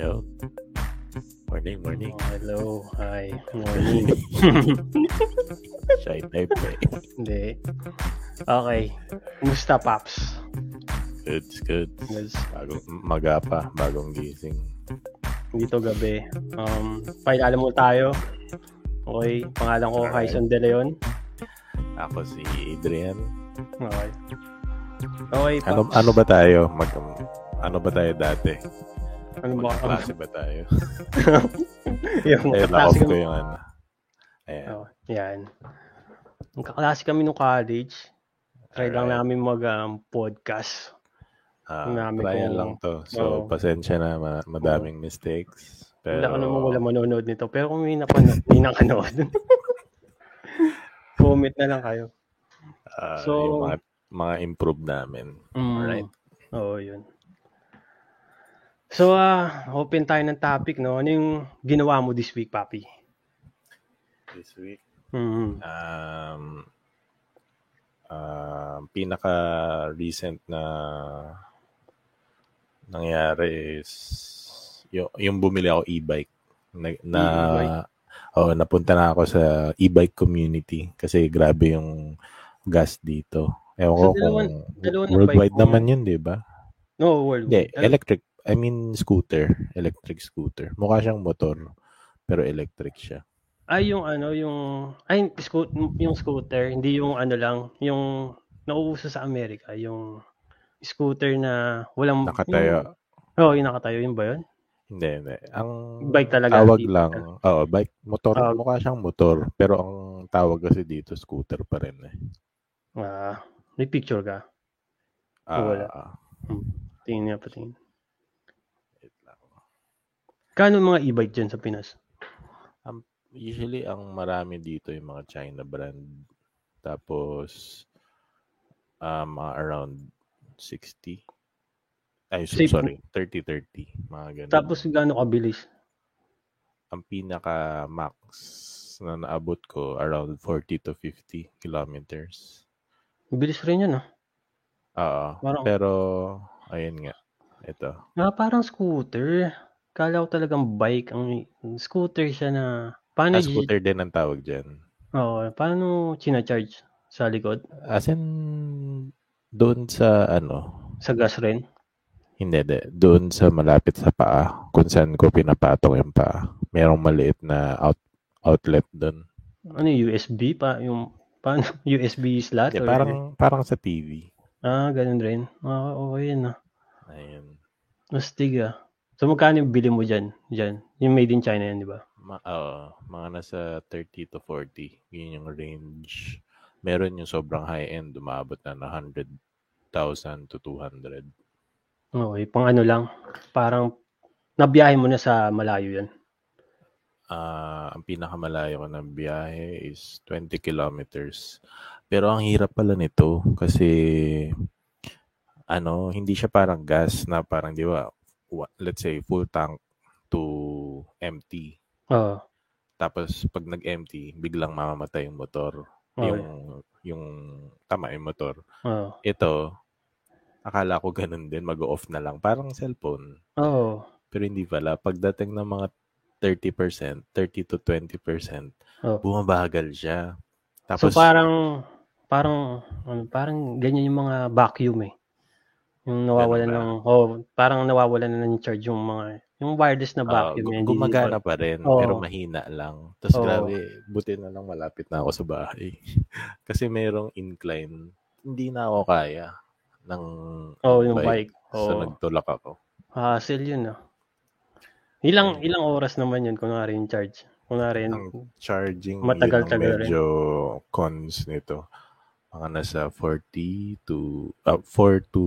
Yo. Morning, morning. Oh, hello. Hi. Morning. Shy type eh. Hindi. Okay. Kumusta, Paps? Good, good. Yes. Bagong maga pa, bagong gising. Dito gabi. Um, pailala mo tayo. Okay. Pangalan ko, Alright. Hyson De Leon. Ako si Adrian. Okay. Okay, Paps. Ano ano ba tayo? Mag ano ba tayo dati? Ano ba? Magkaklase ba tayo? yung Eh, kaklase ko yung ano. Ayan. Oh, yan. Yung kaklase kami nung college. Try lang Alright. namin mag-podcast. Ah, namin trial kung- lang to. So, Oo. pasensya na, ma- madaming mistakes. Pero, Wala ka naman wala manonood nito. Pero kung may, napanood, may nakanood. comment na lang kayo. ah, So- yung mga, mga improve namin. Mm. Alright. Oo, yun. So, ah, open tayo ng topic, no? Ano yung ginawa mo this week, Papi? This week, Mm. um, um, pinaka recent na nangyari is yung, yung bumili ako e-bike na, na E-bike? oh, napunta na ako sa e-bike community kasi grabe yung gas dito. Ewan So, ko dalawan- kung dalawan na worldwide naman yun, di ba? No, world. Hindi, electric. I mean, scooter. Electric scooter. Mukha siyang motor, pero electric siya. Ay, yung ano, yung... Ay, sco- yung scooter. Hindi yung ano lang. Yung nauuso sa Amerika. Yung scooter na walang... Nakatayo. Oo, oh, yung nakatayo. Yun ba yun? Hindi, hindi. Ang Bike talaga, tawag tipo. lang, oo, bike, motor, Tawag. mukha siyang motor, pero ang tawag kasi dito, scooter pa rin eh. Ah, may picture ka. Ah, Wala. Tingin niya, patingin. wait lang. Kano mga e-bike dyan sa Pinas? Usually, ang marami dito yung mga China brand. Tapos, mga around 60. Ay, so- Safe- sorry, 30-30. Mga ganun. Tapos, gaano kabilis? ang pinaka max na naabot ko around 40 to 50 kilometers. Bilis rin yun, ah. Oo. Parang- Pero, ayun nga. Ito. Ah, parang scooter. Kala ko talagang bike. Ang scooter siya na... Paano, Ah, scooter din ang tawag dyan. Oo, paano charge sa likod? As in, doon sa ano, Sa gas rin? hindi, hindi. Doon sa malapit sa paa, kung saan ko pinapatong yung paa. Merong maliit na out, outlet doon. Ano yung USB pa? Yung paano USB slot? Hindi, or- parang, parang sa TV. Ah, ganun rin. Ah, okay ah. Ayun. Mastig ah. So magkano yung bili mo dyan? Dyan. Yung made in China yan, di ba? Ma oo, mga nasa 30 to 40. Yun yung range. Meron yung sobrang high-end, umabot na na 100,000 to 200. Okay, pang ano lang. Parang nabiyahe mo na sa malayo yan. Ah, ang pinakamalayo ko ng biyahe is 20 kilometers. Pero ang hirap pala nito kasi ano, hindi siya parang gas na parang di ba, let's say full tank to empty. Oo. Tapos pag nag-empty, biglang mamamatay yung motor. Okay. Yung yung tama yung motor. Oo. Ito, akala ko ganun din, mag-off na lang. Parang cellphone. Oo. Pero hindi pala. Pagdating ng mga 30%, 30 to 20%, Oo. bumabagal siya. Oh. So Tapos, parang parang ano, parang ganyan yung mga vacuum eh. Yung nawawalan ng oh, parang nawawalan na ng charge yung mga yung wireless na ah, vacuum yan. gumagana pa rin, Oo. pero mahina lang. Tapos Oo. grabe, buti na lang malapit na ako sa bahay. Kasi merong incline. Hindi na ako kaya ng Oh, yung bike. So, Oh. nagtulak ako. Hassle yun ah. Ilang Hmm. ilang oras naman yun kunwari yung charge. Yun. Ang charging Matagal-tagal rin. medyo cons nito. Mga nasa 40 to uh, 4 to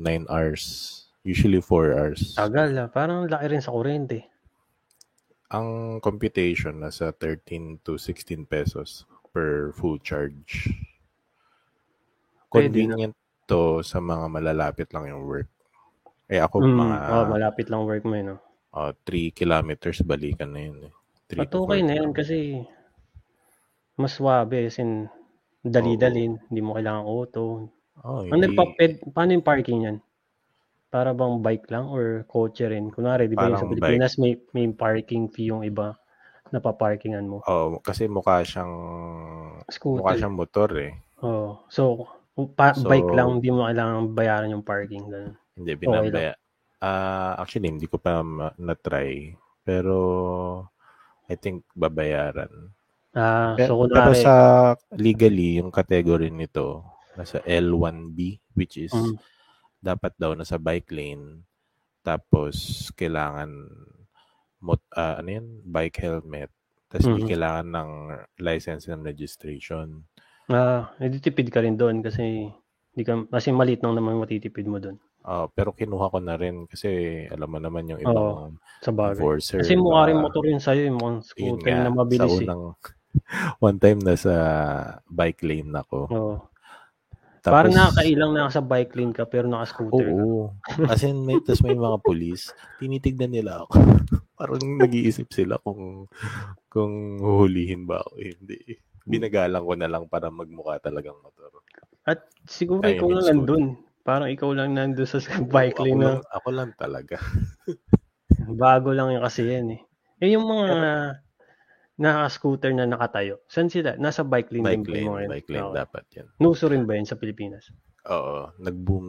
9 hours. Usually 4 hours. Tagal ah. Parang laki rin sa kuryente. Ang computation nasa 13 to 16 pesos per full charge. Pwede Convenient to sa mga malalapit lang yung work. Eh ako Mm, mga oh, malapit lang work mo yun. Oh. 3 kilometers balikan na yun. Eh. 3 At okay na yun kasi mas swabe. As in, dali-dalin. Hindi mo kailangan auto. Oh, Ano pa, ped, paano yung parking yan? Para bang bike lang or kotse rin? Kunwari, di ba yung sa Pilipinas may, may parking fee yung iba na paparkingan mo. Oh, kasi mukha siyang mukha Scooter. siyang motor eh. Oh. So, pa- So- bike lang, hindi mo kailangan bayaran yung parking. Ganun. Hindi binabaya. Ah, actually hindi ko pa ma- na-try. Pero I think babayaran. Ah, Pero, so pero kunwari, sa legally yung category nito nasa L1B which is Mm. dapat daw nasa bike lane tapos kailangan mot ah, ano yan bike helmet tapos Mhm. kailangan ng license and registration. ah, edi tipid ka rin doon kasi di ka, kasi maliit lang naman matitipid mo doon Ah, pero kinuha ko na rin kasi alam mo naman yung ibang sa bagay. enforcer. Kasi mukha rin motor yun sa'yo, yung mga scooter na mabilis sa eh. one time nasa bike lane ako. Oo. Tapos, Parang nakakailang na sa bike lane ka pero naka-scooter ka. Oo. As in, may, tas may mga pulis, tinitignan nila ako. Parang nag-iisip sila kung kung huhulihin ba ako. Eh, Hindi. Binagalang ko na lang para magmukha talagang motor. At siguro Ay, ikaw lang nandun. Parang ikaw lang nandun sa bike ako lane na lang, ako lang talaga. bago lang yung kasi yan eh. Eh yung mga naka-scooter na nakatayo, saan sila? Nasa bike lane Bike lane, yun? bike lane Okay. dapat yan. Nuso rin ba yun sa Pilipinas? Oo. Nag-boom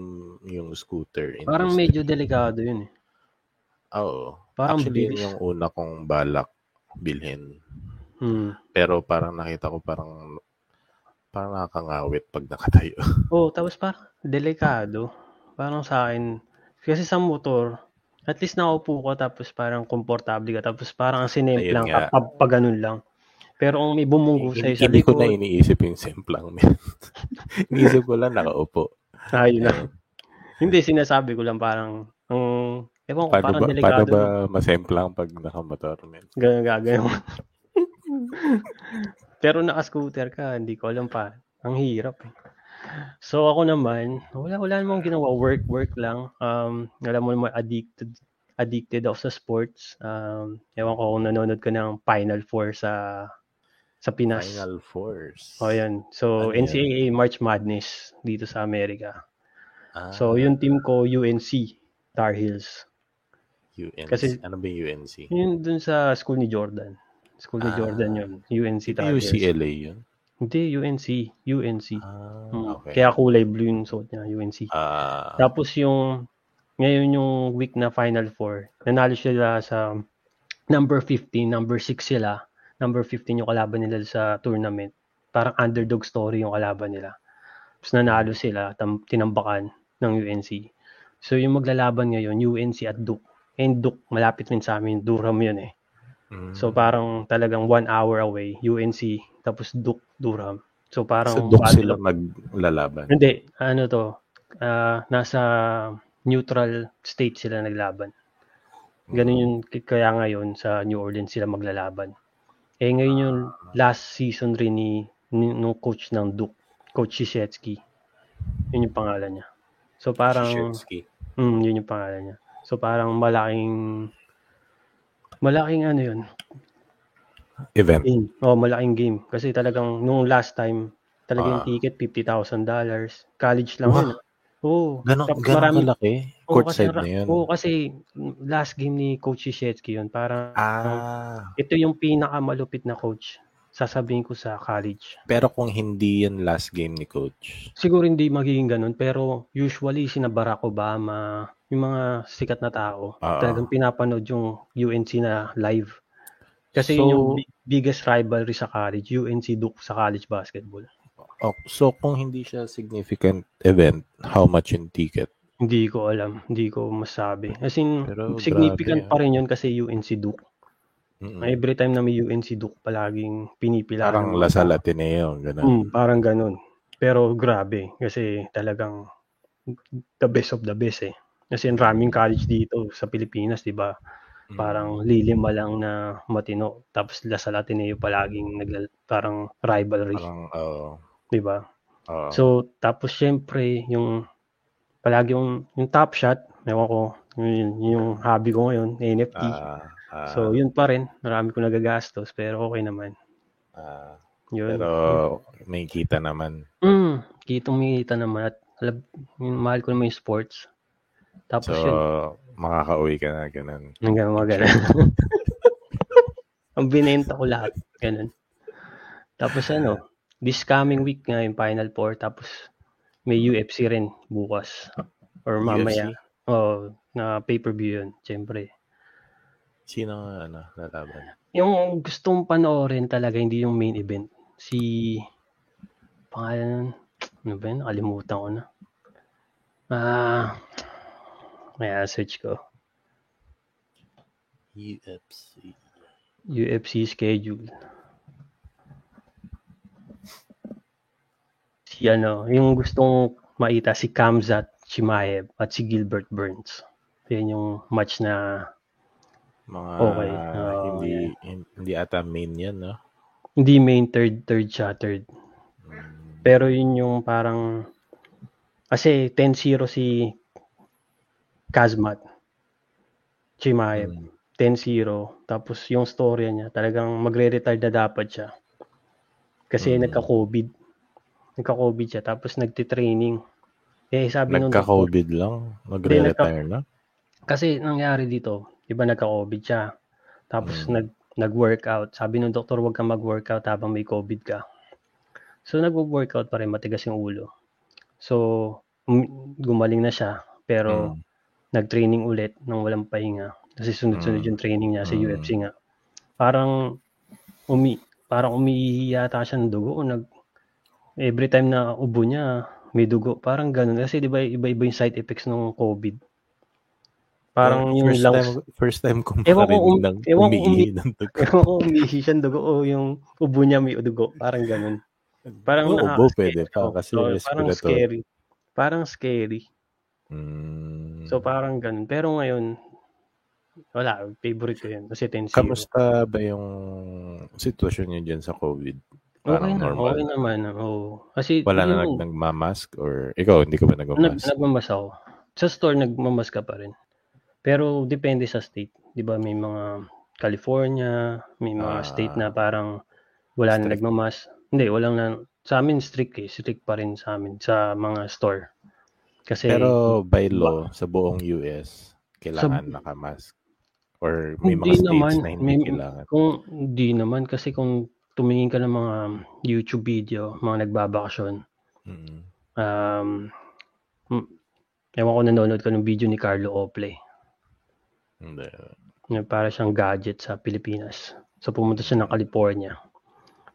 yung scooter industry. Parang medyo delikado yun eh. Oo. Parang Actually, bilis. yung una kong balak bilhin. Hmm. Pero parang nakita ko parang parang nakakangawit pag nakatayo. Oh, tapos parang delikado. Parang sa akin, kasi sa motor, at least nakaupo ka tapos parang komportable ka tapos parang ang Ayun sinemplang nga. ka pag, pag ganun lang. Pero kung may bumunggo sa'yo sa Hindi ko na iniisip yung simplang. iniisip ko lang nakaupo. ayun na. Hindi, sinasabi ko lang parang, um, ewan ko, Paano parang ba, paano delikado. ba masemplang pag nakamotor? Men? Ganun gagawin mo. Pero naka-scooter ka, hindi ko alam pa. Ang hirap eh. So ako naman, wala wala namang ginawa, work work lang. Um, alam mo naman addicted addicted ako sa sports. Um, ewan ko kung nanonood ka ng Final Four sa sa Pinas. Final Force. Oh, yan. So, Ano yan? NCAA March Madness dito sa Amerika. Ah, So, yung team ko, UNC, Tar Heels. UNC. kasi- ano ba UNC? Yun dun sa school ni Jordan. School ni Ah. Jordan yun. UNC Tar Heels. UCLA yun? Hindi, UNC. UNC. Ah, Mm. okay. Kaya kulay blue yung suot niya, UNC. Ah, Tapos yung, ngayon yung week na Final Four, nanalo sila sa number 15, number 6 sila. Number 15 yung kalaban nila sa tournament. Parang underdog story yung kalaban nila. Tapos nanalo sila, tam, tinambakan ng UNC. So yung maglalaban ngayon, UNC at Duke. And Duke, malapit rin sa amin, Durham yun eh. mm. So parang talagang one hour away, UNC, tapos Duke, Durham. So parang so, doon battle sila maglalaban. hindi, ano to, ah, nasa neutral state sila naglaban. Ganun yung, k- kaya ngayon sa New Orleans sila maglalaban. Eh ngayon yung last season rin ni, ni nung coach ng Duke, Coach Shishetsky. Yun yung pangalan niya. So parang, Krzyzewski. mm, yun yung pangalan niya. So parang malaking, malaking ano yun, Event. game. Oh, malaking game. Kasi talagang nung last time, talagang Ah. ticket, $50,000. College lang Wow. yun. Oo. Ganon, Tapos ganon marami- kalaki? Oo, Courtside kasi, na yun? Oo, kasi last game ni Coach Shishetsky yun. Parang Ah, ito yung pinakamalupit na coach. Sasabihin ko sa college. pero kung hindi yan last game ni coach. Siguro hindi magiging ganun, pero usually sina Barack Obama, yung mga sikat na tao, Oo. talagang pinapanood yung UNC na live. Kasi So- yun yung big- biggest rivalry sa college, UNC Duke sa college basketball. Oh, so kung hindi siya significant event, how much yung ticket? Hindi ko alam, hindi ko masabi. As in, Pero significant grabe, pa rin yun kasi UNC Duke. Mm-mm. Every time na may UNC Duke, palaging pinipilaan. Parang Lasal. Ateneo, gano'n. Mm, parang ganun. Pero grabe, kasi talagang the best of the best eh. Kasi ang raming college dito sa Pilipinas, di ba? Mm. Parang lilima lang na matino. Tapos Lasal Ateneo palaging nagla- parang rivalry, Parang, oo. di ba? oo. So, tapos syempre, yung palagi yung, yung top shot, ewan ko, yun, yung hobby ko ngayon, NFT. Ah, ah, so, yun pa rin. Marami ko nagagastos, pero okay naman. ah, Yun. pero may kita naman. Mm, kitong kita naman at alam, mahal ko naman yung sports. Tapos So, yun, makakauwi ka na, ganun. hanggang mga ganun. Ang binenta ko lahat, ganun. Tapos ano, this coming week nga yung Final Four, tapos may UFC rin bukas. Or mamaya. UFC? Oh, na pay-per-view yun, syempre. Sino nga, ano, lalaban? Yung gustong panoorin talaga, hindi yung main event. Si, pangalan ano ba yun? Nakalimutan ko na. Ah, may search ko. UFC. UFC schedule. Si ano, yung gustong makita si Kamzat Chimaev at si Gilbert Burns. Yan yung match na Mga, Okay. Oo, hindi, hindi ata main yan, no? hindi main third, third siya, third. Mm, Pero yun yung parang kasi 10-0 si Kazmat Chimaev. mm, 10-0. Tapos yung storya niya, talagang magre-retire na dapat siya. Kasi Mm. nagka-COVID. Nagka-COVID siya. Tapos nagti-training. Eh, sabi nung doktor, Nagka-COVID lang? Magre-retire na? kasi nangyari dito, di ba nagka-COVID siya. Tapos Mm. nag, nag-workout. Sabi nung doktor, huwag kang mag-workout habang may COVID ka. So, nag-workout pa rin, matigas yung ulo. So, um- gumaling na siya. Pero, Mm. Nag-training ulit nang walang pahinga. Kasi sunod-sunod Mm. yung training niya sa Mm. UFC nga. Parang umi parang umiihi yata siya ng dugo o nag every time na ubo niya may dugo. Parang ganun kasi 'di ba iba-iba yung side effects ng COVID. Parang Oh, yung first lungs time, first time ko Ewan ko um- ng ewan umiihi ng dugo. ewan ko umiihi siya ng dugo o yung ubo niya may dugo. Parang ganun. Parang Oo, nakaka- bo, pwede pa kasi oo, parang scary. Parang scary. Mm. So parang ganun. Pero ngayon wala, favorite ko yun. Kasi 10-0. Kamusta ba yung sitwasyon niyo dyan sa COVID? Okay Parang na, normal. okay naman. Oo. Kasi Wala na nag nagmamask or ikaw hindi ka ba nag, nagmamask? nagmamas ako. Sa store, nagmamas ka pa rin. Pero depende sa state. Di ba may mga California, may mga Ah. state na parang wala na Strict. nagmamas. Hindi, walang na. Sa amin, strict eh. Strict pa rin sa amin, sa mga store. Kasi, Pero by law sa buong US kailangan nakamask or may mga Hindi states naman. na hindi May- kailangan. kung di naman, kasi kung tumingin ka ng mga YouTube video, mga nagbabakasyon, Mm. um, ewan ko nanonood ka ng video ni Carlo Ople. Hindi. Para siyang gadget sa Pilipinas. So pumunta siya ng California.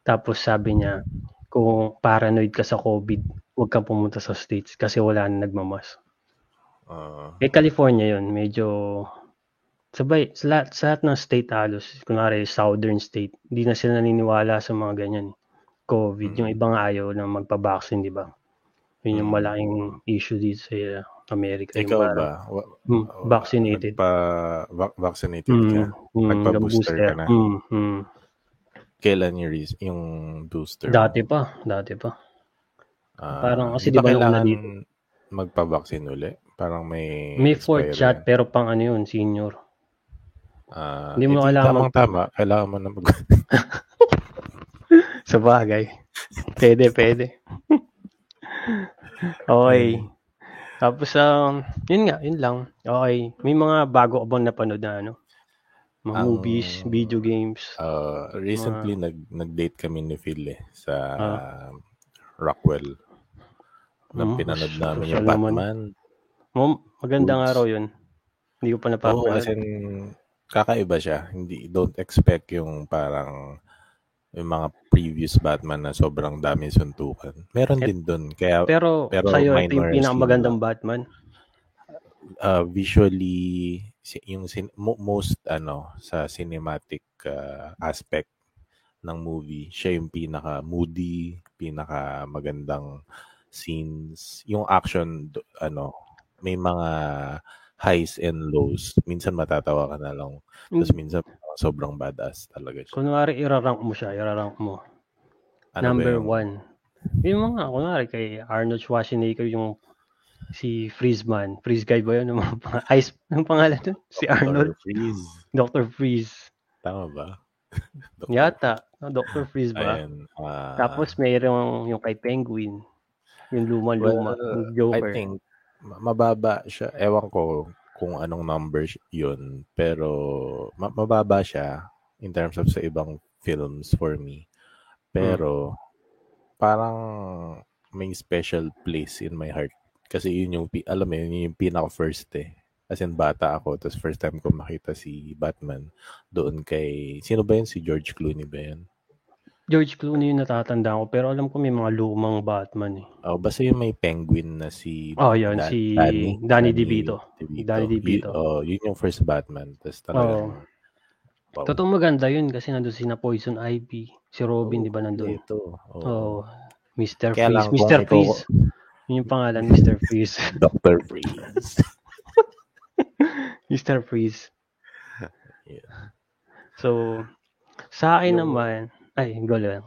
Tapos sabi niya, kung paranoid ka sa COVID, huwag kang pumunta sa States kasi wala na nagmamas. Ah, Eh California yun, medyo sabay, sa lahat, sa lahat ng state halos, kunwari southern state, hindi na sila naniniwala sa mga ganyan. COVID, Mm. yung ibang ayaw na magpa-vaccine, di ba? Yun yung Mm. malaking issue dito sa Amerika. yung ikaw parang, ba? Wa- hmm, wa- vaccinated. Nagpa, va- vaccinated ka? Mm, mm, Nagpa-booster ka na? Mm, mm. Kailan yung, yung booster? Dati pa, dati pa. Ah, parang kasi di ba yung una dito? magpa-vaccine uli? Parang may May fourth shot pero pang ano yun, senior. Ah, Hindi mo kailangan tamang tama. Kailangan mo na mag... Sa bagay. pwede, pwede. okay. Tapos, um, yun nga, yun lang. Okay. May mga bago ka bang napanood na ano? Mga Ang- movies, video games. Uh, recently, nag, nag-date kami ni Phil eh, sa Ah. Rockwell. Na Hmm, pinanood namin yung. Batman. Mo, magandang Goods. araw yun. Hindi ko pa Oo, napapanood. kasi kakaiba siya. Hindi, don't expect yung parang yung mga previous Batman na sobrang dami suntukan. Meron Et- din dun. Kaya pero, pero sa'yo, ito yung pinakamagandang Batman. uh, visually yung sin- mo- most ano sa cinematic uh, aspect ng movie siya yung pinaka moody pinaka magandang scenes yung action ano may mga highs and lows minsan matatawa ka na lang tapos minsan sobrang badass talaga siya Kunwari, irarank mo siya, irarank mo. ano Number yung- one. Yung mga, kunwari, kay Arnold Schwarzenegger, yung si Freezeman. Freeze guy ba yun? Yung mga pang- Ice, yung pangalan nun? Si Dr. Arnold. Freeze Dr. Freeze. tama ba Dr. Yata. No, Dr. Freeze ba? Ayan, ah, Tapos mayroong yung kay Penguin. Yung luma-luma. Well, Joker. I think ma- mababa siya. Ewan ko kung anong number yun. Pero ma- mababa siya in terms of sa ibang films for me. Pero parang may special place in my heart. Kasi yun yung, alam mo, yun yung pinaka first eh. As in, bata ako. Tapos first time ko makita si Batman doon kay, sino ba yun? Si George Clooney ba yun? George Clooney yung natatanda ko, pero alam ko may mga lumang Batman eh. Oh, basta yung may penguin na si Oh, yun, Dan- si Danny, Danny DeVito. Danny DeVito. Y- oh, yun yung first Batman. Tapos talagang, wow. Totoo maganda yun kasi nandun si na Poison Ivy, si Robin, Oo, di ba nandun? Ito. Oh. Oh, Mr. Kaya Freeze. Mr. Freeze. Yun yung pangalan, Mr. Freeze. Dr. Freeze. Mr. Freeze. Yeah. So, sa akin Yung- naman, ay, go lang.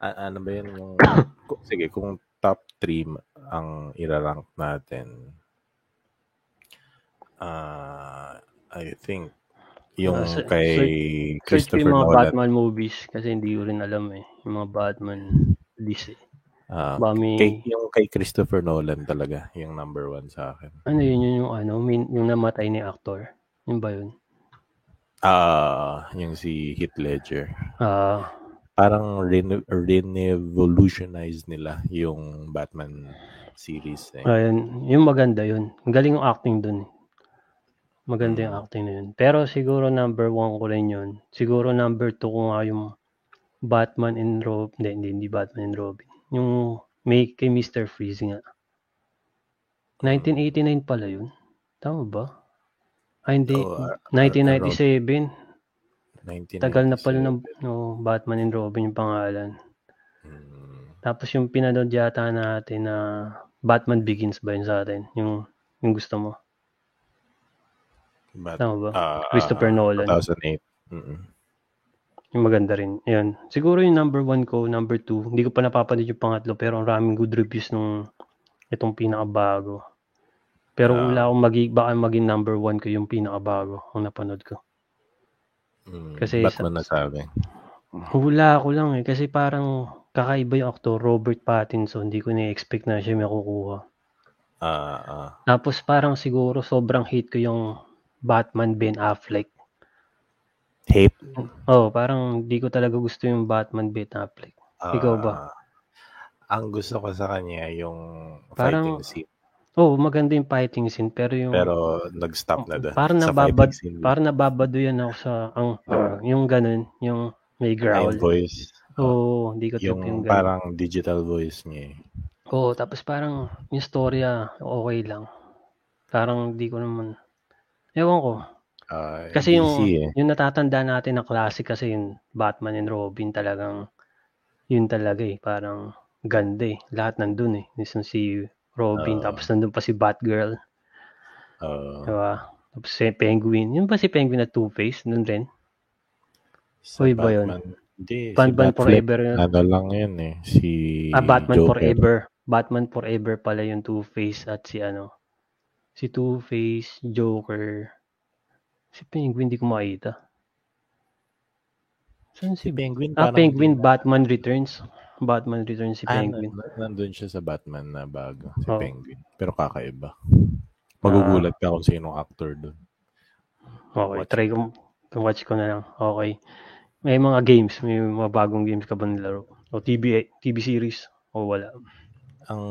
A- ano ba yun yung... sige, kung top 3 ang irarank natin, ah I think yung se- kay search- Search ko Christopher yung mga Nolan. Batman movies kasi hindi ko rin alam eh. Yung mga Batman list eh. ah, Ba, may- kay, yung kay Christopher Nolan talaga, yung number one sa akin. ano yun, yun yung ano, yung namatay ni actor. Yun ba yun? Ah, yung si Heath Ledger. Ah, Parang rene- revolutionize nila yung Batman series eh. ayun, yung maganda yun. Ang galing yung acting dun. eh. Maganda yung Mm. acting na yun. Pero siguro number one ko rin yun. Siguro number two ko nga yung Batman and Robin. Hindi, hindi, hindi Batman and Robin. Yung may kay Mr. Freeze nga. 1989 pala yun. Tama ba? Ay, hindi. Oh, ah, 1997. 1997. Tagal na pala ng no, Batman and Robin yung pangalan. Mm, Tapos yung pinanood yata natin na Batman Begins ba yun sa atin? Yung, yung gusto mo. Bat- Tama ba? ah, Christopher Nolan. 2008. Mm-mm. Yung maganda rin. Yan. Siguro yung number one ko, number two. Hindi ko pa napapanood yung pangatlo pero ang raming good reviews nung itong pinakabago. Pero wala akong magi, baka maging number one ko yung pinakabago ang napanood ko. Mm, Kasi ba't sa- mo nasabi? Hula ko lang eh. Kasi parang kakaiba yung aktor, Robert Pattinson. Hindi ko na-expect na siya may kukuha. Ah, ah. Tapos parang siguro sobrang hate ko yung Batman Ben Affleck. Hate? Oh, parang di ko talaga gusto yung Batman Ben Affleck. Ikaw ba? Ah, ang gusto ko sa kanya yung Parang- fighting scene. Oh, maganda yung fighting scene pero yung Pero nag-stop na doon. parang nababad parang nababado yan ako sa ang yung ganun, yung may growl. Yung voice. Oo, hindi ko Yung yung ganun. parang digital voice niya eh. Oo, tapos parang yung storya okay lang. Parang di ko naman Ewan ko. Ah, Kasi yung DC eh. yung natatanda natin na classic kasi yung Batman and Robin talagang yun talaga eh. Parang ganda eh. Lahat nandun eh. Minsan si Robin, Oo. tapos nandun pa si Batgirl. Ah, Diba? Tapos si Penguin. Yun ba si Penguin na Two-Face? Nandun rin? sa Uy, ba yun? Batman. Hindi, Batman si Forever. yun. Ano lang yun eh. Si Ah, Batman Joker. Forever. Batman Forever pala yung Two-Face at si ano. Si Two-Face, Joker. Si Penguin, di ko makita. Saan Si si Penguin Ah, Penguin, Batman Returns. Batman Returns si Ah, Penguin. nan- nandun siya sa Batman na bago. Si Oo. Penguin. Pero kakaiba. Ah. Magugulat ka kung sinong actor doon. Okay, watch try ko. Watch ko na lang. Okay. May mga games. May mga bagong games ka ba nilaro? O TV, TV series? O wala? Ang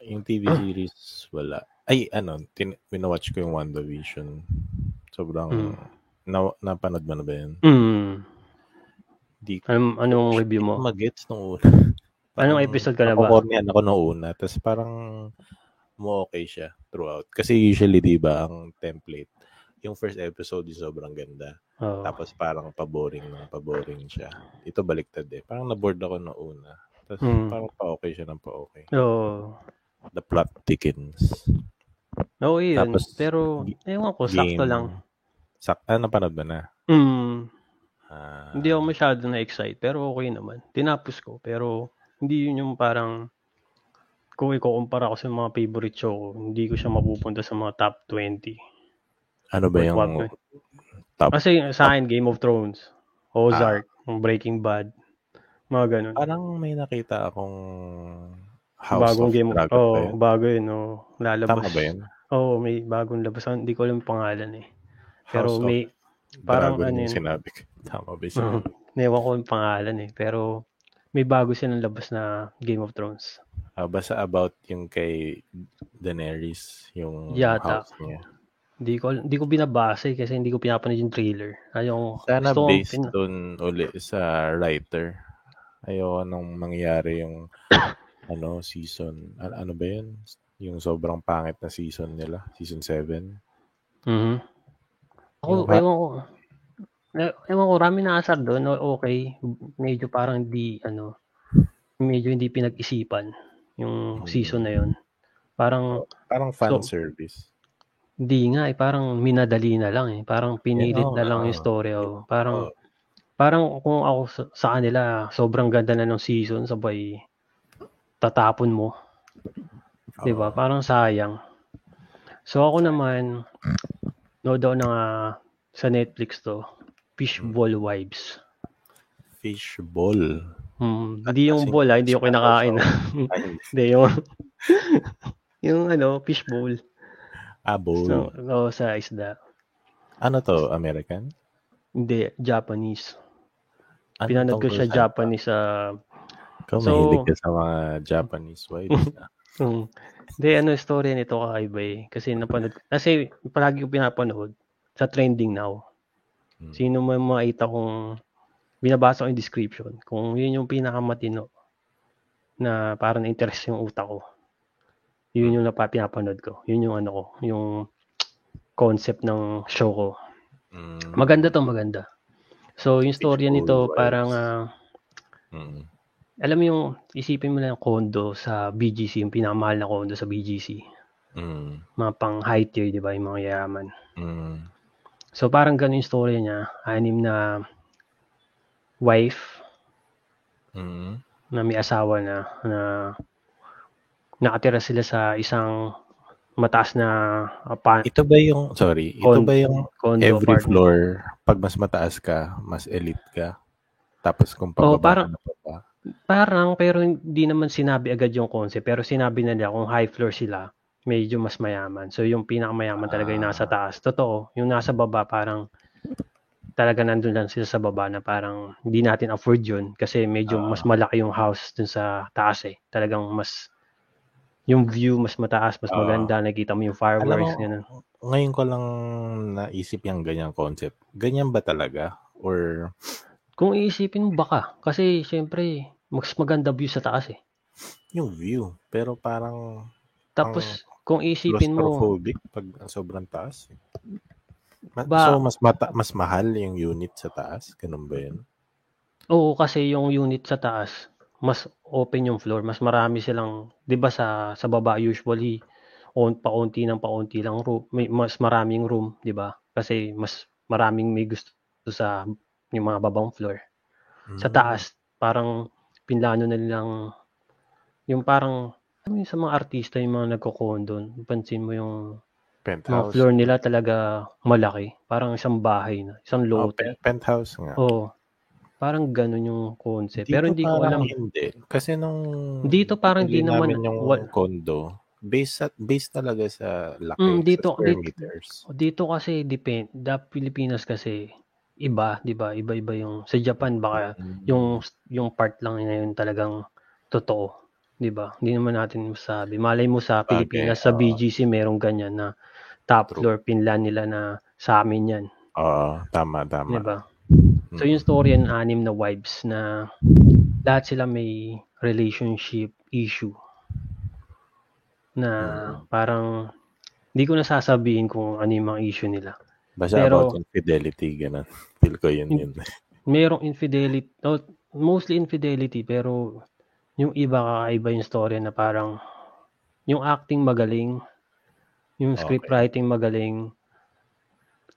yung TV series wala. Ay ano, tin, winawatch ko yung WandaVision. Sobrang Mm. na, napanood mo na ba yun? Hmm. Di Anong, anong review mo? magets nung una. Anong episode ka na ba? Nakukornian ako nung una. Tapos parang mo okay siya throughout. Kasi usually, di ba, ang template, yung first episode yung sobrang ganda. Oo. Tapos parang paboring ng paboring siya. Ito baliktad eh. Parang naboard ako nung una. Tapos Mm. parang pa-okay siya ng pa-okay. Oo. The plot thickens. Oo, yun. Tapos, Pero, ewan ko, sakto lang. Sak ah, napanood ba na? Hmm. Ah, Hindi ako masyado na-excite, pero okay naman. Tinapos ko, pero hindi yun yung parang kung ikukumpara ko sa mga favorite show ko, hindi ko siya mapupunta sa mga top 20. ano ba yung eh? top? Kasi sa akin, Game of Thrones, Ozark, Breaking Bad, mga ganun. Parang may nakita akong House bagong of game. Oo, ba yun? bago yun. Oh, lalabas. Tama ba yun? Oo, may bagong labas. Hindi ko alam pangalan eh. Pero House of may, parang Dragon ano yung yun. sinabi ko. Tama ba sinabi? Newan ko yung pangalan eh. Pero may bago silang labas na Game of Thrones. Ah, basta about yung kay Daenerys, yung Yata. house niya. Hindi ko hindi ko binabasa eh, kasi hindi ko pinapanood yung trailer. Ayaw Sana based pin- doon uli sa writer. Ayoko nang mangyari yung ano season. Ano, ano ba yun? Yung sobrang pangit na season nila. Season 7. Mhm. Ako, ha- ewan ko. Ewan ko, rami na asar doon. Okay. Medyo parang di, ano, medyo hindi pinag-isipan yung Hmm. season na yun. Parang, Parang fan So- service. hindi nga eh. Parang minadali na lang eh. Parang pinilit oo na lang nga. yung story. Oh. Parang, Oo. parang kung ako sa, sa kanila, sobrang ganda na ng season, sabay tatapon mo. 'Di ba? Parang sayang. So ako naman no daw na nga sa Netflix to, Fishball Wives. Fishball. Hmm, hindi yung bowl ah, hindi yung kinakain. Ay, hindi. Yung yung ano, fishbowl. Ah, bowl. So, oh, sa isda. ano to? American? Hindi, Japanese. Ano Pinanood ko tungkol siya? Japanese sa Ikaw So- mahilig ka sa mga Japanese wives. ah. Hmm. Hindi, ano, story nito kakaiba eh. Kasi napanood, kasi palagi ko pinapanood sa trending now. Hmm. Sino man makita kung binabasa ko yung description, kung yun yung pinakamatino na parang na-interest yung utak ko. Yun yung napa, pinapanood ko. Yun yung ano ko, yung concept ng show ko. Mm, Maganda to, maganda. So, yung storya nito, parang, ah, mm, alam mo yung, isipin mo lang yung condo sa BGC, yung pinakamahal na condo sa BGC. mm, Mga pang high tier, di ba, yung mga yaman. mm, So, parang ganun yung story niya. Anim na wife mm. na may asawa na, na nakatira sila sa isang mataas na apa, Ito ba yung, sorry, ito Con- ba yung condo every apartment. floor, pag mas mataas ka, mas elite ka? Tapos kung pababa parang- ka na pa, Parang, pero hindi naman sinabi agad yung concept. Pero sinabi na nila kung high floor sila, medyo mas mayaman. So, yung pinakamayaman talaga yung nasa Ah. taas. Totoo, yung nasa baba parang talaga nandun lang sila sa baba na parang hindi natin afford yun kasi medyo Ah. mas malaki yung house dun sa taas eh. Talagang mas yung view mas mataas, mas Ah. maganda, nakita mo yung Alam fireworks, mo, ganun. ngayon ko lang naisip yung ganyang concept. Ganyan ba talaga? Or, Kung iisipin mo baka, kasi syempre mas maganda view sa taas eh. yung view. Pero parang Tapos kung iisipin mo, pag ang sobrang taas. eh. Ma- Ba- so, mas mata- mas mahal yung unit sa taas? Ganun ba yun? Oo, kasi yung unit sa taas, mas open yung floor, mas marami silang, 'di ba sa sa baba usually on paunti ng paunti lang room, may mas maraming room, 'di ba? Kasi mas maraming may gusto sa yung mga babang floor. Sa Mm. taas, parang pinlano na nilang yung parang alam mo sa mga artista yung mga nagko-condo, pansin mo yung mga Penthouse. floor nila talaga malaki, parang isang bahay na, isang Oh, lote. pe- penthouse nga. Oo. Parang ganun yung concept. Pero hindi ko alam. Hindi. Kasi nung Dito parang hindi di naman- yung wal- condo, based, at, based talaga sa laki, Mm, dito- sa dito- meters. Dito kasi depend, da Pilipinas kasi iba, 'di ba? Iba-iba yung sa Japan baka Mm. yung yung part lang na yun talagang totoo, 'di ba? Hindi naman natin masabi. Malay mo sa Pilipinas sa oo. BGC merong ganyan na top True. floor pinlan nila na sa amin 'yan, Oo, tama, tama. 'di ba? Mm. So yung story ng anim na wives na lahat sila may relationship issue na Mm. parang hindi ko nasasabihin kung ano yung mga issue nila. Basta pero- about infidelity, ganun. Feel ko yun yun. Merong infidelity, no, mostly infidelity, pero yung iba kakaiba yung story na parang yung acting magaling, yung script Okay. writing magaling,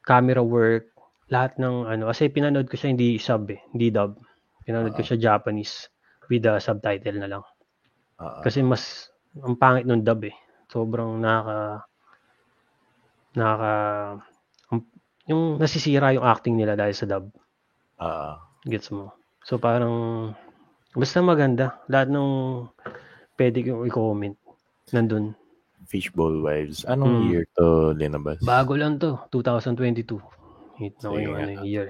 camera work, lahat ng ano, kasi pinanood ko siya hindi sub eh, hindi dub. Pinanood ko Ah. siya Japanese with the subtitle na lang. Oo. Kasi mas ang pangit nung dub eh. Sobrang nakaka nakaka yung nasisira yung acting nila dahil sa dub. Oo. Gets mo? So parang basta maganda. Lahat ng pwede kong i-comment. Nandun. Fishbowl Wives. Anong Mm. year to linabas? Bago lang to, 2022. Hit na ko yung ano, yung year.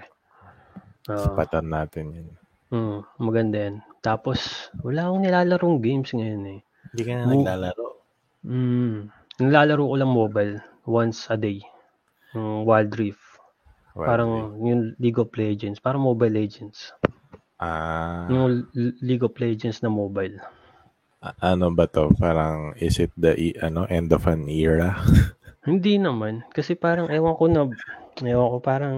Ah, Sapatan natin yun. mm, maganda yan. Tapos, wala akong nilalarong games ngayon eh. Hindi ka na Mo- naglalaro. Mm, nilalaro ko lang mobile once a day. Yung Wild Rift. Wild parang Rift. yung League of Legends. Parang Mobile Legends. Ah, Yung League of Legends na mobile. a- ano ba to? Parang, is it the e- ano end of an era? Hindi naman. Kasi parang, ewan ko na, ewan ko parang,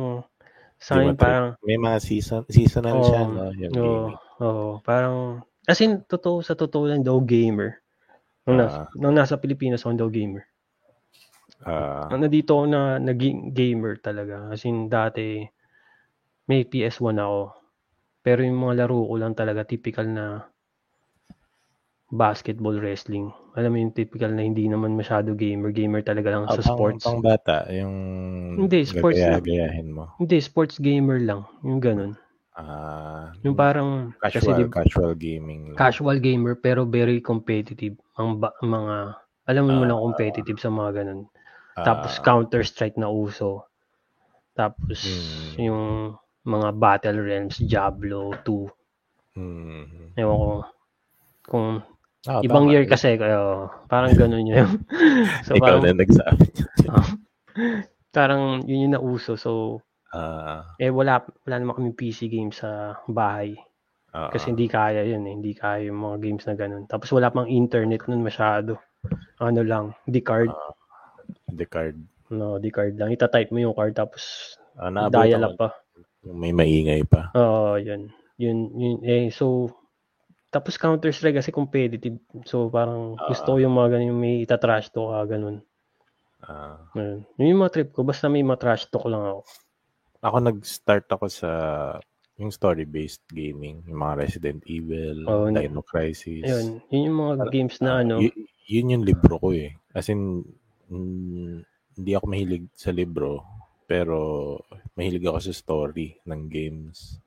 sa akin parang, May mga season, seasonal Oo, siya, no? Yung Oo, gaming. oo, parang, as in, totoo, sa totoo lang daw gamer. Nung, nas, Ah. nung nasa Pilipinas ako daw gamer. Ah, Nung nandito ako na naging gamer talaga. As in, dati, may PS1 ako. Pero yung mga laro ko lang talaga, typical na basketball wrestling. Alam mo yung typical na hindi naman masyado gamer. Gamer talaga lang ah, sa sports. Pang bata, yung Hindi, sports gagaya-gayahin mo. Hindi, sports gamer lang. Yung ganun. Ah, Yung parang, kasi casual, di- casual gaming. lang. casual gamer pero very competitive ang ba- mga alam mo Ah. lang competitive sa mga ganun. Tapos Ah, Counter Strike na uso. Tapos Hmm. yung mga Battle Realms, Diablo 2. mm, Ewan ko kung ah, ibang tama. year kasi kaya parang ganun yun. so Ikaw parang, na nagsabi. parang yun yung nauso. So Ah, eh wala wala naman kami PC game sa bahay. ah, Kasi hindi kaya yun eh. Hindi kaya yung mga games na ganun. Tapos wala pang internet nun masyado. Ano lang, di card. The card. No, di card lang. Ita-type mo yung card tapos Ah, dial up pa. yung may maingay pa. Oo, yun. Yun, yun. Eh, so, tapos Counter-Strike kasi competitive. So, parang Ah. gusto ko yung mga ganun, yung may ita-trash talk ka, ganun. Ah, Ayun. Yun yung mga trip ko. Basta may mga trash talk lang ako. ako nag-start ako sa yung story-based gaming, yung mga Resident Evil, na- Dino Crisis. Ayun. Yun yung mga games na ano. Y- yun yung libro ko eh. As in, mm, hindi ako mahilig sa libro, pero mahilig ako sa story ng games.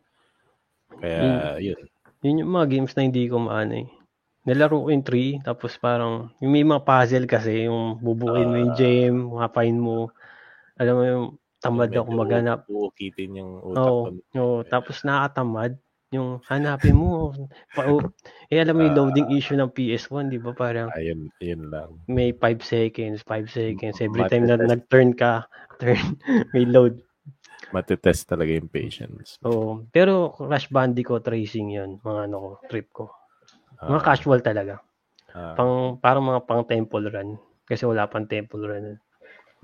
Kaya, yun. Yun yung mga games na hindi ko maano eh. Nilaro ko yung 3, tapos parang, yung may mga puzzle kasi, yung bubukin mo yung Ah. gem, hapain mo, alam mo yung tamad ako maghanap. Uukitin yung utak Oo, ko. oo, tapos nakakatamad, yung hanapin mo, pa, oh, eh alam mo yung Ah. loading issue ng PS1, di ba parang, Ayun, yun lang. may 5 seconds, 5 seconds, every time na nag-turn ka, turn, may load. Matitest talaga yung patience. Oo, pero Crash Bandicoot Racing yun, mga ano ko, trip ko. Mga Ah, casual talaga. ah, pang parang mga pang temple run kasi wala pang temple run.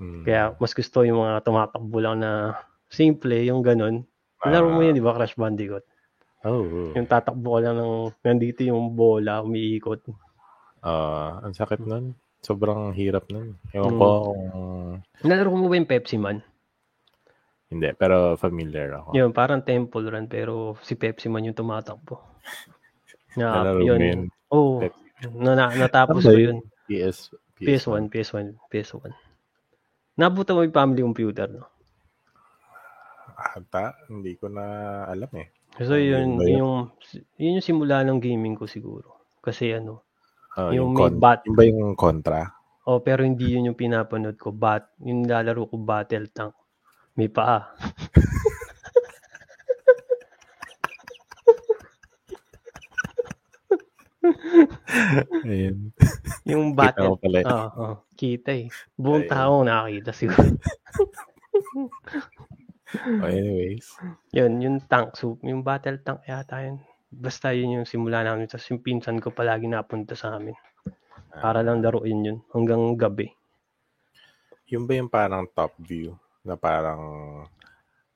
mm. Kaya mas gusto yung mga tumatakbo lang na simple, yung ganun. Laro mo yun, di ba, Crash Bandicoot? Oh, oh. Yung tatakbo ka lang ng, nandito yung bola, umiikot. Ah, ang sakit nun. Sobrang hirap nun. Ewan Mm. ko kung... Nalaro mo ba yung Pepsi Man? Hindi, pero familiar ako. Yun, parang temple run, pero si Pepsi Man yung tumatakbo. Na, Nalaro yun. yun. Oo, Pepsi. na, na, natapos Ano ko yun? yun. PS, PS1, PS1, PS1. Nabuta mo yung family computer, no? Ata, hindi ko na alam eh. So, yun, Yun ba yun? yung, yun yung simula ng gaming ko siguro. Kasi ano, Ah, Yung yung, may con- bat. yung ba yung kontra? Oh, pero hindi yun yung pinapanood ko. Bat, yung nilalaro ko battle tank. May paa. Ayun. Yung Kita battle. ko pala. Oo, oh, kita eh. Buong Ayun. tao nakakita siguro. Oh, anyways. yun, yung tank. So, yung battle tank yata yun. Basta yun yung simula namin. Tapos yung pinsan ko palagi napunta sa amin. Para lang laruin yun. Hanggang gabi. Yung ba yung parang top view? Na parang,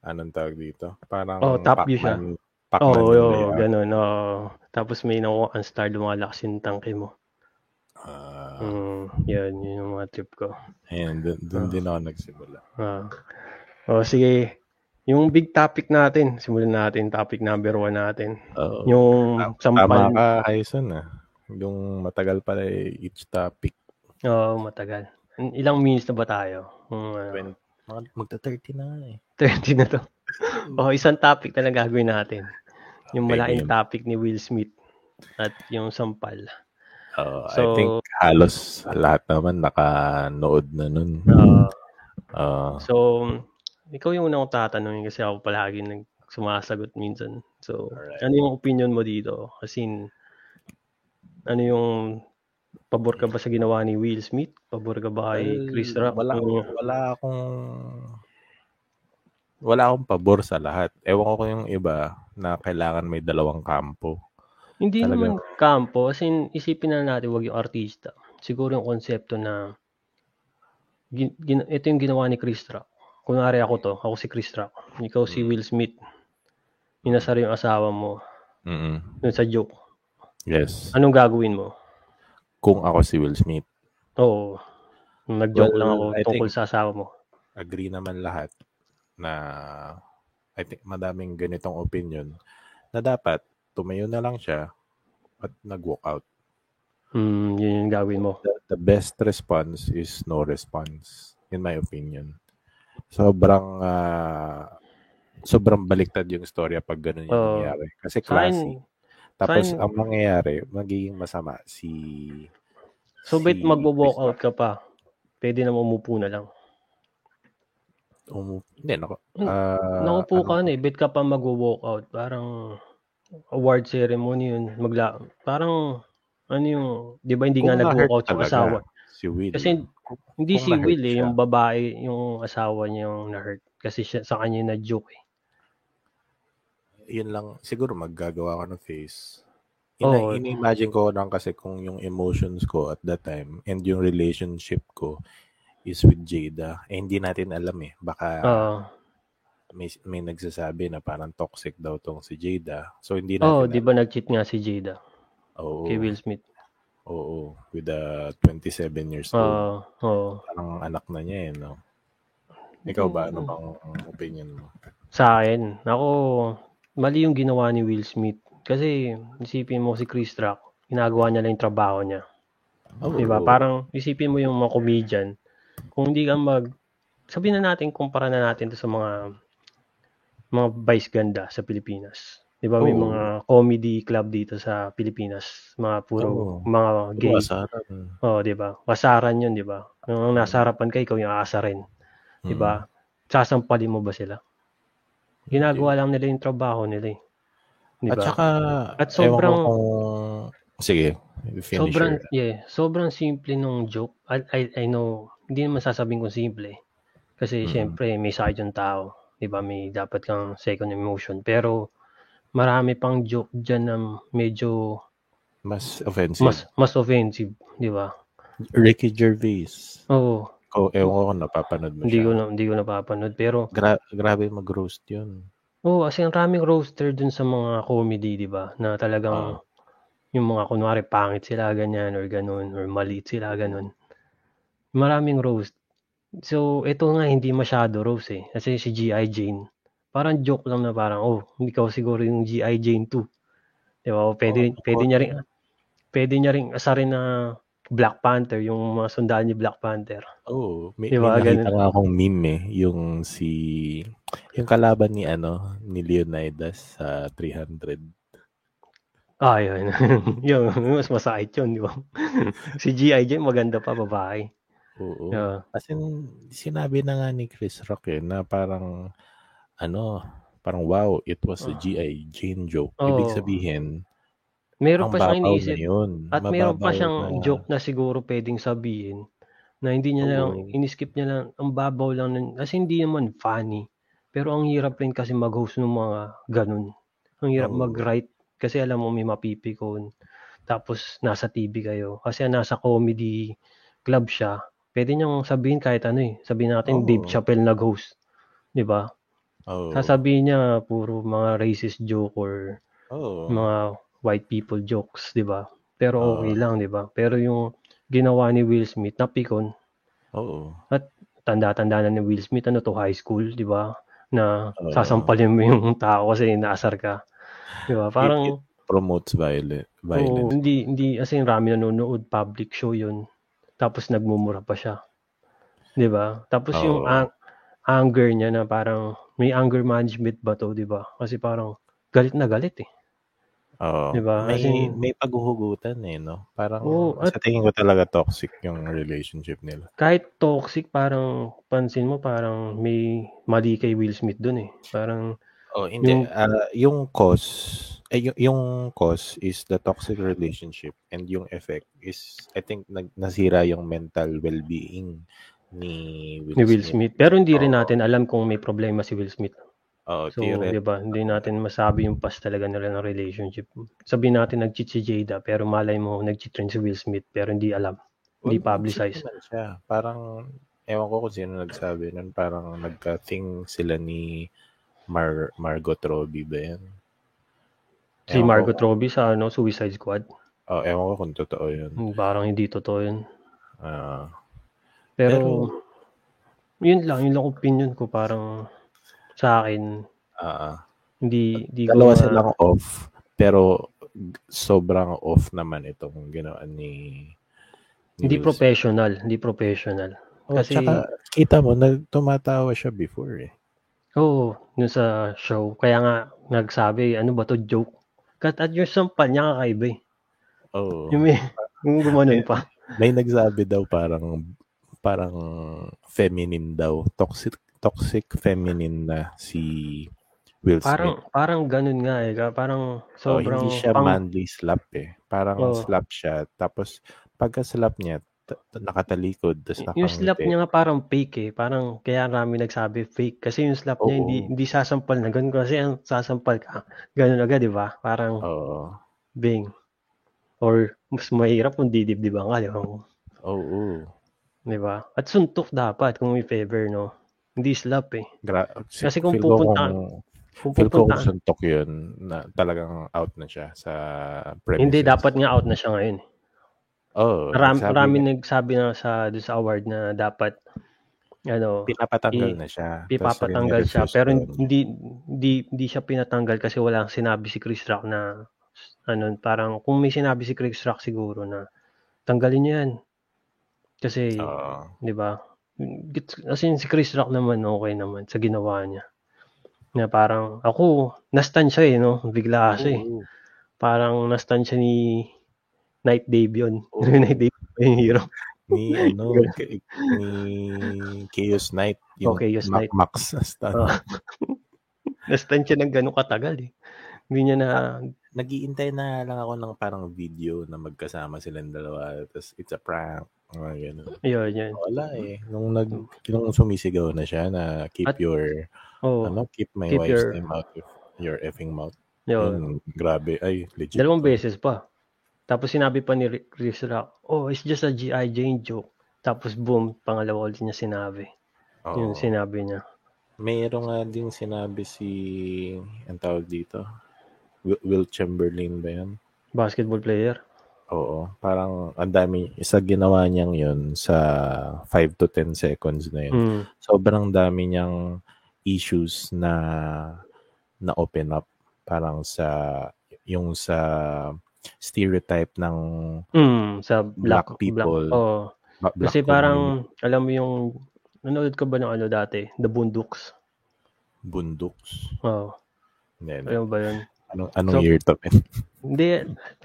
anong tawag dito? Parang Oh, top view siya. Pac-Man- Pac-Man oh, oh, ganun. Oh. Tapos may nakuha ang star, lumalakas yung tanke mo. Ah, Mm, yun, yun yung mga trip ko. Ayun, dun, dun Ah. din ako nagsimula. Ah. O sige, yung big topic natin, simulan natin, topic number one natin. Oo. Yung Tama sampal. ka, Hyson ah. Yung matagal pala eh, each topic. Oo, matagal. Ilang minutes na ba tayo? Kung, ano, When, mga, magta-30 na nga eh. 30 na to. o, isang topic na lang gagawin natin. Yung Okay, malaking topic ni Will Smith at yung sampal. Uh, I So, think halos lahat naman nakanood na nun. ah, Uh, so, ikaw yung unang tatanungin kasi ako palagi nag sumasagot minsan. So, Alright. ano yung opinion mo dito? Kasi, ano yung pabor ka ba sa ginawa ni Will Smith? Pabor ka ba kay well, Chris Rock? wala, Yung- wala akong wala akong pabor sa lahat. Ewan ko yung iba na kailangan may dalawang kampo. Hindi Talaga. naman kampo. As in, isipin na natin, wag yung artista. Siguro yung konsepto na gin, gin- ito yung ginawa ni Chris Rock. Kunwari ako to, ako si Chris Rock. Ikaw si Mm. Will Smith. Inasar yung asawa mo Mm-mm. dun sa joke. Yes. Anong gagawin mo? Kung ako si Will Smith, Oo. Nag-joke Well, lang ako I tungkol sa asawa mo. agree naman lahat na I think madaming ganitong opinion na dapat tumayo na lang siya at nag-walk out. Hmm, yun yung gagawin mo. The, the best response is no response in my opinion. Sobrang ah, sobrang baliktad yung storya pag ganun yung Oo. nangyayari. Kasi classy. Tapos akin- ang mangyayari, magiging masama si so si magwo-walk Chris out ka pa. Pwede na umupo na lang. Umu- hindi, nako. Hmm. ah, Naupo ano ka na eh, bet ka pa magwo-walk out. Parang award ceremony yun. Magla parang ano yung, 'di ba hindi nga Kung nag-walk na-hurt out yung asawa. Si Will. Kasi hindi si Will eh, siya. yung babae, yung asawa niya yung na-hurt kasi siya, sa kanya na joke eh. yun lang, siguro maggagawa ka ng face. Ina, imagine ko lang kasi kung yung emotions ko at that time and yung relationship ko is with Jada. Eh, hindi natin alam eh. Baka Oo. may, may nagsasabi na parang toxic daw tong si Jada. So, hindi Oh, natin 'di ba nag-cheat nga si Jada Oo. kay Will Smith? Oo. With a 27 years old. Oo. Oo. Parang anak na niya eh, no? Ikaw ba? Ano bang opinion mo? Sa akin, ako, mali yung ginawa ni Will Smith. Kasi, isipin mo si Chris Rock, ginagawa niya lang yung trabaho niya. Oo. Di ba? Parang, isipin mo yung mga comedian, kung hindi ka mag, sabihin na natin, kumpara na natin to sa mga, mga vice ganda sa Pilipinas. Di ba? May Oo. mga comedy club dito sa Pilipinas. Mga puro, Oo. mga gay. Iwasaran. Oo, di ba? Kasaran yun, di ba? Yung nasa harapan ka, ikaw yung aasarin. Di Mm. ba? Sasampalin mo ba sila? Ginagawa lang nila yung trabaho nila eh. Di At ba? saka, At ewan sobrang- ko kung... Sige, finish sobrang, your- yeah, sobrang simple nung joke. I, I, I know, hindi naman sasabihin kong simple. eh. Kasi Mhm. syempre, may side yung tao. Di ba? May dapat kang second emotion. Pero, marami pang joke dyan na medyo Mas offensive. mas mas offensive. Di ba? Ricky Gervais. Oo. Ko, ewan ko kung napapanood mo Hindi siya. ko, na, hindi ko napapanood. Pero, Gra- grabe mag-roast yun. Oo, kasi ang raming roaster dun sa mga comedy, di ba? Na talagang Ah. yung mga kunwari pangit sila, ganyan, or ganun, or maliit sila, ganun. Maraming roast. So, ito nga hindi masyado roast eh. Kasi si G.I. Jane, parang joke lang na parang, oh, ikaw siguro yung G.I. Jane 2. Di ba? O pwede, Oo, pwede niya rin, pwede niya rin asarin na Black Panther, yung mga sundalo ni Black Panther. Oo. may, Diba, may nakita nga akong meme eh. Yung si... Yung kalaban ni ano, ni Leonidas sa 300. Ah, yun. yun, mas masakit yun, di ba? si G.I. Jane, maganda pa, babae. Oo. Yeah. As in, sinabi na nga ni Chris Rock eh, na parang, ano, parang wow, it was a G.I. Jane joke. Ibig Ah. Oo. sabihin, Meron pa siyang iniisip. yun. At meron pa siyang na- joke na siguro pwedeng sabihin na hindi niya lang, Oo. iniskip niya lang, ang babaw lang, nun, kasi hindi naman funny. Pero ang hirap rin kasi mag-host ng mga ganun. Ang hirap Oo. mag-write kasi alam mo may mapipikon. Tapos nasa TV kayo. Kasi nasa comedy club siya. Pwede niyang sabihin kahit ano eh. Sabihin natin Oo. Dave Chappelle nag-host. 'Di ba? Oo. Sasabihin niya puro mga racist joke or Oo. mga white people jokes, 'di ba? Pero Oo. okay lang, 'di ba? Pero yung ginawa ni Will Smith, napikon. Oo. Tanda-tanda na ni Will Smith ano to high school, 'di ba? Na Oo. sasampalin mo yung tao kasi naasar ka. 'Di ba? Parang Promotes violence. oo, violence. hindi hindi kasi rami nanonood public show 'yun. Tapos nagmumura pa siya. 'Di ba? Tapos yung Oo. ang- anger niya na parang may anger management ba to, 'di ba? Kasi parang galit na galit eh. Oo. Diba? May, As in- may paghuhugutan eh, no? Parang Oo, sa tingin ko talaga toxic yung relationship nila. Kahit toxic, parang pansin mo, parang may mali kay Will Smith dun eh. Parang, Oh, hindi. Yung- ah, yung cause, eh, yung, yung cause is the toxic relationship and yung effect is, I think, nag, nasira yung mental well-being ni Will, ni Will Smith. Smith. Pero hindi rin Oo. natin alam kung may problema si Will Smith. Oo, So, di ba, hindi natin masabi yung past talaga nila ng relationship. Sabihin natin nag-cheat si Jada, pero malay mo nag-cheat rin si Will Smith, pero hindi alam. Hindi Well, publicize. cheat naman siya. Parang, ewan ko kung sino nagsabi nun, parang nagka-thing sila ni Mar Margot Robbie ba yan? Si Ewan Margot ko, Robbie sa ano, Suicide Squad. oh, ewan ko kung totoo yun. Parang hindi totoo yun. Ah, Pero, Pero- yun lang, yun lang opinion ko. Parang sa akin, ah, hindi, hindi ko dalawa ma- silang off, pero sobrang off naman itong ginawa ni, ni hindi Smith. professional. Hindi professional. Oh, kasi- tsaka, kita mo, nag, tumatawa siya before eh. Oo, yun sa show. Kaya nga, nagsabi, ano ba to, joke? Kat at yung sampal niya kakaiba eh. Oh. Yung may, yung gumanon pa. May nagsabi daw parang parang feminine daw. Toxic toxic feminine na si Will Smith. Parang, parang ganun nga eh. Parang Oh, sobrang hindi siya pang- manly slap eh. Parang Oh. slap siya. Tapos pagka slap niya, t- nakatalikod. Tapos yung slap nakangiti. niya nga parang fake eh. Parang kaya rami nagsabi fake. Kasi yung slap niya Oo. hindi, hindi sasampal na ganun. Kasi ang sasampal ka, ganun agad, di ba? Parang Oo. bing. Or mas mahirap kung didibdiban ka, di ba? Oo. Di ba? At suntok dapat kung may favor, no? Hindi slap eh. Gra- Kasi kung pupunta- kung, Kung ko kung pupunta, suntok yun, na talagang out na siya sa premises. hindi, dapat nga out na siya ngayon. eh. Oh, Marami, nagsabi marami nagsabi na sa, sa award na dapat ano, pinapatanggal i- na siya. Tapos pipapatanggal siya pero hindi hindi hindi siya pinatanggal kasi walang sinabi si Chris Rock na ano parang kung may sinabi si Chris Rock siguro na tanggalin niyo yan kasi Oo. 'di ba as in, si Chris Rock naman okay naman sa ginawa niya na parang ako nastan siya eh no bigla kasi Oo. parang nastan siya ni Night Davion Oo. Night Davion yung hero ni ano ni Chaos Knight yung Oh, Chaos Knight. Max stand. Ah. nastan siya ng ganun katagal eh hindi niya na Nagiintay na lang ako ng parang video na magkasama silang dalawa tapos it's a prank mga ganun. yun yun Wala eh. Nung nag nung sumisigaw na siya na keep At- your oh ano keep my keep wife's your- name out of your effing mouth. yun Yun, grabe ay legit. Dalawang beses pa. Tapos sinabi pa ni Chris Rock, oh, it's just a G.I. Jane joke. Tapos boom, pangalawa ulit niya sinabi. Oo. Yung sinabi niya. Mayroon nga din sinabi si ang tawag dito. Will, Chamberlain ba yan? Basketball player. Oo, parang ang dami, isa ginawa niyang yun sa 5 to 10 seconds na yun. Mm. Sobrang dami niyang issues na na open up parang sa yung sa stereotype ng Mm, sa black, Black people. Black, oh. black Kasi parang, alam mo yung, nanonood ka ba ng ano dati? The Boondocks. bundoks. Oh, hindi. alam ba yun? Anong, anong So- year to? Hindi,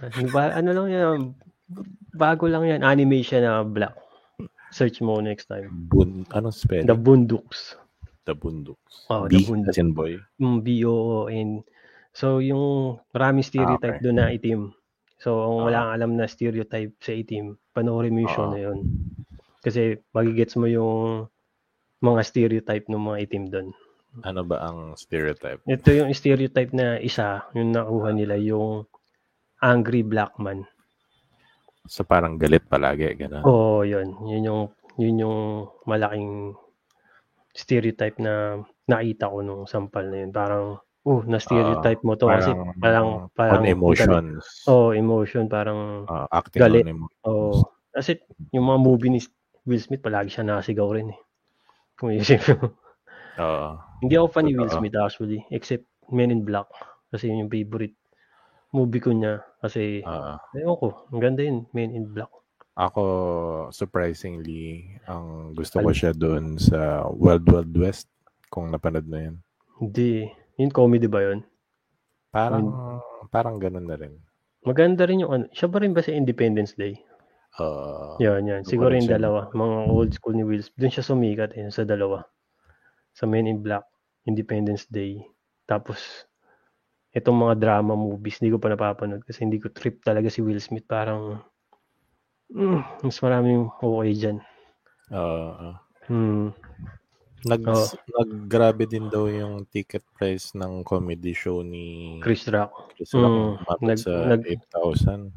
ano ba, ano lang yan, bago lang yan, anime siya na black. Search mo next time. Bun, anong spell? The Boondocks. The bundoks. Oh, B The Boondocks. as in boy. Mm, B-O-O-N. So, yung maraming stereotype Ah, okay. doon na itim. So, kung Ah. wala kang alam na stereotype sa itim, panoorin mo yung show Ah. na yun. Kasi, magigets mo yung mga stereotype ng mga itim doon. Ano ba ang stereotype? Ito yung stereotype na isa, yung nakuha nila, yung angry black man. So parang galit palagi, gano'n. Oo, yun. Yun yung, yun yung malaking stereotype na nakita ko nung sampal na yun. Parang, oh, na-stereotype mo to kasi parang, parang, on emotions. Oh, emotion, parang, Ah, acting galit. on emotions. oh. Kasi, yung mga movie ni Will Smith, palagi siya nasigaw rin eh. Kung isipin mo. Oo. Hindi ako fan ni Will. Smith actually, except Men in Black. Kasi yun yung favorite movie ko niya. Kasi, Oo. ewan ko, ang ganda yun, Men in Black. ako, surprisingly, ang gusto ko siya doon sa Wild Wild West, kung napanood na yun. Hindi, yun comedy ba yun? Parang, parang ganun na rin. Maganda rin yung ano. Siya ba rin ba sa Independence Day? Uh, Yan, yan. Siguro yung dalawa. Mga old school ni Will Smith. Doon siya sumikat eh, sa dalawa. Sa Men in Black, Independence Day. Tapos, itong mga drama movies, hindi ko pa napapanood kasi hindi ko trip talaga si Will Smith. Parang, mm, mas maraming okay dyan. Uh, Hmm. nag, Oo. naggrabe din daw yung ticket price ng comedy show ni Chris Rock. Chris Rock. Mm, nag- sa nag- 8,000.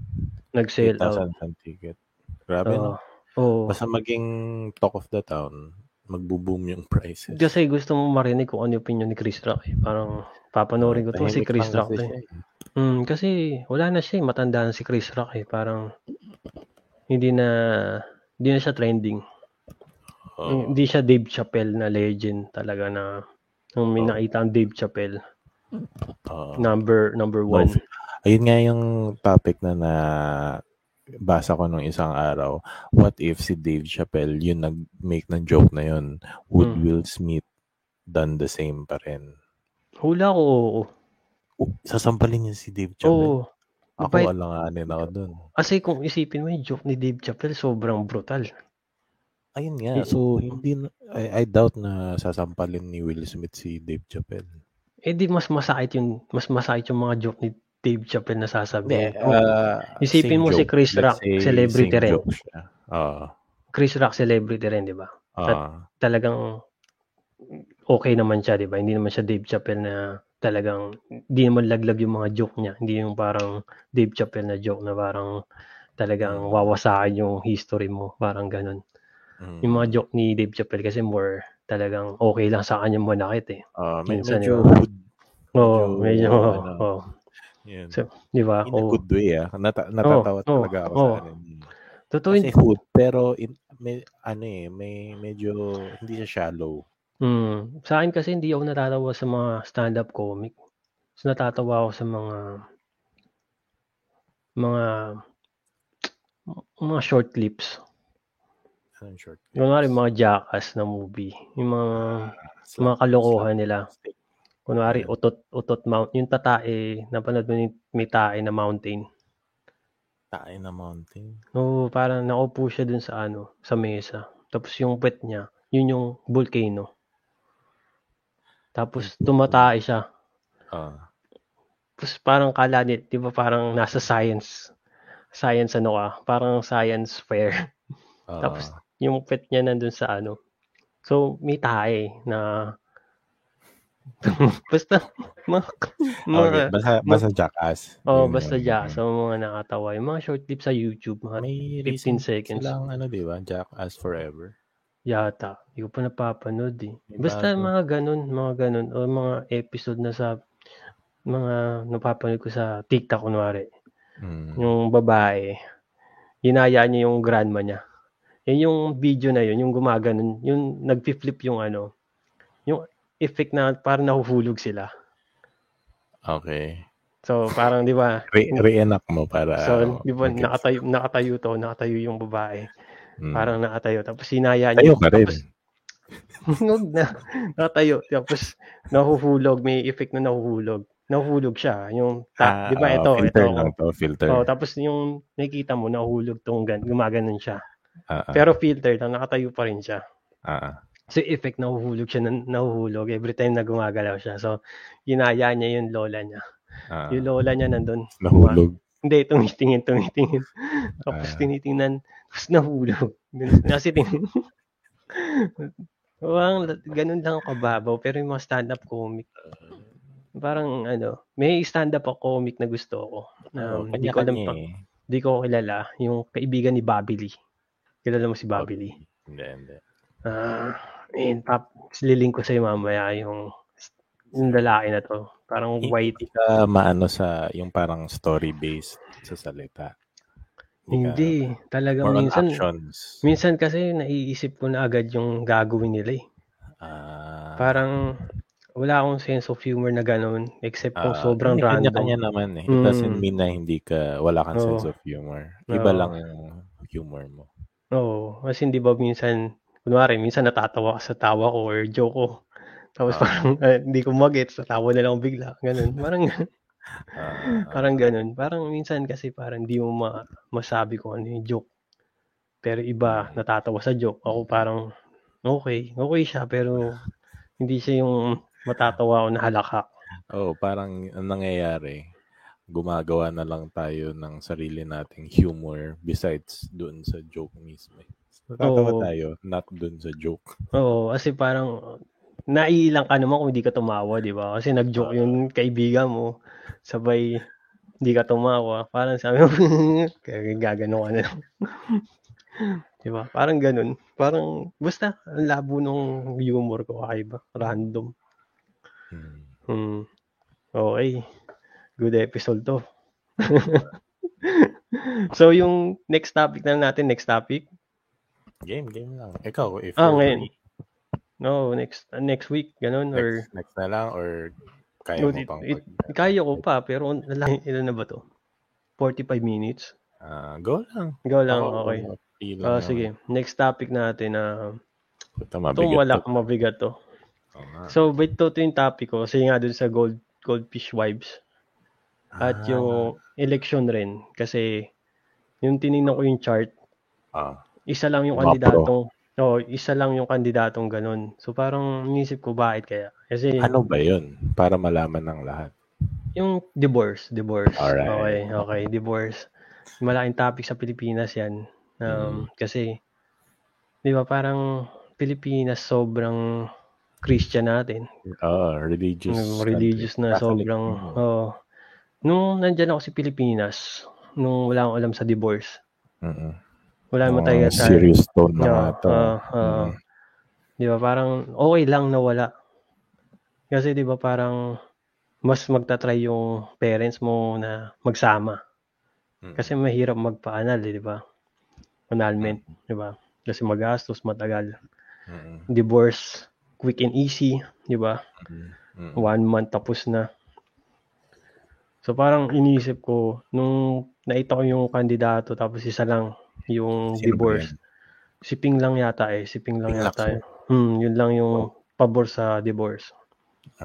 Nag-sell out. 8,000 ang ticket. Grabe, Oo. no? Oo. Basta maging talk of the town, magbo-boom yung prices. Kasi gusto mo marinig kung ano yung opinion ni Chris Rock. Eh. Parang papanoorin ko to si Chris Rock. kasi Eh. siya eh. Mm, kasi wala na siya, eh. matanda na si Chris Rock eh. Parang hindi na hindi na siya trending. Oo. Hindi siya Dave Chappelle na legend talaga na nung may Oo. nakita ang Dave Chappelle Oo. number number one. Ayun nga yung topic na na basa ko nung isang araw. What if si Dave Chappelle yung nag-make ng joke na yun? Would Hmm. Will Smith done the same pa rin? Hula ko oo. Oh, sasampalin niya si Dave Chappelle. Oo. Ako Mabait. alanganin ako dun. Kasi kung isipin mo yung joke ni Dave Chappelle sobrang brutal. Ayun nga. Eh, So, hindi I, I doubt na sasampalin ni Will Smith si Dave Chappelle. Eh di mas masakit yung mas masakit yung mga joke ni Dave Chappelle na sasabihin. Hindi, uh, Isipin mo si joke. Chris Let's Rock, say celebrity rin. Oo. Chris Rock celebrity rin, di ba? Ah. Talagang okay naman siya, di ba? Hindi naman siya Dave Chappelle na talagang hindi naman laglag yung mga joke niya. Hindi yung parang Dave Chappelle na joke na parang talagang Mm. wawasakin yung history mo. Parang ganun. Mm. Yung mga joke ni Dave Chappelle kasi more talagang okay lang sa kanya manakit eh. May, minsan medyo hood. Oo, medyo, ano, oo. Yun. So, di ba? In a Oo. good way ah. Nata- natatawa Oo, talaga ako oo. sa ano. Totoo Kasi hood, pero in, may, ano eh, may medyo, hindi siya shallow. Mm. Sa akin kasi hindi ako natatawa sa mga stand-up comic. So, natatawa ako sa mga mga mga short clips. Anong short? Kunwari mga jackass na movie. Yung mga mga kalokohan nila. Kunwari utot utot mount yung tatae napanood mo yung may tae na mountain. Tae na mountain. Oo, parang nakaupo siya dun sa ano, sa mesa. Tapos yung pet niya, yun yung volcano. Tapos tumatae siya. Ah. Tapos parang kala niya, di ba parang nasa science, science ano ka, parang science fair. ah, Tapos yung pet niya nandun sa ano. So, may tae na basta mga, mga okay, basta, basta jackass. oh, Yung basta mga- ja, so mga nakatawa. Yung mga short clips sa YouTube, mga May 15 recent seconds. silang ano, di ba? Jackass Forever. Yata. Hindi ko pa napapanood eh. Basta bago. mga ganun, mga ganun. O mga episode na sa mga napapanood ko sa TikTok kunwari. Mm. Yung babae, hinaya niya yung grandma niya. Yan yung video na yun, yung gumaganon, yung nagpi-flip yung ano, effect na parang nahuhulog sila. Okay. So, parang di ba? Re- reenact mo para... So, di ba mag-gets. nakatayo, nakatayo to, nakatayo yung babae. Mm. Parang nakatayo. Tapos hinaya niya. Tayo ka rin. Tapos, Huwag na. Nakatayo. Tapos, nahuhulog. May effect na nahuhulog. Nahuhulog siya. Yung, Ah, ta- di ba oo, ito? filter ito. lang to, filter. Oh, tapos yung nakikita mo, nahuhulog tong gan, gumaganon siya. Ah, ah, Pero filter lang, nakatayo pa rin siya. ah, ah. So, effect, nahuhulog siya, na- nahuhulog every time na gumagalaw siya. So, ginaya niya yung lola niya. ah. Yung lola niya nandun. Nahulog. Hindi, tumitingin, tumitingin. Tapos Ah. tinitingnan, tapos nahulog. Kasi tingin. Parang ganun lang ang kababaw. Pero yung mga stand-up comic, parang ano, may stand-up ako comic na gusto ko. Na Oo, hindi ko alam pa, eh. hindi ko kilala. Yung kaibigan ni Bobby Lee. Kilala mo si Bobby Lee? Hindi, hindi. Ah, in top, liling ko sa'yo mamaya yung yung lalaki na to. Parang white. Hindi ka maano sa yung parang story-based sa salita. Hindi. More on minsan, actions. minsan kasi naiisip ko na agad yung gagawin nila eh. Ah, Parang wala akong sense of humor na ganun except kung ah, sobrang hindi, random. Kanya-kanya naman eh. It doesn't Mm. mean na hindi ka, wala kang Oo. sense of humor. Iba Oo. lang yung humor mo. Oo. Kasi hindi ba minsan, kunwari, minsan natatawa ka sa tawa ko or joke ko. Tapos Ah. parang eh, hindi ko magets, natawa na lang bigla. Ganun. Parang Ah, Parang ganun. Parang minsan kasi parang di mo ma- masabi kung ano yung joke. Pero iba natatawa sa joke. Ako parang okay, okay siya pero hindi siya yung matatawa o nahalakak. oh, parang ang nangyayari, gumagawa na lang tayo ng sarili nating humor besides doon sa joke mismo. eh. Natatawa Oo. tayo, not doon sa joke. Oo, kasi parang naiilang ka naman kung hindi ka tumawa, di ba? Kasi nag-joke yung kaibigan mo, sabay hindi ka tumawa. Parang sabi mo, kaya gagano ka na lang. di ba? Parang ganun. Parang, basta, ang labo nung humor ko, kakaiba. Random. Hmm. Hmm. Okay. Good episode to. so, yung next topic na natin, next topic. Game, game lang. Ikaw, if Ah, ngayon. No, next uh, next week, ganun, or next, next na lang or kaya No, mo it- pang it- pag- Kaya ko pa, pero ilan, ilan na ba to? 45 minutes? Ah, go lang. Go lang, Ako, okay. lang Ah, sige, next topic natin na Puta, ito mabigat wala to. mabigat to. Oo nga. So, wait to, to yung topic ko. Kasi nga dun sa gold, goldfish vibes. At Ah, yung election rin. Kasi yung tinignan ko yung chart, ah, isa lang yung Mapro. kandidatong Oh, isa lang yung kandidatong ganun. So parang inisip ko bakit kaya? Kasi ano ba yun? Para malaman ng lahat. yung divorce, divorce. Alright. Okay, okay, divorce. Malaking topic sa Pilipinas 'yan. Um, kasi 'di ba parang Pilipinas sobrang Christian natin. Oo, religious. Yung religious country. na Catholic. sobrang Mm. oh. Nung nandiyan ako sa Pilipinas, nung wala akong alam sa divorce. Mm-mm. Wala Mga tayo serious tone na Yeah, nga to. ah, ah. Mm. Di ba parang okay lang na wala. Kasi di ba parang mas magta-try yung parents mo na magsama. Mm. Kasi mahirap magpa-anal, eh, di ba? Annulment, di ba? Kasi magastos, matagal. Divorce, quick and easy, di ba? One month tapos na. So parang inisip ko, nung naita ko yung kandidato tapos isa lang yung Sino divorce. Si Ping lang yata eh. Si Ping lang Ping yata. Eh. Hmm, yun lang yung pabor sa divorce.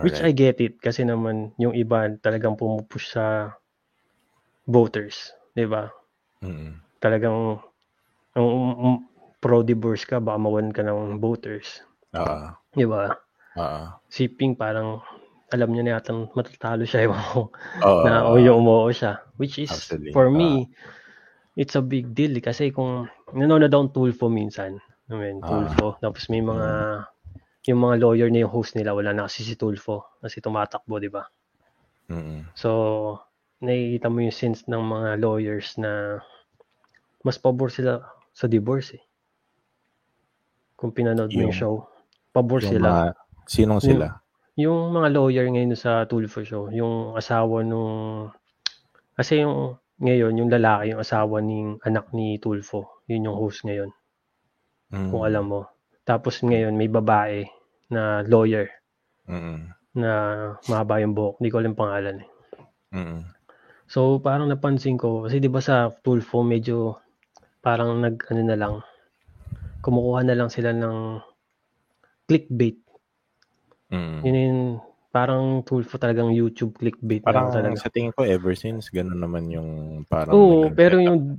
Which I Alright. get it kasi naman yung iba talagang pumupush sa voters, 'di ba? Mm-mm. Talagang ang um, pro-divorce ka baka mawan ka ng voters, Oo. 'di ba? Oo. Si Ping parang alam niya na yata matatalo siya ewan ko Oo. na o yung umuo siya. Which is, Actually, for me, it's a big deal eh. kasi kung nanonood akong Tulfo minsan, I mean, Ah. Tulfo, tapos may mga, yung mga lawyer na yung host nila, wala na kasi si Tulfo, kasi tumatakbo, di ba? Mm-mm. So, nakikita mo yung sense ng mga lawyers na mas pabor sila sa divorce eh. Kung pinanood mo yung Yung- show, pabor Yung sila. mga, sinong Yung- sila? Yung mga lawyer ngayon sa Tulfo show, yung asawa nung kasi yung ngayon yung lalaki, yung asawa ng anak ni Tulfo, yun yung host ngayon, Mm. kung alam mo. Tapos ngayon may babae na lawyer Mm-mm. na mahaba yung buhok, hindi ko alam pangalan eh. Mm-mm. So parang napansin ko kasi 'di ba sa Tulfo medyo parang nag ano na lang kumukuha na lang sila ng clickbait. Mm-mm. Yun yung parang Tulfo talagang YouTube clickbait Parang lang talaga. sa tingin ko ever since ganun naman yung parang Oo, pero yung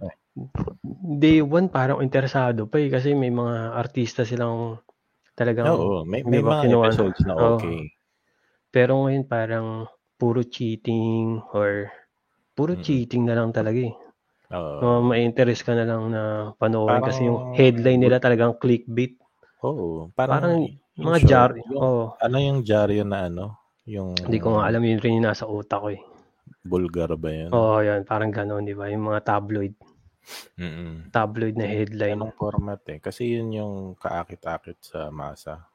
day one parang interesado pa eh kasi may mga artista silang talagang Oo, may, may mga kinuha na? episodes na Oo. okay. pero ngayon parang puro cheating or puro Mm. cheating na lang talaga eh. Uh, may interest ka na lang na panoorin kasi yung Parang- headline nila talagang clickbait. Oo, parang, Parang yung mga jar. Oh, ano yung dyaryo na ano? Yung hindi ko nga alam yun rin yung nasa utak ko eh. Bulgar ba yun? Oo, oh, yan. Parang gano'n, di ba? Yung mga tabloid. Mm-mm. Tabloid na headline. Anong format eh? Kasi yun yung kaakit-akit sa masa.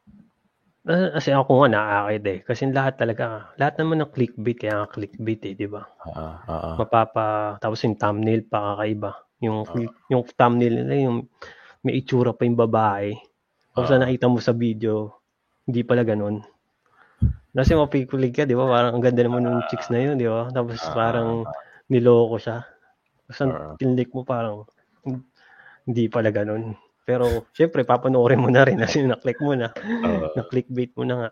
Ah, Kasi ako nga naaakit eh. Kasi lahat talaga, lahat naman ng clickbait, kaya nga clickbait eh, di ba? Ah, ah, ah. Mapapa, tapos yung thumbnail pa kakaiba. Yung, Ah. yung thumbnail nila, yung may itsura pa yung babae. Tapos Ah. na nakita mo sa video, hindi pala ganun. Kasi mapikulig ka, di ba? Parang ang ganda naman ng chicks na yun, di ba? Tapos Ah, parang niloko siya. Tapos ang Ah. pinlik mo parang hindi pala ganun. Pero syempre papanoorin mo na rin kasi na-click mo na. Oo. Na-clickbait mo na nga.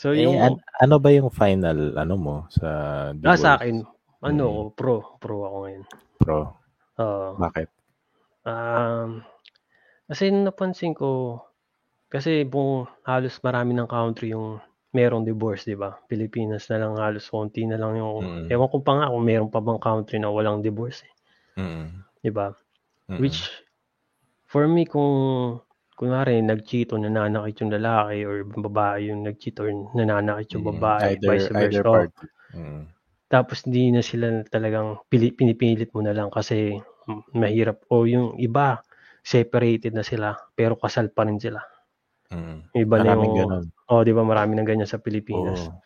So Eh, yung an- ano ba yung final ano mo sa ah, divorce? sa akin, ano, Mm. pro, pro ako ngayon. Pro. Oo. Bakit? Um, kasi napansin ko, kasi buong halos marami ng country yung merong divorce, di ba? Pilipinas na lang halos konti na lang yung, Mm. ewan ko pa nga kung meron pa bang country na walang divorce, eh, Mm. di ba? Mm-mm. Which, for me, kung kunwari nag-cheat o nananakit yung lalaki or babae yung nag-cheat or nananakit yung babae, either, vice either versa. party. Mm. Tapos di na sila talagang pili, pinipilit mo na lang kasi mahirap. O yung iba, separated na sila pero kasal pa rin sila. Mm. Iba na yung, ganun. oh, di ba marami ng ganyan sa Pilipinas. Oo.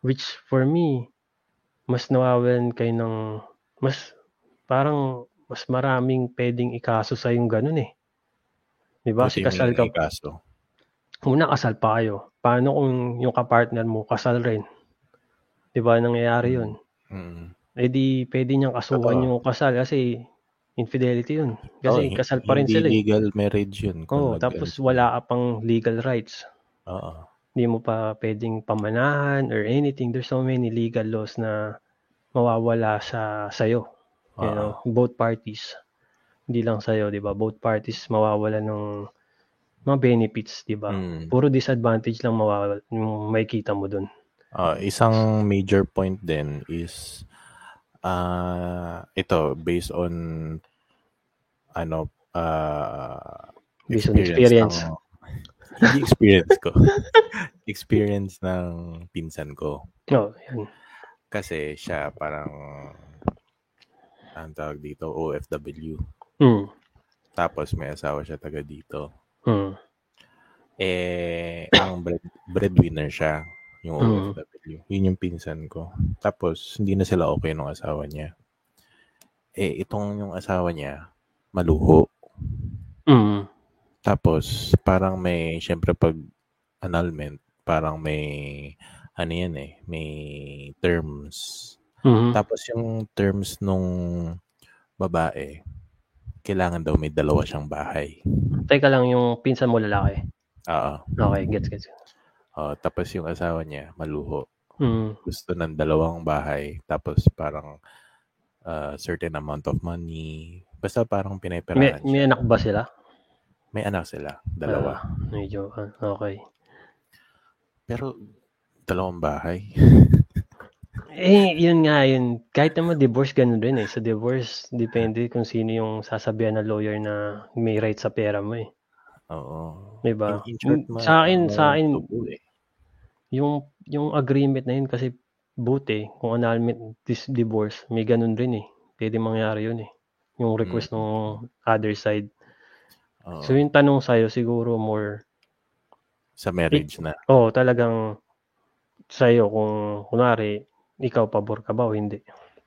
Which for me, mas nawawalan kayo ng, mas, parang, mas maraming pwedeng ikaso sa yung ganun eh. Di ba? Kasi kasal ka, kaso. una kasal pa kayo. Paano kung yung kapartner mo kasal rin? Di ba nangyayari yun? Mm. Eh di pwede niyang kasuhan Totoo. yung kasal kasi infidelity yun. Kasi Oo, kasal pa rin sila eh. legal marriage yun. Oo, nag- tapos wala ka pang legal rights. Oo. Hindi mo pa pwedeng pamanahan or anything. There's so many legal laws na mawawala sa sayo. You know, both parties. Hindi lang sa'yo, di ba? Both parties mawawala ng mga benefits, di ba? Mm. Puro disadvantage lang mawawala, yung makikita mo dun. Ah, isang major point din is ah ito based on ano ah Based on experience. ng- hindi experience ko. experience ng pinsan ko. Oh, yan. Kasi siya parang ang tawag dito OFW. Hmm. Tapos may asawa siya taga dito. Hmm. Eh ang bread, breadwinner siya yung Mm. OFW. Yun yung pinsan ko. Tapos hindi na sila okay nung asawa niya. Eh itong yung asawa niya maluho. Hmm. Tapos parang may syempre pag annulment, parang may ano yan eh, may terms. Mhm. Tapos yung terms nung babae, kailangan daw may dalawa siyang bahay. Teka lang, yung pinsan mo lalaki. Oo. Okay, gets, gets. Oh, tapos yung asawa niya, maluho. Hmm. Gusto ng dalawang bahay. Tapos parang uh, certain amount of money. Basta parang May, pinaperahan siya. may anak ba sila? May anak sila. Dalawa. Ah, medyo, ah, okay. Pero dalawang bahay. Eh, yun nga, yun. Kahit naman divorce, ganun rin eh. Sa divorce, depende kung sino yung sasabihan ng lawyer na may right sa pera mo eh. Oo. Diba? In, in short, ma- Sa akin, sa akin, tubo eh. Yung, yung agreement na yun kasi buti, kung annulment this divorce, may ganun rin eh. Pwede mangyari yun eh. Yung request Mm. ng other side. Oo. So yung tanong sa'yo, siguro more, sa marriage na. oh, talagang sa'yo kung, kunwari, ikaw pabor ka ba o hindi?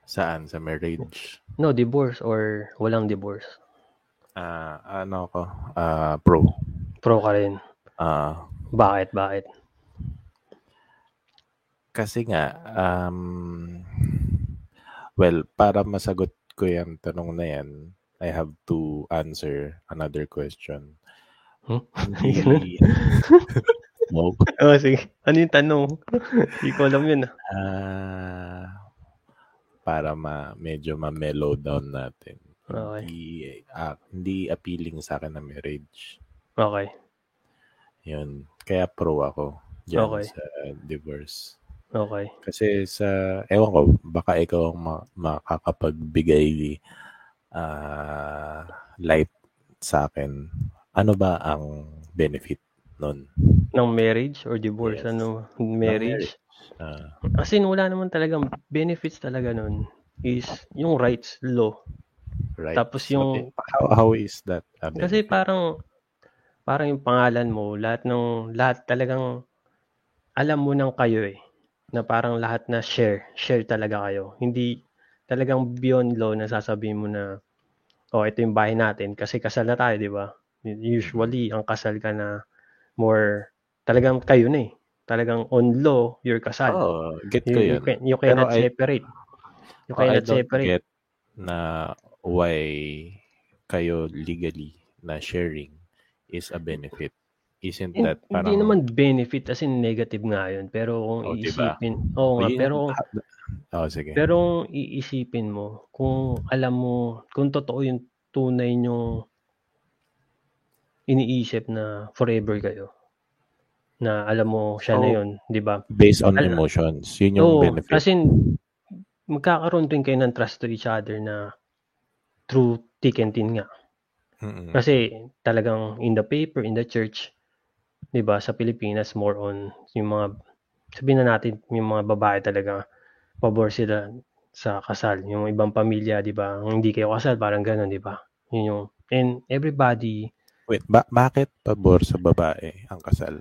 Saan? Sa marriage. No, divorce or walang divorce. Ah, ano ko? Ah, pro. Pro ka rin. Ah, Bakit? Bakit? Kasi nga um well, para masagot ko yung tanong na yan, I have to answer another question. Hmm? Hindi, no. Oh, sige. Ano yung tanong? Hindi ko alam yun. Ah, para ma medyo ma-mellow down natin. Okay. Hindi, ah, hindi appealing sa akin na marriage. Okay. Yun. Kaya pro ako dyan Okay. sa divorce. Okay. Kasi sa, ewan ko, baka ikaw ang ma- makakapagbigay ah, light sa akin. Ano ba ang benefit nun? Ng marriage or divorce? Yes. Ano? Marriage? Ah, Kasi wala naman talagang benefits talaga nun is yung rights law. right. Tapos yung- how, how is that Kasi parang parang yung pangalan mo, lahat ng lahat talagang alam mo nang kayo eh na parang lahat na share, share talaga kayo. Hindi talagang beyond law na sasabihin mo na oh, ito yung bahay natin kasi kasal na tayo, di ba? Usually, ang kasal ka na more talagang kayo na eh. Talagang on law, you're kasal. Oh, get ko you, you, yun. can, you cannot I- separate. You Oh, I cannot don't separate. get na why kayo legally na sharing is a benefit. Isn't that parang... Hindi naman benefit as in negative nga yun. Pero kung Oh, diba? iisipin, oo nga, Yun- pero Oh, sige. pero kung iisipin mo, kung alam mo, kung totoo yung tunay yung iniisip na forever kayo, na alam mo siya na So, yun, di ba? Based on Al- emotions. Yun yung Oo, benefit. as in, magkakaroon din kayo ng trust to each other na through thick and thin nga. Mm-mm. Kasi talagang in the paper, in the church, 'di ba, sa Pilipinas more on yung mga sabihin na natin yung mga babae talaga pabor sila sa kasal. Yung ibang pamilya, 'di ba, hindi kayo kasal, parang gano'n, 'di ba? Yun yung and everybody Wait, ba- bakit pabor sa babae ang kasal?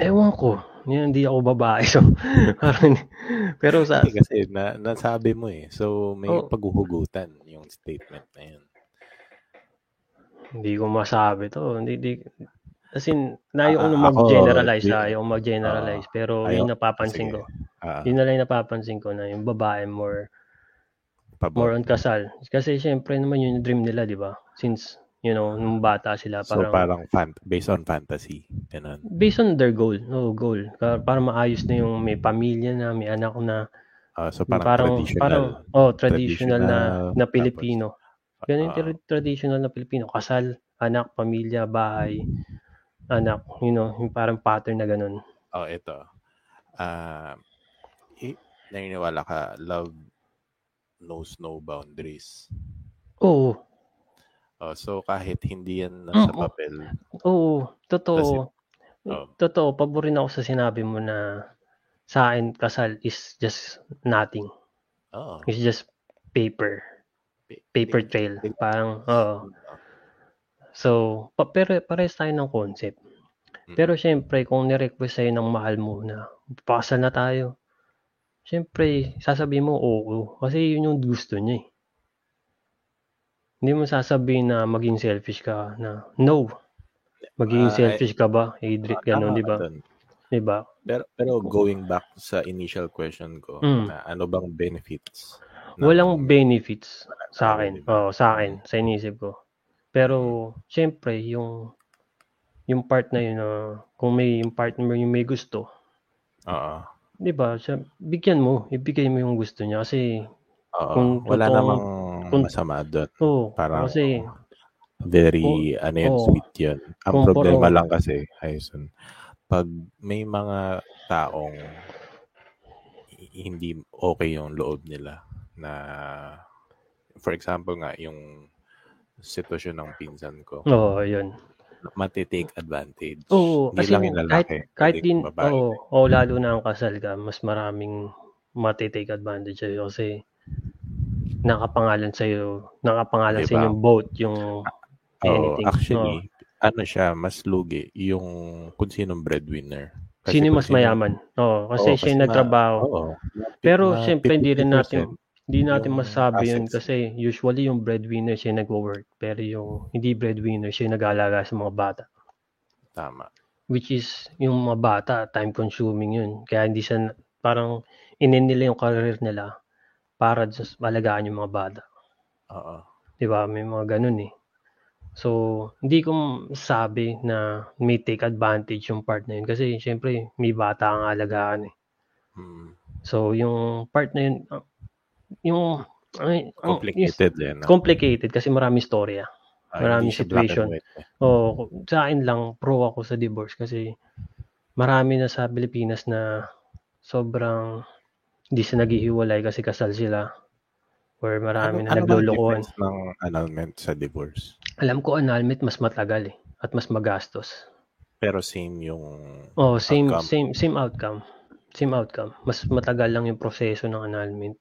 ewan ko, yun, hindi ako babae. So, parang, pero sa, kasi na, nasabi mo eh. So, may Oh. paghuhugutan yung statement na yun. Hindi ko masabi to. Hindi, hindi, as in, na Ah, ayaw ko ako, mag-generalize, di- ah, ko mag-generalize, pero ayaw- yung napapansin sige. ko, Ah, yun na lang yung napapansin ko na yung babae more pabor. more on kasal. Kasi syempre naman yun yung dream nila, di ba? Since, you know, nung bata sila, so, parang, parang fan- based on fantasy. Ganun. based on their goal, no, goal. Para, maayos na yung may pamilya na, may anak na, Ah, so, parang, parang, traditional. parang, oh, traditional, na, Traditional, na tapos, Pilipino. Ganun yung ah, tra- traditional na Pilipino. Kasal, anak, pamilya, bahay, anak, you know, yung parang pattern na ganun. oh, ito. Ah, eh, naniniwala ka, love knows no boundaries. Oo, Oh, so, kahit hindi yan nasa Mm, papel, oo, totoo. oh. Totoo, paborin ako sa sinabi mo na sa akin, kasal is just nothing. oh, It's just paper. Paper trail. Parang, oo. So, pa, pero parehas tayo ng concept. Pero syempre, kung ni-request sa'yo ng mahal mo na pakasal na tayo, syempre, sasabihin mo oo. Kasi yun yung gusto niya eh. Hindi mo sasabihin na maging selfish ka na no. Magiging Ah, selfish ka ba? Adrian, Ah, ganun, tama di ba? Di ba? Pero, pero going back sa initial question ko, Mm. na ano bang benefits? Ng- Walang benefits sa akin. Oo, sa akin, sa inisip ko. Pero, syempre, yung yung part na yun na kung may yung partner yung may gusto, Oo. 'di ba? Bigyan mo, ibigay mo yung gusto niya kasi Oo. Kung Wala totoong- namang kung- masama doon. oh, Parang kasi very ano yun, oo. sweet yun. Ang Kung problema lang kasi, Hyson, pag may mga taong hi- hindi okay yung loob nila na for example nga yung sitwasyon ng pinsan ko, oh, yun. matitake advantage. Oo, Hindi kasi lang yung kahit lalaki, kahit pwede din babae. oh, oh, lalo na ang kasal ka, mas maraming matitake advantage sa'yo kasi nakapangalan sa'yo, nakapangalan Diba? sa yung boat, yung Oo, anything. actually, ano siya, mas lugi yung kung sinong breadwinner. Kasi Sino mas mayaman? Oo, Oo, kasi siya yung kasi nagtrabaho. Oo. Pero Na syempre hindi rin 50% natin hindi natin yung masabi yun kasi usually yung breadwinner siya yung nagwo-work pero yung hindi breadwinner siya nag-aalaga sa mga bata. Tama. Which is yung mga bata time consuming yun. Kaya hindi siya parang inin nila yung career nila para just malagaan yung mga bata. Oo. 'Di ba? May mga ganun eh. So, hindi ko sabi na may take advantage yung part na yun kasi syempre may bata ang alagaan eh. Mm. So, yung part na yun, yung, ay, ang- Complicated is no? complicated kasi maraming storya. Ah, and situation. white eh. O, sa akin lang, pro ako sa divorce kasi marami na sa Pilipinas na sobrang hindi sila naghihiwalay kasi kasal sila. Or marami ano na naglulukuhan. difference ng annulment sa divorce? Alam ko, annulment mas matagal eh. At mas magastos. Pero same yung Oh, same Outcome. same same outcome. Same outcome. Mas matagal lang yung proseso ng annulment.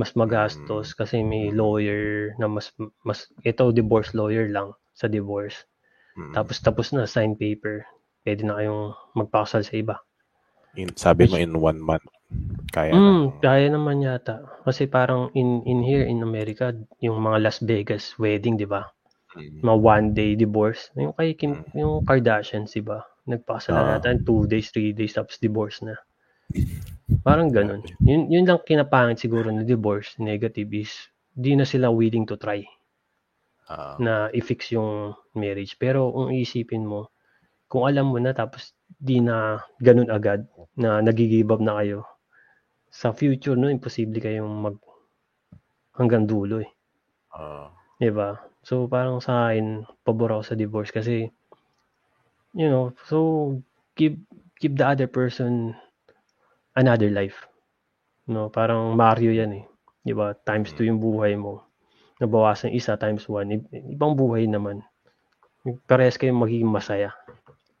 Mas magastos kasi may lawyer na mas mas ito divorce lawyer lang sa divorce. mm, Tapos tapos na sign paper. Pwede na kayong magpakasal sa iba. in, sabi mo in one month. Kaya Mm, kaya naman yata. Kasi parang in in here in America, yung mga Las Vegas wedding, 'di ba? Mm, Mga one day divorce. Yung kay Kim, yung Kardashians, 'di ba? Nagpakasal na Ah. yata in two days, three days tapos divorce na. Parang ganun. Yun, yun lang kinapangit siguro na divorce, negative is, di na sila willing to try. Ah, na i-fix yung marriage. Pero kung isipin mo, kung alam mo na tapos di na ganun agad na nag-give up na kayo, sa future no, imposible kayong mag hanggang dulo eh. ah, 'Di ba? So parang sa akin, pabor ako sa divorce kasi you know, so give give the other person another life. No, parang Mario 'yan eh. 'Di ba? Times 2 yung buhay mo. Nabawasan isa times 1, ibang buhay naman. Parehas kayong magiging masaya.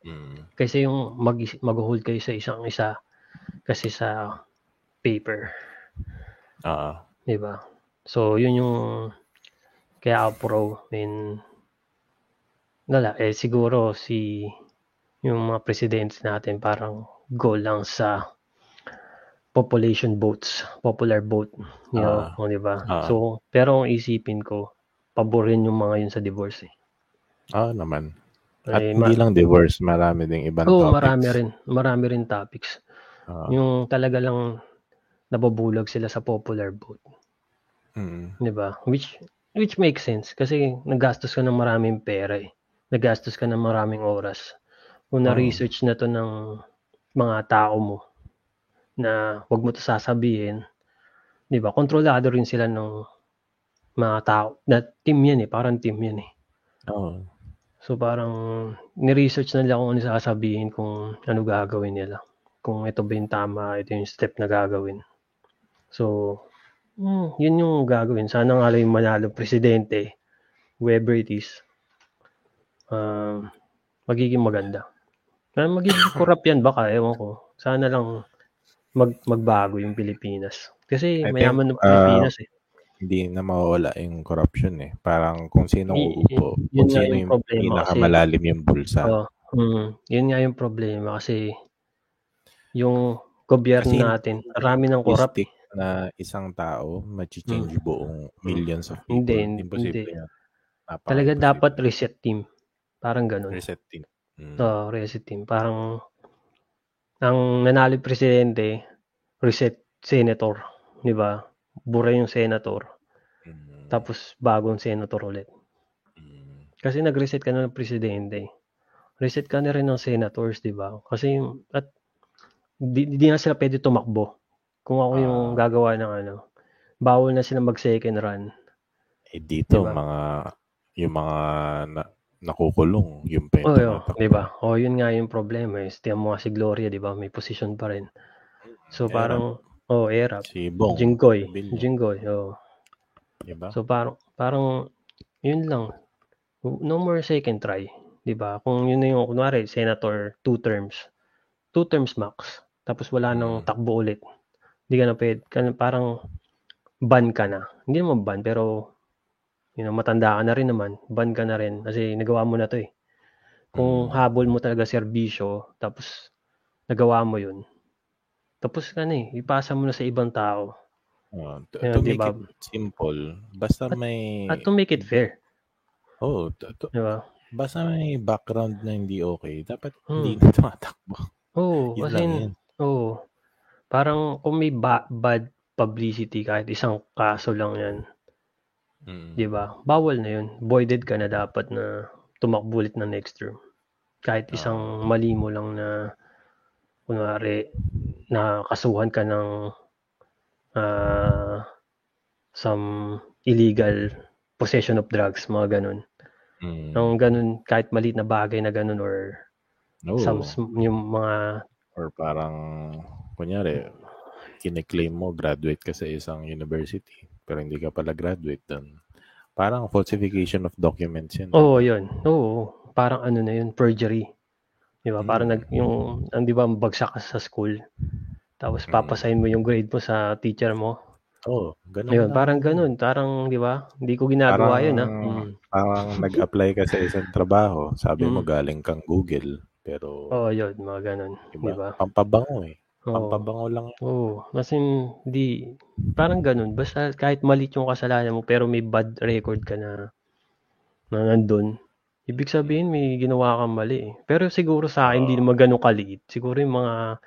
mm, Kasi yung mag mag-hold kayo sa isang isa kasi sa paper, ah, 'di ba? So yun yung kaya ako pro in wala eh siguro si yung mga presidents natin parang goal lang sa population votes, popular vote, you know, Ah. o, 'di ba? Ah. So, pero ang isipin ko, paborin yung mga yun sa divorce eh. ah, naman. At Eh, hindi lang divorce, marami ding ibang Oo, topics. marami rin. Marami rin topics. Ah, Yung talaga lang nababulag sila sa popular vote, mm, 'di ba? Which which makes sense kasi naggastos ka ng maraming pera eh. Naggastos ka ng maraming oras. Kung Oo. na-research na to ng mga tao mo na wag mo to sasabihin, 'di ba? Kontrolado rin sila ng mga tao. Na team 'yan eh, parang team 'yan eh. oo. So parang ni-research na nila kung ano sasabihin, kung ano gagawin nila. Kung ito ba yung tama, ito yung step na gagawin. So, hmm, yun yung gagawin. Sana nga lang yung manalo presidente, whoever it is, um, magiging maganda. Na magiging corrupt yan baka, ewan ko. Sana lang mag, magbago yung Pilipinas. Kasi I think, mayaman ng uh, Pilipinas eh. Hindi na mawawala yung corruption eh. Parang kung sino uupo, yun kung sino yung yung problema kasi- pinakamalalim yung bulsa. Oo. Mm, yun nga yung problema kasi yung gobyerno Kasi natin, marami ng corrupt. Na isang tao, mag-change buong millions of people. Hindi, Imposible hindi. yan. Talaga dapat reset team. Parang ganun. Reset team. Mm. Oo, reset team. Parang ang nanalo yung presidente, reset senator, 'di ba? Bura yung senator, Mm. tapos bagong senator ulit. Mm. Kasi nag-reset ka na ng presidente. Reset ka na rin ng senators, 'di ba? Kasi at di, di na sila pwede tumakbo. Kung ako yung Ah. gagawa ng ano, bawal na sila mag second run. Eh dito, Diba? mga, yung mga na, nakukulong, yung pwede Oh, yun. 'di ba? Oh, yun nga yung problema eh. Tiyan mo si Gloria, 'di ba? May position pa rin. So Erap. parang oh, Erap, Si Bong. Jinggoy. Jinggoy, oh. Diba? So parang parang yun lang. No more second try, 'di ba? Kung yun na yung kunwari senator two terms. Two terms max. Tapos wala nang Mm. takbo ulit. Hindi ka na pwede, parang ban ka na. Hindi naman ban pero you know, matanda ka na rin naman, ban ka na rin kasi nagawa mo na 'to eh. Kung Mm. habol mo talaga serbisyo tapos nagawa mo yun. Tapos ka na eh, ipasa mo na sa ibang tao. Oh, to, Yeah, to make diba? it simple, basta may... At to make it fair, oh, to, to- 'di ba? basta may background na hindi okay, dapat Hmm. hindi na tumatakbo. Oo, Yun kasi oo. Parang kung may ba- bad publicity kahit isang kaso lang 'yan, Mm. 'di ba? Bawal na 'yun. Voided ka na dapat na tumakbo ulit ng next term. Kahit isang mali mo lang na kunwari nakasuhan ka ng ah, some illegal possession of drugs, mga ganun. Mm. Ang ganun, kahit maliit na bagay na ganun or Oo. some, yung mga, Or parang, kunyari, kiniklaim mo, graduate ka sa isang university, pero hindi ka pala graduate doon. Parang falsification of documents yun. oo, oh, yun. Oo, parang ano na yun, perjury. Di ba? Mm. Parang nag, yung, ang di ba, bagsak ka sa school. Tapos Mm. papasign mo yung grade mo sa teacher mo. Oo, ganun Ayun, parang ganun. Parang, di ba? Hindi ko ginagawa Parang- yun, ha? Mm. Parang nag-apply ka sa isang trabaho, sabi mo Mm. galing kang Google, pero Oo, yun, mga ganun. diba? Di ba? Pampabango eh. Oo. Pampabango lang. Oo, kasi di parang ganun. Basta kahit maliit yung kasalanan mo pero may bad record ka na na nandun, ibig sabihin may ginawa kang mali. eh. Pero siguro sa akin, hindi naman ganun kaliit. Siguro yung mga,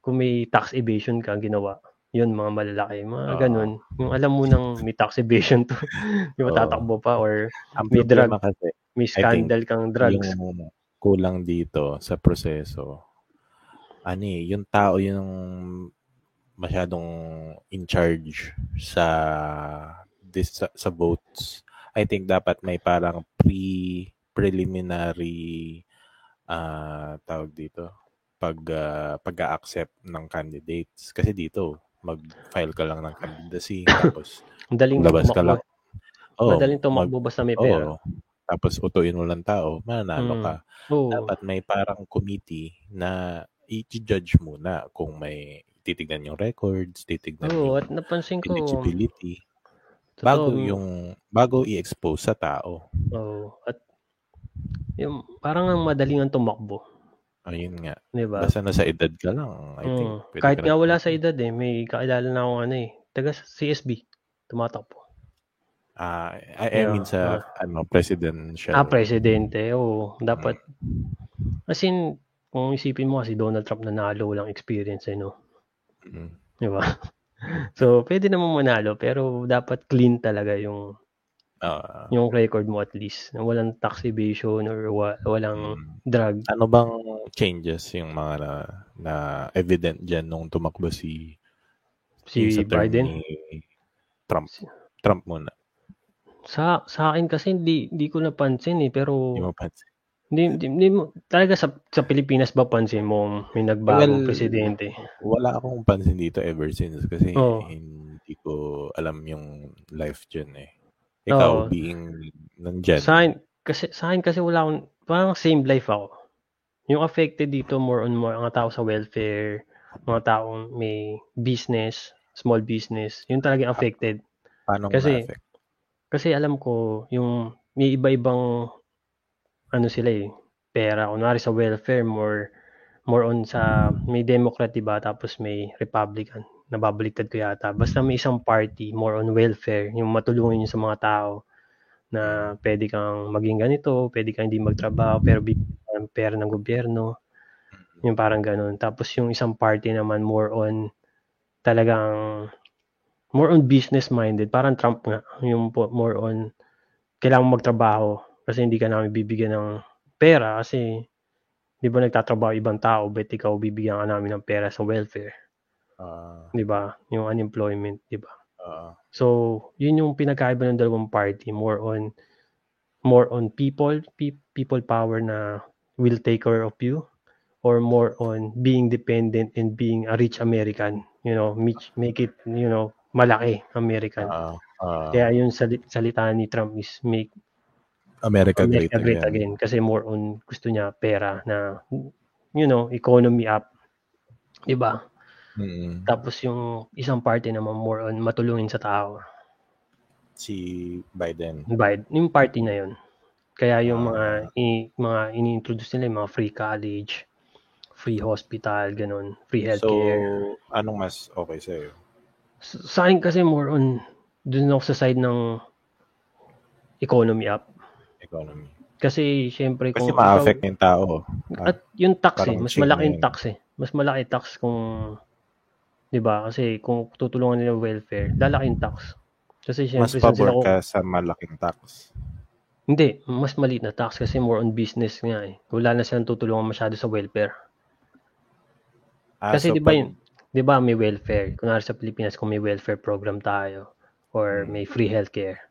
kung may tax evasion ka ginawa, yun mga malalaki, mga Oo. ganun. Yung alam mo nang may tax evasion to, ba Oo. tatakbo pa or Ang may drug, problema kasi, may I think, scandal kang drugs. yung kulang dito sa proseso, ano eh, yung tao yung masyadong in charge sa this sa, sa votes. I think dapat may parang pre preliminary ah tawag dito pag ah, pag-accept ng candidates kasi dito mag-file ka lang ng candidacy tapos Madaling labas ka lang. tumakbo. Oh, Madaling tumakbo basta may pera. Oo. Tapos utuin mo lang tao, mananalo Mm. ka. Oo. Dapat may parang committee na i-judge muna kung may titignan yung records, titignan Oo, yung at napansin ko, eligibility totoo, bago yung bago i-expose sa tao. Oo. At yung parang ang madaling ang tumakbo, Ayun nga. 'di ba? Basta nasa edad ka lang, I think. Mm. pwede Kahit ka nga na wala sa edad eh, may kakilala na akong ano eh, taga CSB, tumatakbo. Ah, I, I Yeah, mean sa ano presidential. Ah, presidente, oo. Dapat, as in, kung isipin mo kasi Donald Trump nanalo, walang experience eh, no? Mm. Di ba? So, pwede naman manalo, pero dapat clean talaga yung Ah, yung record mo at least. Walang tax evasion or wa- walang mm. drug. Ano bang changes yung mga na, na evident dyan nung tumakbo si Si Biden. Trump. Trump muna. Sa sa akin kasi hindi hindi ko napansin eh, pero Hindi mo pansin. Hindi, hindi, hindi mo talaga sa sa Pilipinas ba pansin mo may nagbagong Well, presidente? Wala akong pansin dito ever since kasi Oo. hindi ko alam yung life dyan eh. Ikaw, Oo. being nandyan. Sa akin, kasi sa akin kasi wala akong parang same life ako. Yung affected dito more on more mga tao sa welfare, mga taong may business, small business, yun talaga yung affected. paano kasi- na-affect? Kasi alam ko yung may iba-ibang ano sila eh, pera. Kunwari sa welfare, more more on sa may Democrat, diba? Tapos may Republican. Nababaliktad ko yata. Basta may isang party, more on welfare. Yung matulungin yun sa mga tao na pwede kang maging ganito, pwede kang hindi magtrabaho, pero bigyan ka ng pera ng gobyerno. Yung parang ganun. Tapos yung isang party naman more on talagang more on business minded. Parang Trump nga. Yung more on kailangan magtrabaho kasi hindi ka namin bibigyan ng pera kasi di ba nagtatrabaho ibang tao bet ikaw bibigyan ka namin ng pera sa welfare. Ah, di ba? Yung unemployment di ba? Ah, so yun yung pinagkaiba ng dalawang party more on more on people pe- people power na will take care of you or more on being dependent and being a rich American you know make, make it you know malaki American. Ah, ah, kaya yung sali- salita ni Trump is make America great, America great again. again. Kasi more on gusto niya pera na you know, economy up. 'Di ba? Mm, Tapos yung isang party naman more on matulungin sa tao. si Biden. Biden, yung party na 'yon. Kaya yung Ah. mga i, mga ini-introduce nila yung mga free college, free hospital, ganun, free So, healthcare. anong mas okay sa'yo? S- sa akin kasi more on dun ako sa side ng economy up. Economy. Kasi syempre Kasi kung ma-affect yung tao. At yung tax eh, mas malaki yung yun. tax eh. Mas malaki tax kung 'di ba? Kasi kung tutulungan nila welfare, lalaki yung tax. Kasi Mas syempre sila pabor ka sa malaking tax. Hindi, mas maliit na tax kasi more on business nga eh. Wala na silang tutulungan masyado sa welfare. Ah, Kasi so 'di ba pag- yun? 'Di ba may welfare? Kunwari sa Pilipinas kung may welfare program tayo or Hmm. may free healthcare.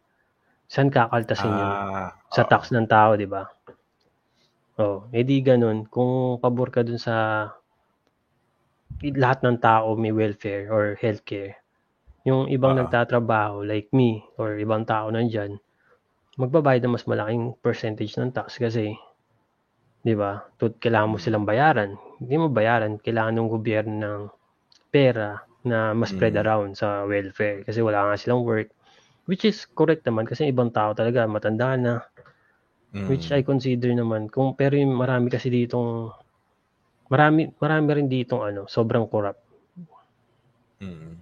Saan kakaltasin yun? Ah, sa oo. tax ng tao, 'di ba? Oh, edi ganun. Kung pabor ka dun sa lahat ng tao may welfare or healthcare. Yung ibang Oo. nagtatrabaho like me or ibang tao nandyan, magbabayad ng mas malaking percentage ng tax kasi 'di ba? Tut kailangan mo silang bayaran. Hindi mo bayaran, kailangan ng gobyerno ng pera na mas spread Mm. around sa welfare kasi wala nga silang work. Which is correct naman kasi ibang tao talaga matanda na Mm. which I consider naman kung pero yung marami kasi ditong marami marami rin ditong ano sobrang corrupt Mm.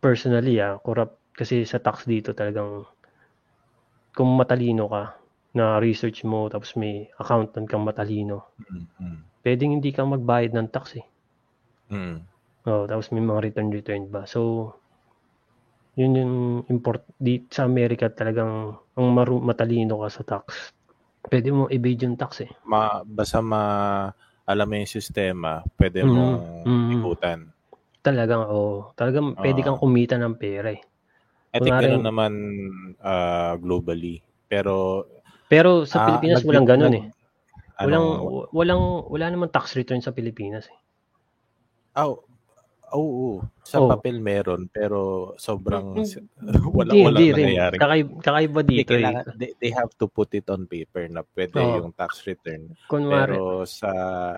personally ah corrupt kasi sa tax dito talagang kung matalino ka na research mo tapos may accountant kang matalino Mm. Pwedeng hindi ka magbayad ng tax eh Mm. Oh, tapos may mga return-return ba. So, yun yung import di sa Amerika talagang ang maru, matalino ka sa tax. Pwede mo evade yung tax eh. Ma, basta ma, alam mo yung sistema, pwede Mhm. mong Mhm. ikutan. Talagang oh, talagang pwede Oo. kang kumita ng pera eh. I think Kunwari- ganun naman ah, globally. Pero, Pero sa ah, Pilipinas nag- walang ganun eh. Walang ano, walang wala namang tax return sa Pilipinas eh. oh, oo, sa Oh. papel meron, pero sobrang, Mm, wala, Hindi, walang hindi nangyayari. Kakaiba, kakaiba dito eh. kailangan, they, they have to put it on paper na pwede Oo. yung tax return. Kunwari, Pero sa,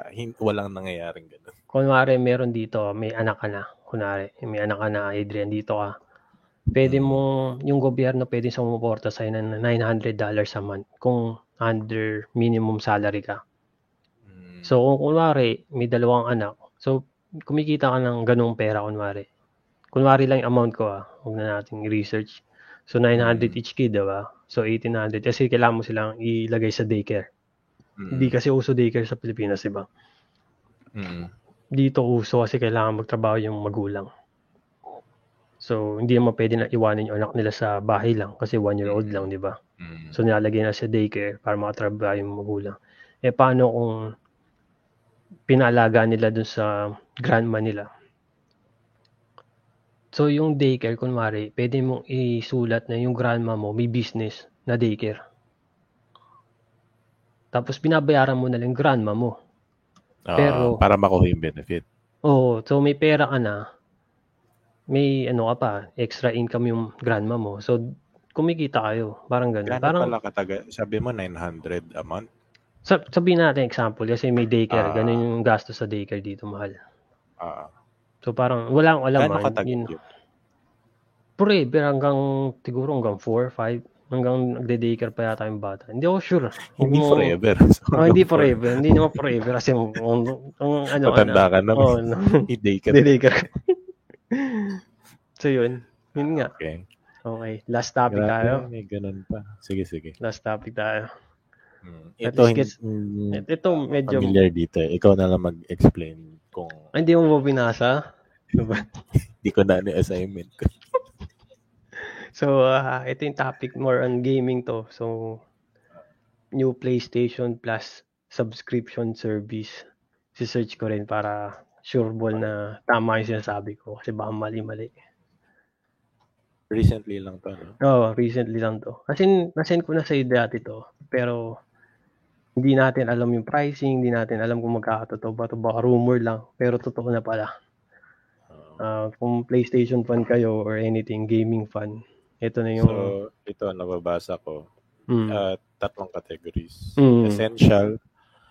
hin, walang nangyayaring ganun. kunwari meron dito, may anak ka na. Kunwari, may anak ka na, Adrian, dito ka. Pwede Mm. mo, yung gobyerno pwede sumuporta sa'yo ng $900 a month kung under minimum salary ka. Mm. So, kung kunwari, may dalawang anak, so, kumikita ka ng ganung pera, kunwari. Kunwari lang yung amount ko, ah. Huwag na natin research. So, 900 Mm. each kid, diba? So, 1,800. Kasi kailangan mo silang ilagay sa daycare. Mm. Hindi kasi uso daycare sa Pilipinas, diba? Mm. Dito uso kasi kailangan magtrabaho yung magulang. So, hindi naman pwede na iwanan yung anak nila sa bahay lang kasi one year old lang, di ba? Mm. So, nilalagay na sa daycare para makatrabaho yung magulang. Eh, paano kung pinalaga nila dun sa grandma nila? So, yung daycare, kunwari, pwede mong isulat na yung grandma mo may business na daycare. Tapos, binabayaran mo na lang grandma mo. Ah, Pero- para makuha yung benefit. Oo, so may pera ka na, may ano ka pa, extra income yung grandma mo. So, kumikita kayo. Parang ganun. Gano'n Parang, pala kataga? Sabi mo 900 a month? Sa, sabihin natin example, kasi may daycare, Ah. ganun yung gasto sa daycare dito mahal. Ah, So, parang, wala akong alam. Katagal yun, yun? forever hanggang, siguro hanggang 4, 5, hanggang nagde-daycare pa yata yung bata. Hindi ako sure. Hindi mo- forever. So, Oh, hindi forever. Hindi naman forever. Kasi, ang, ang, ano, Matanda ka na. Oh, no. I-day ka. Daycare. so, yun. Yun nga. Okay. Okay. Last topic tayo. Grabe, may ganun pa. Sige, sige. Last topic tayo. Hmm. At Ito, gets- hindi Ito, medyo... familiar dito. eh. Ikaw na lang mag-explain kung Ay, Hindi mo ba binasa? Diba? di ko na assignment ko. So, ah, ito yung topic more on gaming to. So, new PlayStation Plus subscription service. Si-search ko rin para sure ball na tama yung sinasabi ko. Kasi baka mali-mali. Recently lang to, no? Oo, recently lang to. Kasi nasend ko na sa dati to. Pero, hindi natin alam yung pricing, hindi natin alam kung magkakatotoo ba to baka rumor lang. Pero totoo na pala. Uh, kung PlayStation fan kayo or anything gaming fan, ito na yung so, ito, nababasa ko. Mm. Uh, tatlong categories. Mm. Essential,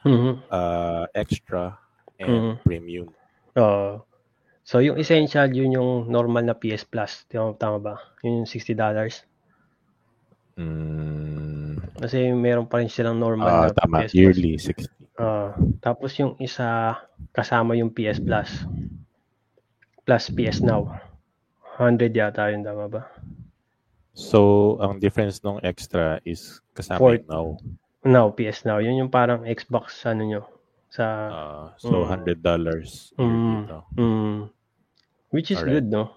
Mhm. uh, extra, and Mhm. premium. Oo. so yung essential yun yung normal na PS Plus, tama ba? Yun yung $60. Mm, Kasi meron pa rin silang normal ah, na tama. PS Plus. Yearly, 60. Ah, tapos yung isa kasama yung PS Plus. Plus PS Now. 100 yata yun, tama ba? So, ang difference ng extra is kasama Fourth. yung now. Now, PS Now. Yun yung parang Xbox ano nyo. Sa, Ah, so, Mm. $100 yearly Mm. mm, which is Alright. good, no?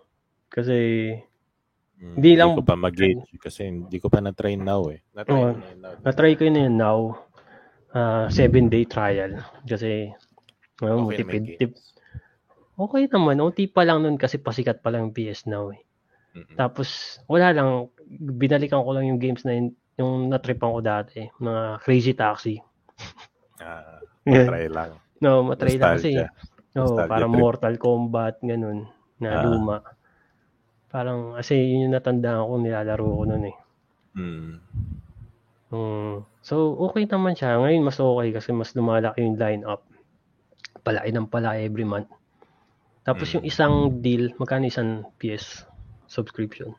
Kasi, Hindi lang- ko pa mag-gauge kasi hindi ko pa na-try now eh. Na-try ko na now. na-try ko yun yun now. ah 7-day trial. Kasi, ano, Okay, tipid, tip, okay naman. OT pa lang nun kasi pasikat pa lang PS Now eh. Mm-mm. Tapos, wala lang. Binalikan ko lang yung games na yun, yung natripan ko dati. Mga Crazy Taxi. Ah, Yeah. try lang. No, matry lang kasi. Nostalgia. No, Nostalgia parang trip. Mortal Kombat, ganun, na Ah. luma. Parang, kasi yun yung natandaan ko, nilalaro ko nun eh. Mm. Mm. So, okay naman siya. Ngayon, mas okay kasi mas lumalaki yung line-up. Palaki ng palaki every month. Tapos Mm. yung isang deal, magkano isang PS subscription?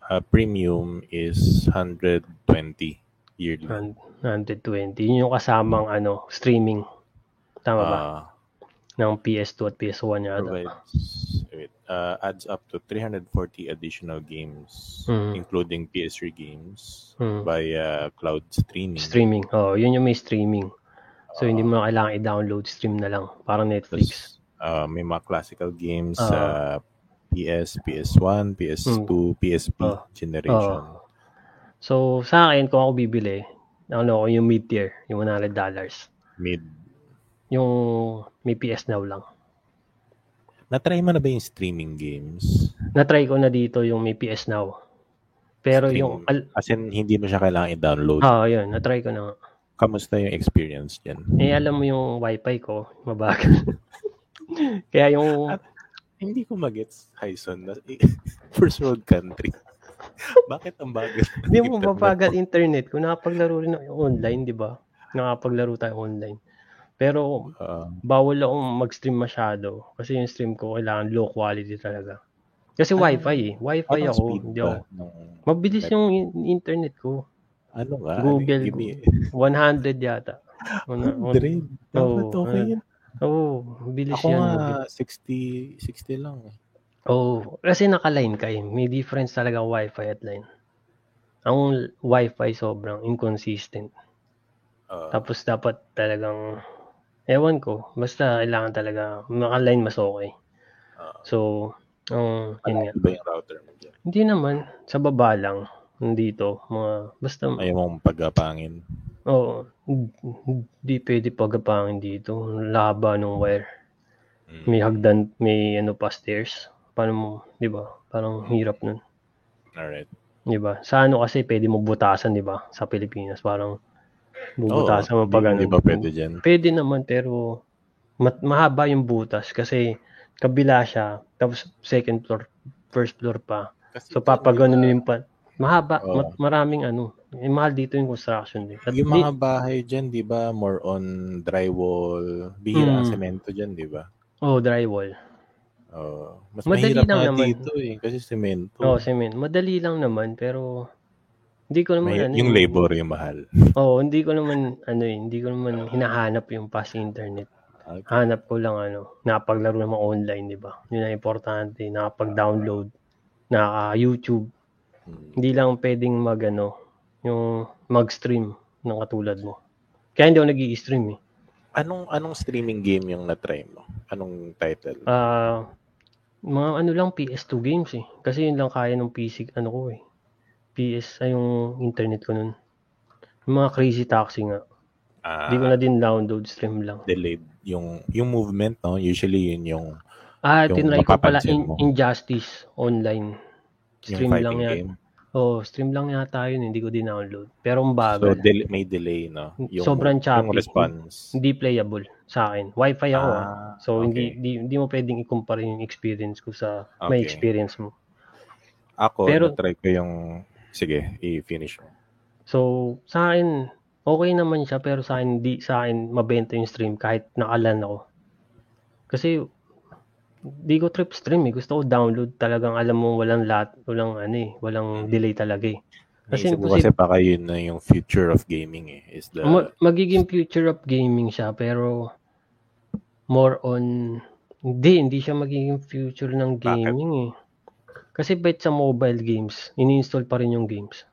Ah, premium is 120 yearly. Hun- 120. Yun yung kasamang ano, streaming. Tama ba? Ah, Ng PS2 at PS1 yata. provides wait, uh, adds up to 340 additional games, Mm. including PS3 games Mm. via cloud streaming. Streaming. Oh, yun yung may streaming. So, Ah, hindi mo na kailangan i-download stream na lang. Parang Netflix. tas, Ah, may mga classical games sa PS, PS1, PS2, PSP Oo. generation. Oo. So, sa akin, kung ako bibili, ano yung mid-tier, yung $100. Mid. Yung may PS Now lang. Na-try mo na ba yung streaming games? Na-try ko na dito yung may PS Now. Pero Stream. yung, al- As in, hindi mo siya kailangan i-download. ah, yun, na-try ko na. Kamusta yung experience dyan? Eh, alam mo yung wifi ko, mabagal. Kaya yung, Hindi ko magets, Hyson, na first world country. Bakit ang bagal? hindi mo mabagal internet ko. Nakapaglaro rin ako online, di ba? Nakapaglaro tayo online. Pero, Ah, bawal akong mag-stream masyado. Kasi yung stream ko, kailangan low quality talaga. Kasi Ano- wifi eh. Wifi anong ako. Hindi ba? ako. Mabilis yung in- internet ko. ano nga? Google Give me, 100 yata. Una, una, 100. Dapat Oo, okay yun. Oo, mabilis Ako yan. nga, mabilis. 60, 60 lang. eh. Oo, kasi naka-line ka eh. May difference talaga wifi at line. Ang wifi sobrang inconsistent. Ah, Tapos dapat talagang, ewan ko, basta kailangan talaga, naka-line mas okay. ah, So, ang, yun nga. ano ba yung router mo dyan? Hindi naman, sa baba lang, nandito, mga, basta, Ayaw mong pagkapangin. oo, hindi pwede pagapangin dito. Laba ng wire. Mm. May hagdan, may ano pa stairs. Paano mo, di ba? Parang hirap nun. Alright. Di ba? Sa ano kasi pwede mo butasan, di ba? Sa Pilipinas, parang bubutasan mo pag ano. di ba pwede dyan? Pwede naman, pero mat- mahaba yung butas kasi kabila siya, tapos second floor, first floor pa. Kasi So, papaganon yung pa. Mahaba, Oo. mat- maraming ano. Eh, mahal dito yung construction din. At Yung di- mga bahay dyan, di ba, more on drywall. Bihira ang Mm. semento dyan, di ba? oh, drywall. Oh, mas Madali mahirap lang nga naman. dito eh, kasi semento. Oh, cement. Madali lang naman, pero hindi ko naman May- ano. yung labor yung mahal. Oo, hindi ko naman, ano eh, hindi ko naman hinahanap yung fast internet. Okay. Hanap ko lang ano, nakapaglaro naman online, di ba? Yun ang importante, nakapag-download, naka-YouTube. Hmm. Hindi lang pwedeng mag, ano, yung mag-stream ng katulad mo. Kaya hindi ako nag stream eh. Anong anong streaming game yung na-try mo? Anong title? Ah, mga ano lang, PS2 games eh. Kasi yun lang kaya ng PC, ano ko eh. PS, ay yung internet ko nun. Yung mga crazy taxi nga. Ah, Hindi ko na din download, stream lang. delayed yung yung movement no usually yun yung Ah, Yung tinry ko pala in, mo. Injustice online. Stream lang yan. game Oh, stream lang yata yun, hindi ko din-download. Pero ang so bagal. del- may delay no yung Sobrang choppy. yung response hindi playable sa akin. Wi-Fi ako ah. Ah, So, okay. hindi, hindi hindi mo pwedeng i-compare yung experience ko sa may Okay. experience mo. ako Pero- na-try ko yung sige i-finish mo So, sa akin, okay naman siya, pero sa akin, hindi sa akin mabenta yung stream kahit nakalan ako. Kasi, di ko trip stream eh. Gusto ko download talagang alam mo walang lat, walang ano eh, walang delay talaga eh. Kasi Naisip ko imposible- kasi baka yun na yung future of gaming eh is the Ma- magiging future of gaming siya, pero more on, hindi, hindi siya magiging future ng Bakit? gaming eh. Kasi bet sa mobile games, ini-install pa rin yung games.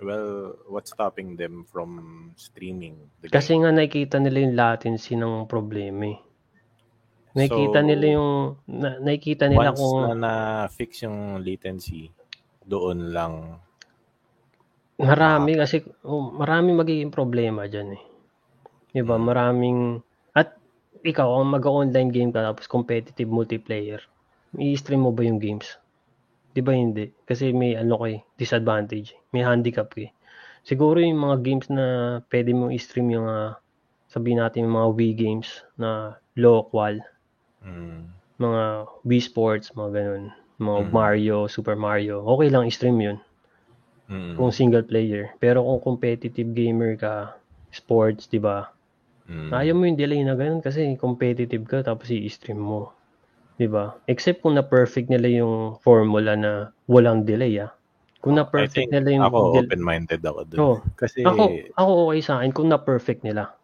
well what's stopping them from streaming the Kasi game? nga nakikita nila yung latency ng problema eh. Nakikita So, nila yung na, nakikita nila once kung na na-fix yung latency doon lang marami kasi oh, marami magiging problema diyan eh. 'Di ba? Mm. Maraming ikaw ang mag-online game ka tapos competitive multiplayer. I-stream mo ba yung games? 'Di ba hindi? Kasi may ano kay disadvantage, may handicap kay. Siguro yung mga games na pwede mo i-stream yung ah, sabihin natin yung mga Wii games na low qual, mm, mga Wii Sports, mga ganun, mga Mm. Mario, Super Mario. Okay lang i-stream 'yun mm, kung single player. Pero kung competitive gamer ka, sports, 'di ba? Mm. Ayaw mo yung delay na ganun kasi competitive ka tapos i-stream mo. 'Di ba? Except kung na perfect nila yung formula na walang delay ah. Kung na I perfect think nila yung ako del- open-minded ako doon. Oo. Kasi ako ako okay sa akin kung na perfect nila.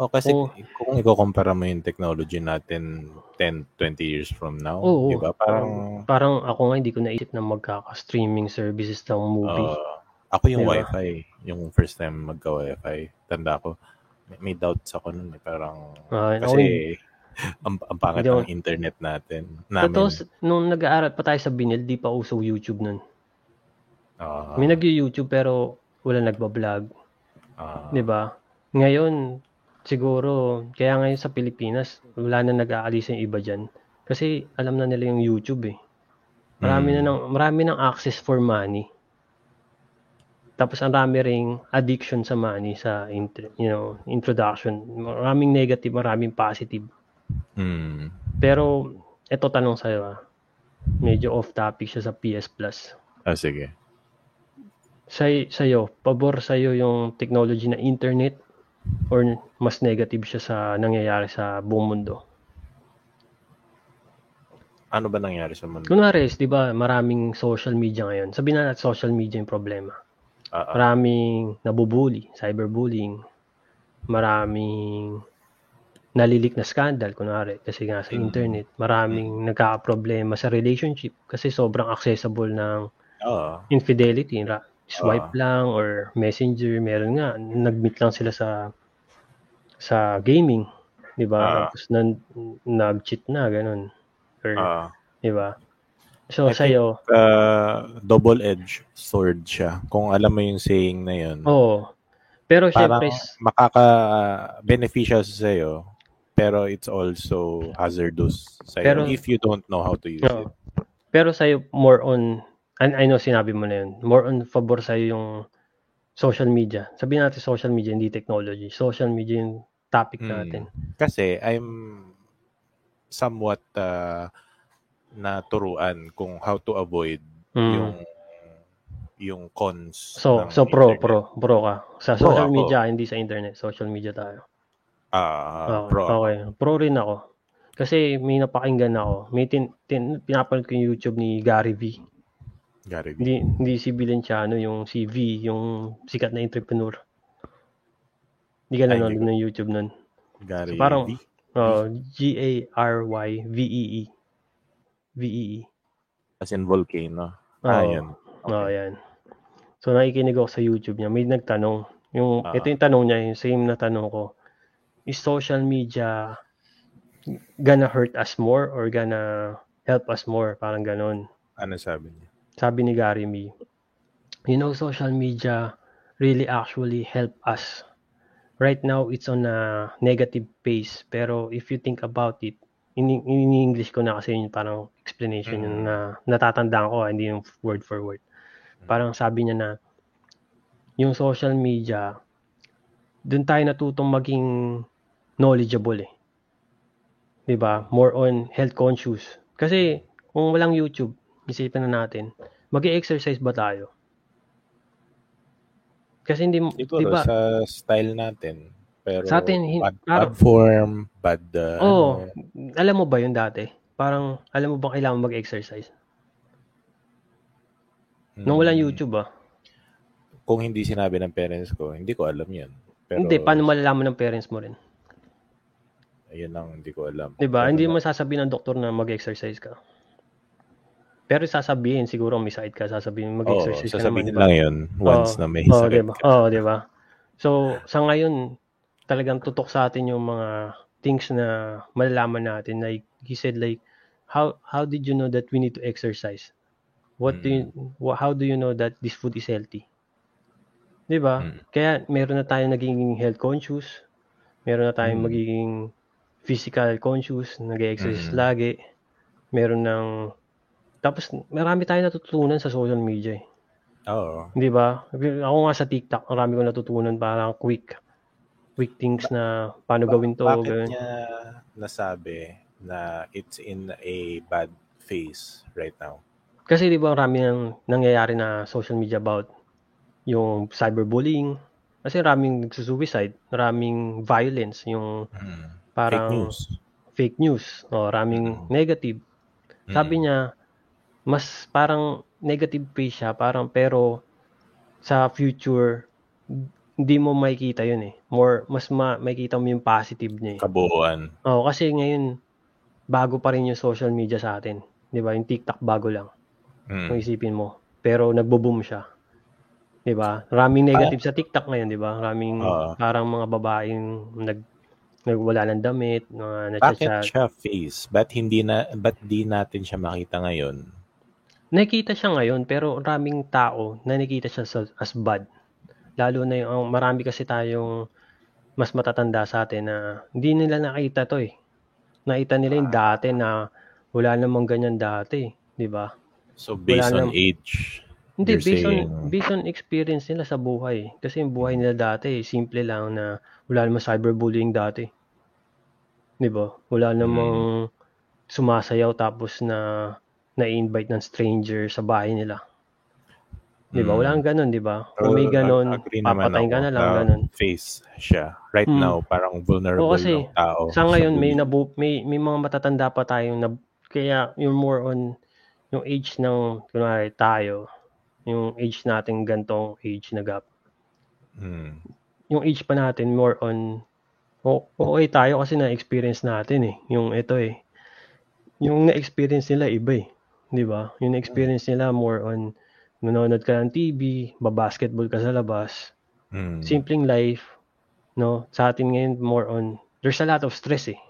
oh, kasi Oo. kung ikukumpara mo yung technology natin 10, 20 years from now, Oo. 'di ba? Parang Parang ako nga hindi ko naisip na magkaka-streaming services ng movie. uh, ako yung Diba? wifi, yung first time magka-wifi, tanda ko. May, may doubts ako nun. Eh. Parang, ako kasi, ang, ang pangit ng internet natin. Namin. Totoo, nung nag-aaral pa tayo sa Binil, di pa uso YouTube nun. Ah, May nag-YouTube pero wala nagbablog. ah, 'di ba? Ngayon, siguro, kaya ngayon sa Pilipinas, wala na nag-aalis yung iba dyan. Kasi alam na nila yung YouTube eh. Marami Mm. na ng, marami ng access for money. Tapos ang rami ring addiction sa money sa inter, you know, introduction. Maraming negative, maraming positive. mm, Pero eto tanong sa'yo ah. Medyo off topic siya sa PS Plus. ah, sige. Sa sa'yo, pabor sa'yo yung technology na internet or mas negative siya sa nangyayari sa buong mundo? Ano ba nangyari sa mundo? Kunwari, di ba, maraming social media ngayon. Sabihin na natin social media yung problema. Maraming nabubuli, cyberbullying. Maraming nalilik na scandal, kunwari, kasi nga sa Mm. internet. Maraming nagkakaproblema sa relationship kasi sobrang accessible ng ah, infidelity. Ra- Swipe Ah. lang or messenger. Meron nga, nag-meet lang sila sa sa gaming. Di ba? Ah. Tapos nan, nag-cheat na, ganun. Or, ah. di ba? So, I sa'yo, uh, double-edged sword siya. Kung alam mo yung saying na yun. oo. Pero parang syempre, makaka-beneficial sa'yo, pero it's also hazardous sa'yo Pero- if you don't know how to use Oo. it. pero sa'yo, more on, I, I know sinabi mo na yun, more on favor sa'yo yung social media. Sabihin natin social media, hindi technology. Social media yung topic Mm. natin. Kasi I'm somewhat uh, naturuan kung how to avoid Mm. yung yung cons So, so pro, internet. pro, pro ka. Sa Pro social ako. media, hindi sa internet. Social media tayo. Ah, Okay, pro. ako. okay. Pro rin ako. Kasi may napakinggan ako. May tin, tin, pinapanood ko yung YouTube ni Gary V. Gary V. Hindi, hindi si Valenciano, yung si V, yung sikat na entrepreneur. Hindi ka nanonood ng YouTube nun. Gary So, parang- V. Oh, G-A-R-Y-V-E-E. V-E-E. As in volcano. Oo. Ah, yun. Oo, yan. So, nakikinig ako sa YouTube niya. May nagtanong. Yung, Ah. ito yung tanong niya, yung same na tanong ko. Is social media gonna hurt us more or gonna help us more? Parang ganon. Ano sabi niya? Sabi ni Gary Mee, you know, social media really actually help us. Right now, it's on a negative pace. Pero if you think about it, in, in English ko na kasi yun parang explanation yun Mm. na natatandaan ko, ah, hindi yung word for word. Parang sabi niya na, yung social media, dun tayo natutong maging knowledgeable eh. 'Di ba? More on health conscious. Kasi kung walang YouTube, isipin na natin, mag-exercise ba tayo? Kasi hindi, Siguro 'di ba? sa style natin. Pero Sa atin, bad, bad form, bad uh, Oo. ano, Alam mo ba yun dati? Parang, alam mo ba kailangan mag-exercise? Nung walang YouTube ah. Kung hindi sinabi ng parents ko, hindi ko alam yun. Pero, Hindi, paano malalaman ng parents mo rin? Ayun lang, hindi ko alam. 'Di ba? Pero Hindi mo sasabihin ng doktor na mag-exercise ka. Pero sasabihin, siguro may sakit ka, sasabihin mag-exercise ka naman, sasabihin lang yun once na may Oo, sakit 'di ba? ka. Oo, 'di ba? So, sa ngayon, talagang tutok sa atin yung mga things na malalaman natin. Like, he said like, how how did you know that we need to exercise? What do you, Mm. how do you know that this food is healthy? 'Di ba? Mm. Kaya meron na tayong naging health conscious. Meron na tayong Mm. magiging physical conscious, nag-exercise Mm. lagi. Meron ng tapos marami tayong natutunan sa social media eh. Oo. Di ba? Ako nga sa TikTok, marami ko natutunan parang quick quick things na paano Ba- gawin to, bakit ganun. niya nasabi na it's in a bad phase right now? Kasi di ba marami nang nangyayari na social media about yung cyberbullying. Kasi maraming nagsusuicide, maraming violence, yung Mm. parang Fake news. fake news, o maraming Mm. negative. Sabi Mm. niya, mas parang negative phase siya, parang pero sa future, hindi mo makikita yun eh. More, mas ma makikita mo yung positive niya eh. kabuuan. Oo, kasi ngayon, bago pa rin yung social media sa atin. Di ba? Yung TikTok bago lang. Mm. Kung isipin mo. Pero nagbo-boom siya. 'Di ba? Maraming negative sa TikTok ngayon, 'di ba? Maraming Oo. parang mga babaeng nag nagwala ng damit, mga Bakit siya face? Ba't hindi na ba't di natin siya makita ngayon? Nakikita siya ngayon pero maraming tao na nakikita siya sa, as bad. Lalo na yung marami kasi tayong mas matatanda sa atin na hindi nila nakita to eh. Nakita nila yung dati na wala namang ganyan dati, 'di ba? So based Wala on nam- age, Hindi, based on, saying based on experience nila sa buhay. Kasi yung buhay nila dati, simple lang na wala namang cyberbullying dati. Di ba? Wala namang sumasayaw tapos na na-invite ng stranger sa bahay nila. Di ba? Mm. Wala kang ganun, di ba? Kung may ganun, papatayin ka na lang, na ganun. face siya. Right Mm. now, parang vulnerable Oo, kasi ng tao. Sa ngayon, may, nabu, may, may mga matatanda pa tayong na, kaya yung more on yung age ng, kunwari tayo, yung age natin gantong age na gap. Mm. yung age pa natin more on o okay tayo kasi na-experience natin eh. Yung ito eh. Yung na-experience nila iba eh. 'Di ba? Yung na-experience nila more on nanonood ka ng TV, babasketball ka sa labas. Mm. Simpleng life, no? Sa atin ngayon more on there's a lot of stress eh.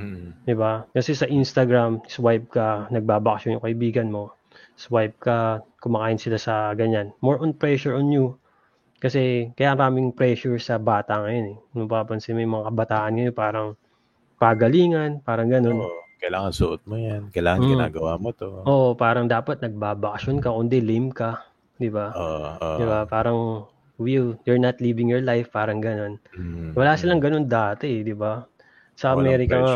Mm. 'Di ba? Kasi sa Instagram, swipe ka, nagbabakasyon yung kaibigan mo. Swipe ka, kumakain sila sa ganyan. More on pressure on you. Kasi kaya maraming pressure sa bata ngayon eh. Kung papansin mo yung mga kabataan ngayon, parang pagalingan, parang ganun. Oo, kailangan suot mo yan. Kailangan Mm. ginagawa mo to. Oo, parang dapat nagbabakasyon ka, kundi lame ka. 'Di ba? Oo, oo. 'Di ba? Parang you, you're not living your life, parang ganun. Mm, Wala silang ganun dati, 'di ba? Sa Amerika nga,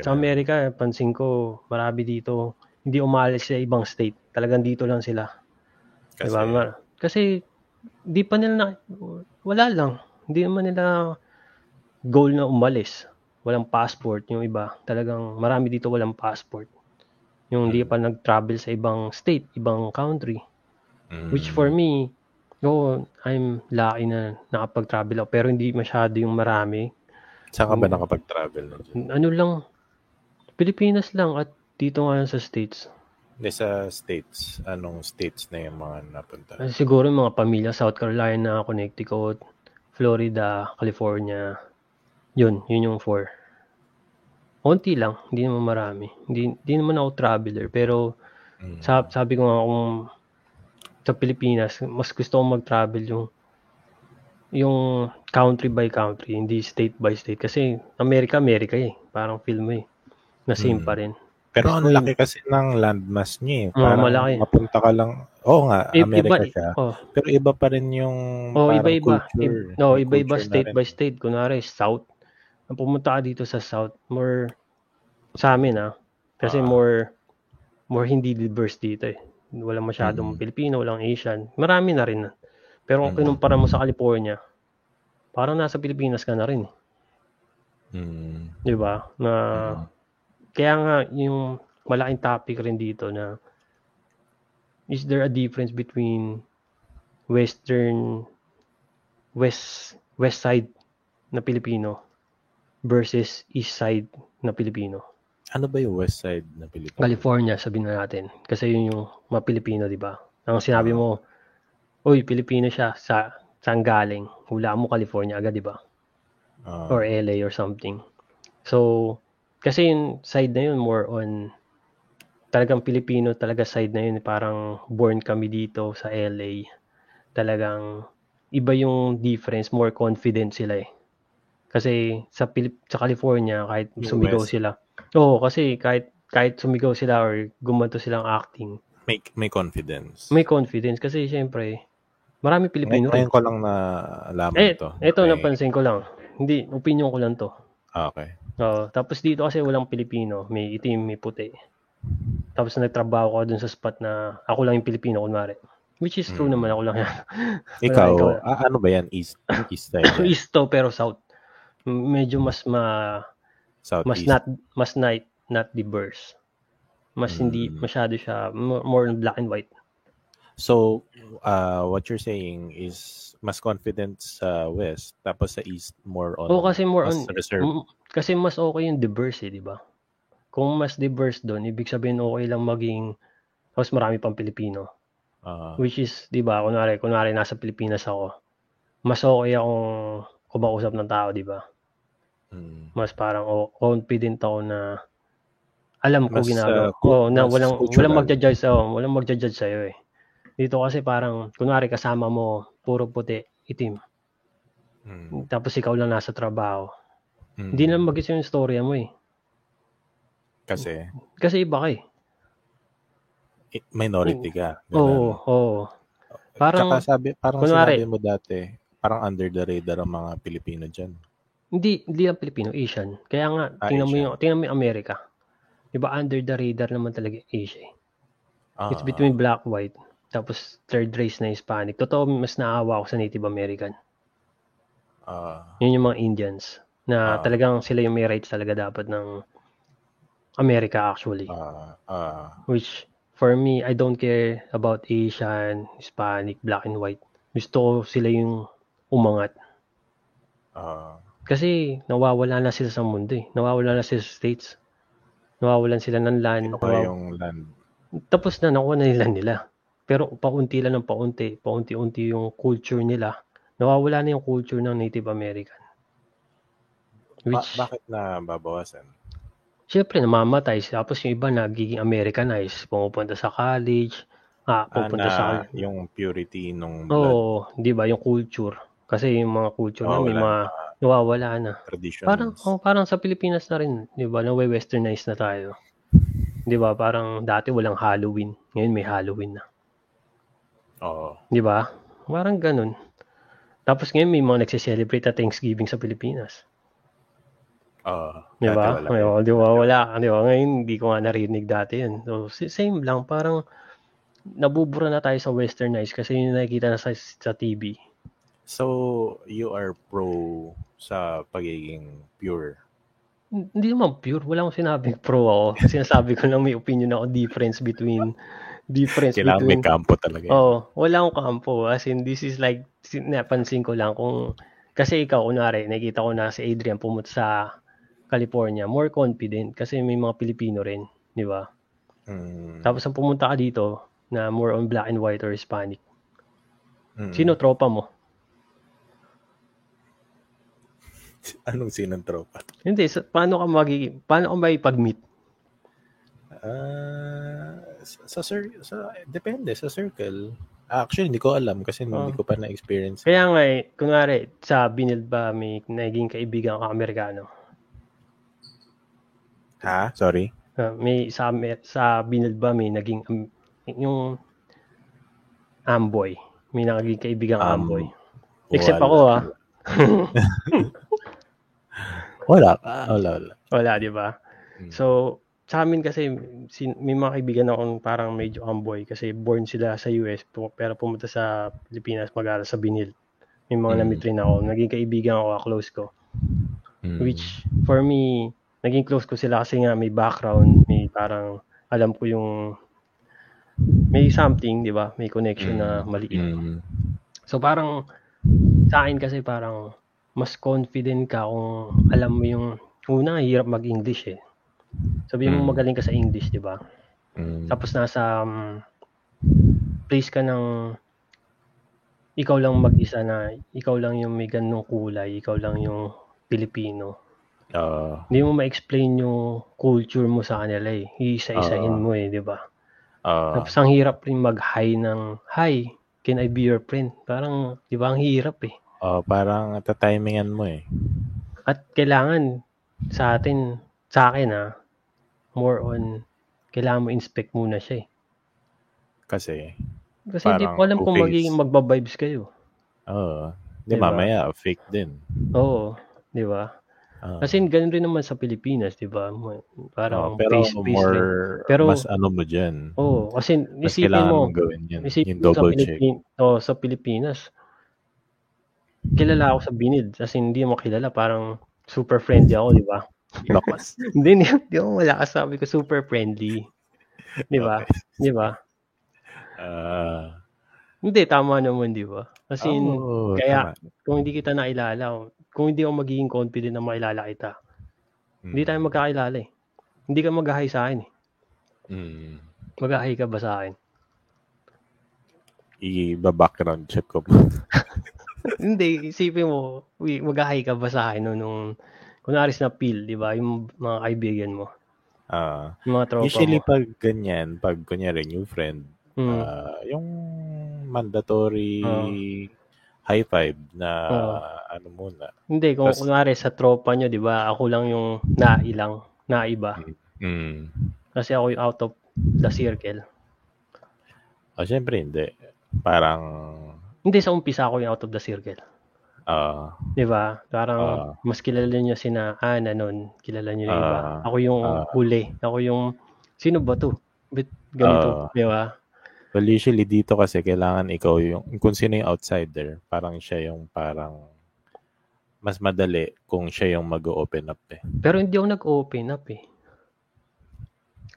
Sa. Amerika, pansin ko, marami dito, hindi umalis sa ibang state. Talagang dito lang sila. Kasi, Diba? Ma- Kasi, di pa nila, na, wala lang. Hindi naman nila goal na umalis. Walang passport yung iba. Talagang marami dito walang passport. Yung hindi pa nag-travel sa ibang state, ibang country. mm, Which for me, oh, I'm lucky na nakapag-travel ako. Pero hindi masyado yung marami. Saan ka ba nakapag-travel na? Ano lang, Pilipinas lang at dito nga sa States. Hindi sa states. Anong states na yung mga napunta? Siguro yung mga pamilya, South Carolina, Connecticut, Florida, California. Yun, yun yung four. Konti lang, hindi naman marami. Hindi, hindi naman ako traveler, pero Mm. sa, sabi ko nga kung sa Pilipinas, mas gusto kong mag-travel yung yung country by country, hindi state by state. Kasi Amerika, Amerika eh. Parang film eh. Na same Mm. pa rin. Pero ang laki kasi ng landmass niya eh. Parang malaki. mapunta ka lang. Oo nga, I- Amerika iba, siya. oh, Pero iba pa rin yung Oh, parang iba-iba. culture. Ib- no, iba-iba state by state. Kunwari, South. Ang pumunta ka dito sa South, more sa amin ah. Kasi Ah. more more hindi diverse dito eh. Walang masyadong Mm. Pilipino, walang Asian. Marami na rin. Pero kung Mm. kinumpara mo sa California, parang nasa Pilipinas ka na rin. eh. Mm. 'Di ba? Na Mm. kaya nga yung malaking topic rin dito na is there a difference between western west west side na Pilipino versus east side na Pilipino? Ano ba yung west side na Pilipinas? California, sabihin na natin. Kasi yun yung mga Pilipino, di ba? Ang sinabi mo, uy, Pilipino siya, sa saan galing? Hula mo California agad, di ba? Ah, or LA or something. So, kasi yung side na yun more on talagang Pilipino talaga side na yun parang born kami dito sa LA. Talagang iba yung difference, more confident sila eh. Kasi sa Pilip sa California kahit sumigaw sila. Oo, kasi kahit kahit sumigaw sila or gumanto silang acting, may, may confidence. may confidence kasi syempre marami Pilipino rin. ko lang na alaman Eh, to. ito Okay. napansin ko lang. Hindi, opinion ko lang to. Ah, Okay. Oo, tapos dito kasi walang Pilipino, may itim, may puti. Tapos nagtrabaho ko dun sa spot na ako lang yung Pilipino kunwari. Which is true Mm. naman ako lang yan. Ikaw, ikaw. ah, ano ba yan? East, east side? East to pero south. Medyo mas ma Southeast? mas not mas not not diverse. Mas hindi Mm. masyado siya mo- more on black and white. So, uh, what you're saying is mas confident sa west, tapos sa east more on Oo, kasi more on reserved. Mm, kasi mas okay yung diverse eh, di ba? Kung mas diverse doon, ibig sabihin okay lang maging tapos marami pang Pilipino. Ah, Which is, di ba, kunwari, kunwari nasa Pilipinas ako, mas okay akong kumausap ng tao, di ba? Mm. Mas parang oh, confident ako na alam ko Mas, ginagawa uh, ko. cu- na walang cultural. walang magja-judge sa walang magja-judge sa eh. Dito kasi parang kunwari kasama mo puro puti, itim. Mm. Tapos ikaw lang nasa trabaho. Mm. Hindi na mag-isa yung storya mo eh. Kasi Kasi iba ka eh. minority ka. Oo, oo. Parang Tsaka sabi, parang kunwari- sinabi mo dati, parang under the radar ang mga Pilipino dyan. Hindi hindi lang Pilipino, Asian. Kaya nga Ah, tingnan mo Asian. yung tingnan mo yung Amerika. 'Di ba under the radar naman talaga Asia. Ah, It's between black, white. Tapos third race na Hispanic. Totoo, mas naawa ako sa Native American. ah, Yun yung mga Indians. Na Ah. talagang sila yung may rights talaga dapat ng America actually. ah, ah, Which, for me, I don't care about Asian, Hispanic, black and white. Gusto ko sila yung umangat. ah, Kasi nawawala na sila sa mundo eh. Nawawala na sila sa states. Nawawalan sila ng land. nawaw- yung land. Tapos na, nakuha na nila nila. Pero paunti lang ng paunti, paunti-unti yung culture nila. Nawawala na yung culture ng Native American. Ba- Which, bakit na babawasan? syempre, namamatay. Tapos yung iba nagiging Americanized. Pumupunta sa college. Ah, Ah, pupunta na sa... yung purity nung blood Oo, di ba? Yung culture. Kasi yung mga culture na may mga nawawala na. traditions. Parang, oh, parang sa Pilipinas na rin, di ba? Nawe-westernize na tayo. Di ba? Parang dati walang Halloween. Ngayon may Halloween na. Oo. Di ba? Parang ganun. Tapos ngayon may mga nagse-celebrate na Thanksgiving sa Pilipinas. Oo. Di Dati ba? wala Di ba? Di? Wala. Di ba? Ngayon hindi ko nga narinig dati yun. So, same lang. Parang nabubura na tayo sa westernized kasi yun yung nakikita na sa, sa TV. So, you are pro sa pagiging pure. Hindi naman pure. Wala akong sinabing pro ako. Sinasabi ko lang may opinion ako difference between difference Kailangan may between kampo talaga. Oo, wala akong kampo. As in, this is like, sin- napansin ko lang kung, kasi ikaw, kunwari, nakita ko na si Adrian pumunta sa California, more confident kasi may mga Pilipino rin, di ba? Mm, Tapos ang pumunta ka dito, na more on black and white or Hispanic. mm. Sino tropa mo? Anong sinong tropa? Hindi, sa, paano ka magiging, paano ka may pag-meet? Ah, sa, sa, sa, depende, sa circle. Actually, hindi ko alam kasi hindi Oh. ko pa na-experience. Kaya nga eh, kunwari, sa Binil ba may naging kaibigan ka Amerikano? Ha? Sorry? Ah, may sa sa Binil ba may naging um, yung Amboy. May naging kaibigan ka Um, Amboy. Except wala. ako ah. Wala. Ah, wala, wala. Wala, di ba? Mm. So, sa amin kasi, sin- may mga kaibigan akong parang medyo amboy kasi born sila sa US pero pumunta sa Pilipinas mag-aral sa Binil. May mga Mm. na-meet rin ako. Naging kaibigan ako, close ko. Mm. Which, for me, naging close ko sila kasi nga may background, may parang, alam ko yung, may something, di ba? May connection na maliit. Mm. So parang sa akin kasi parang mas confident ka kung alam mo yung una hirap mag-English eh. Sabihin mo Mm. magaling ka sa English, 'di ba? Mm. Tapos nasa um, place ka ng ikaw lang mag-isa na ikaw lang yung may ganung kulay, ikaw lang yung Pilipino. Ah, Hindi mo ma-explain yung culture mo sa kanila eh. Iisa-isahin Ah. mo eh, 'di ba? ah, Tapos ang hirap rin mag-hi ng, Hi, can I be your friend? Parang, di ba, ang hirap eh. Ah, parang tatimingan mo eh. At kailangan sa atin, sa akin ah, more on, kailangan mo inspect muna siya eh. Kasi, Kasi hindi ko alam kung magiging magba-vibes kayo. oh, di Diba? mamaya, fake din. Oo, di ba? Ah. Kasi ganun rin naman sa Pilipinas, di ba? Oh, Parang pero face-face rin. more, Pero- mas ano mo dyan. Oo, kasi Mas isipin mo, gawin yan. isipin Yung mo sa, double check. Pilipin- oh, sa Pilipinas, kilala ako sa binid. Kasi hindi mo kilala, parang super friendly ako, di ba? Lakas. Hindi, hindi, ako malakas. Sabi ko, super friendly. Di ba? Di ba? Ah, Hindi, tama naman, di ba? Kasi oh, kaya- tama. kung hindi kita nakilala, kung hindi ako magiging confident na makilala kita, Mm. hindi tayo magkakilala eh. Hindi ka mag-hi sa akin eh. Mm. Mag-hi ka ba sa akin? i-background check ko. Hindi, isipin mo, uy, mag-hi ka ba sa akin no, nung, kunwari na pill, di ba? Yung mga kaibigan mo. Ah, Yung mga tropa usually mo. pag ganyan, pag kunyari new friend, Mm. ah, yung mandatory Oo. high five na Oo. ano muna. Hindi, kung tas- kunwari sa tropa nyo, di ba? Ako lang yung nailang, naiba. Mm. Kasi ako yung out of the circle. Ah, syempre hindi. Parang Hindi sa umpisa ako yung out of the circle. ah, Di ba? Parang Ah. mas kilala nyo sina Ana nun. Kilala nyo yung iba. Ah. Ako yung Ah. huli. Ako yung, sino ba to? Bit ganito. Ah. di ba? well usually dito kasi kailangan ikaw yung kung sino yung outsider, parang siya yung parang mas madali kung siya yung mag-open up eh. Pero hindi ako nag-open up eh.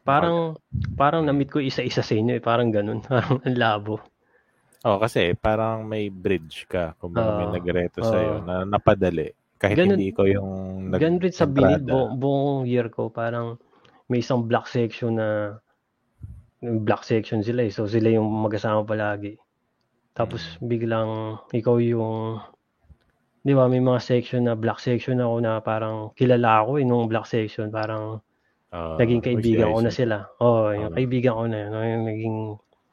Parang, parang na-meet ko isa-isa sa inyo eh. Parang ganun. Parang ang labo. Oh, kasi parang may bridge ka. Kung may Ah, nagreto ah. sa'yo na napadali. Kahit Ganun- hindi ko yung nag Ganun rin sa binid, bu- buong year ko, parang may isang black section na black section sila eh. So sila yung magkasama palagi. Tapos Mm. biglang ikaw yung di ba may mga section na black section ako na parang kilala ako eh nung black section parang Ah, naging kaibigan ko na sila. Oh, yung Ah. kaibigan ko na yun. Yung naging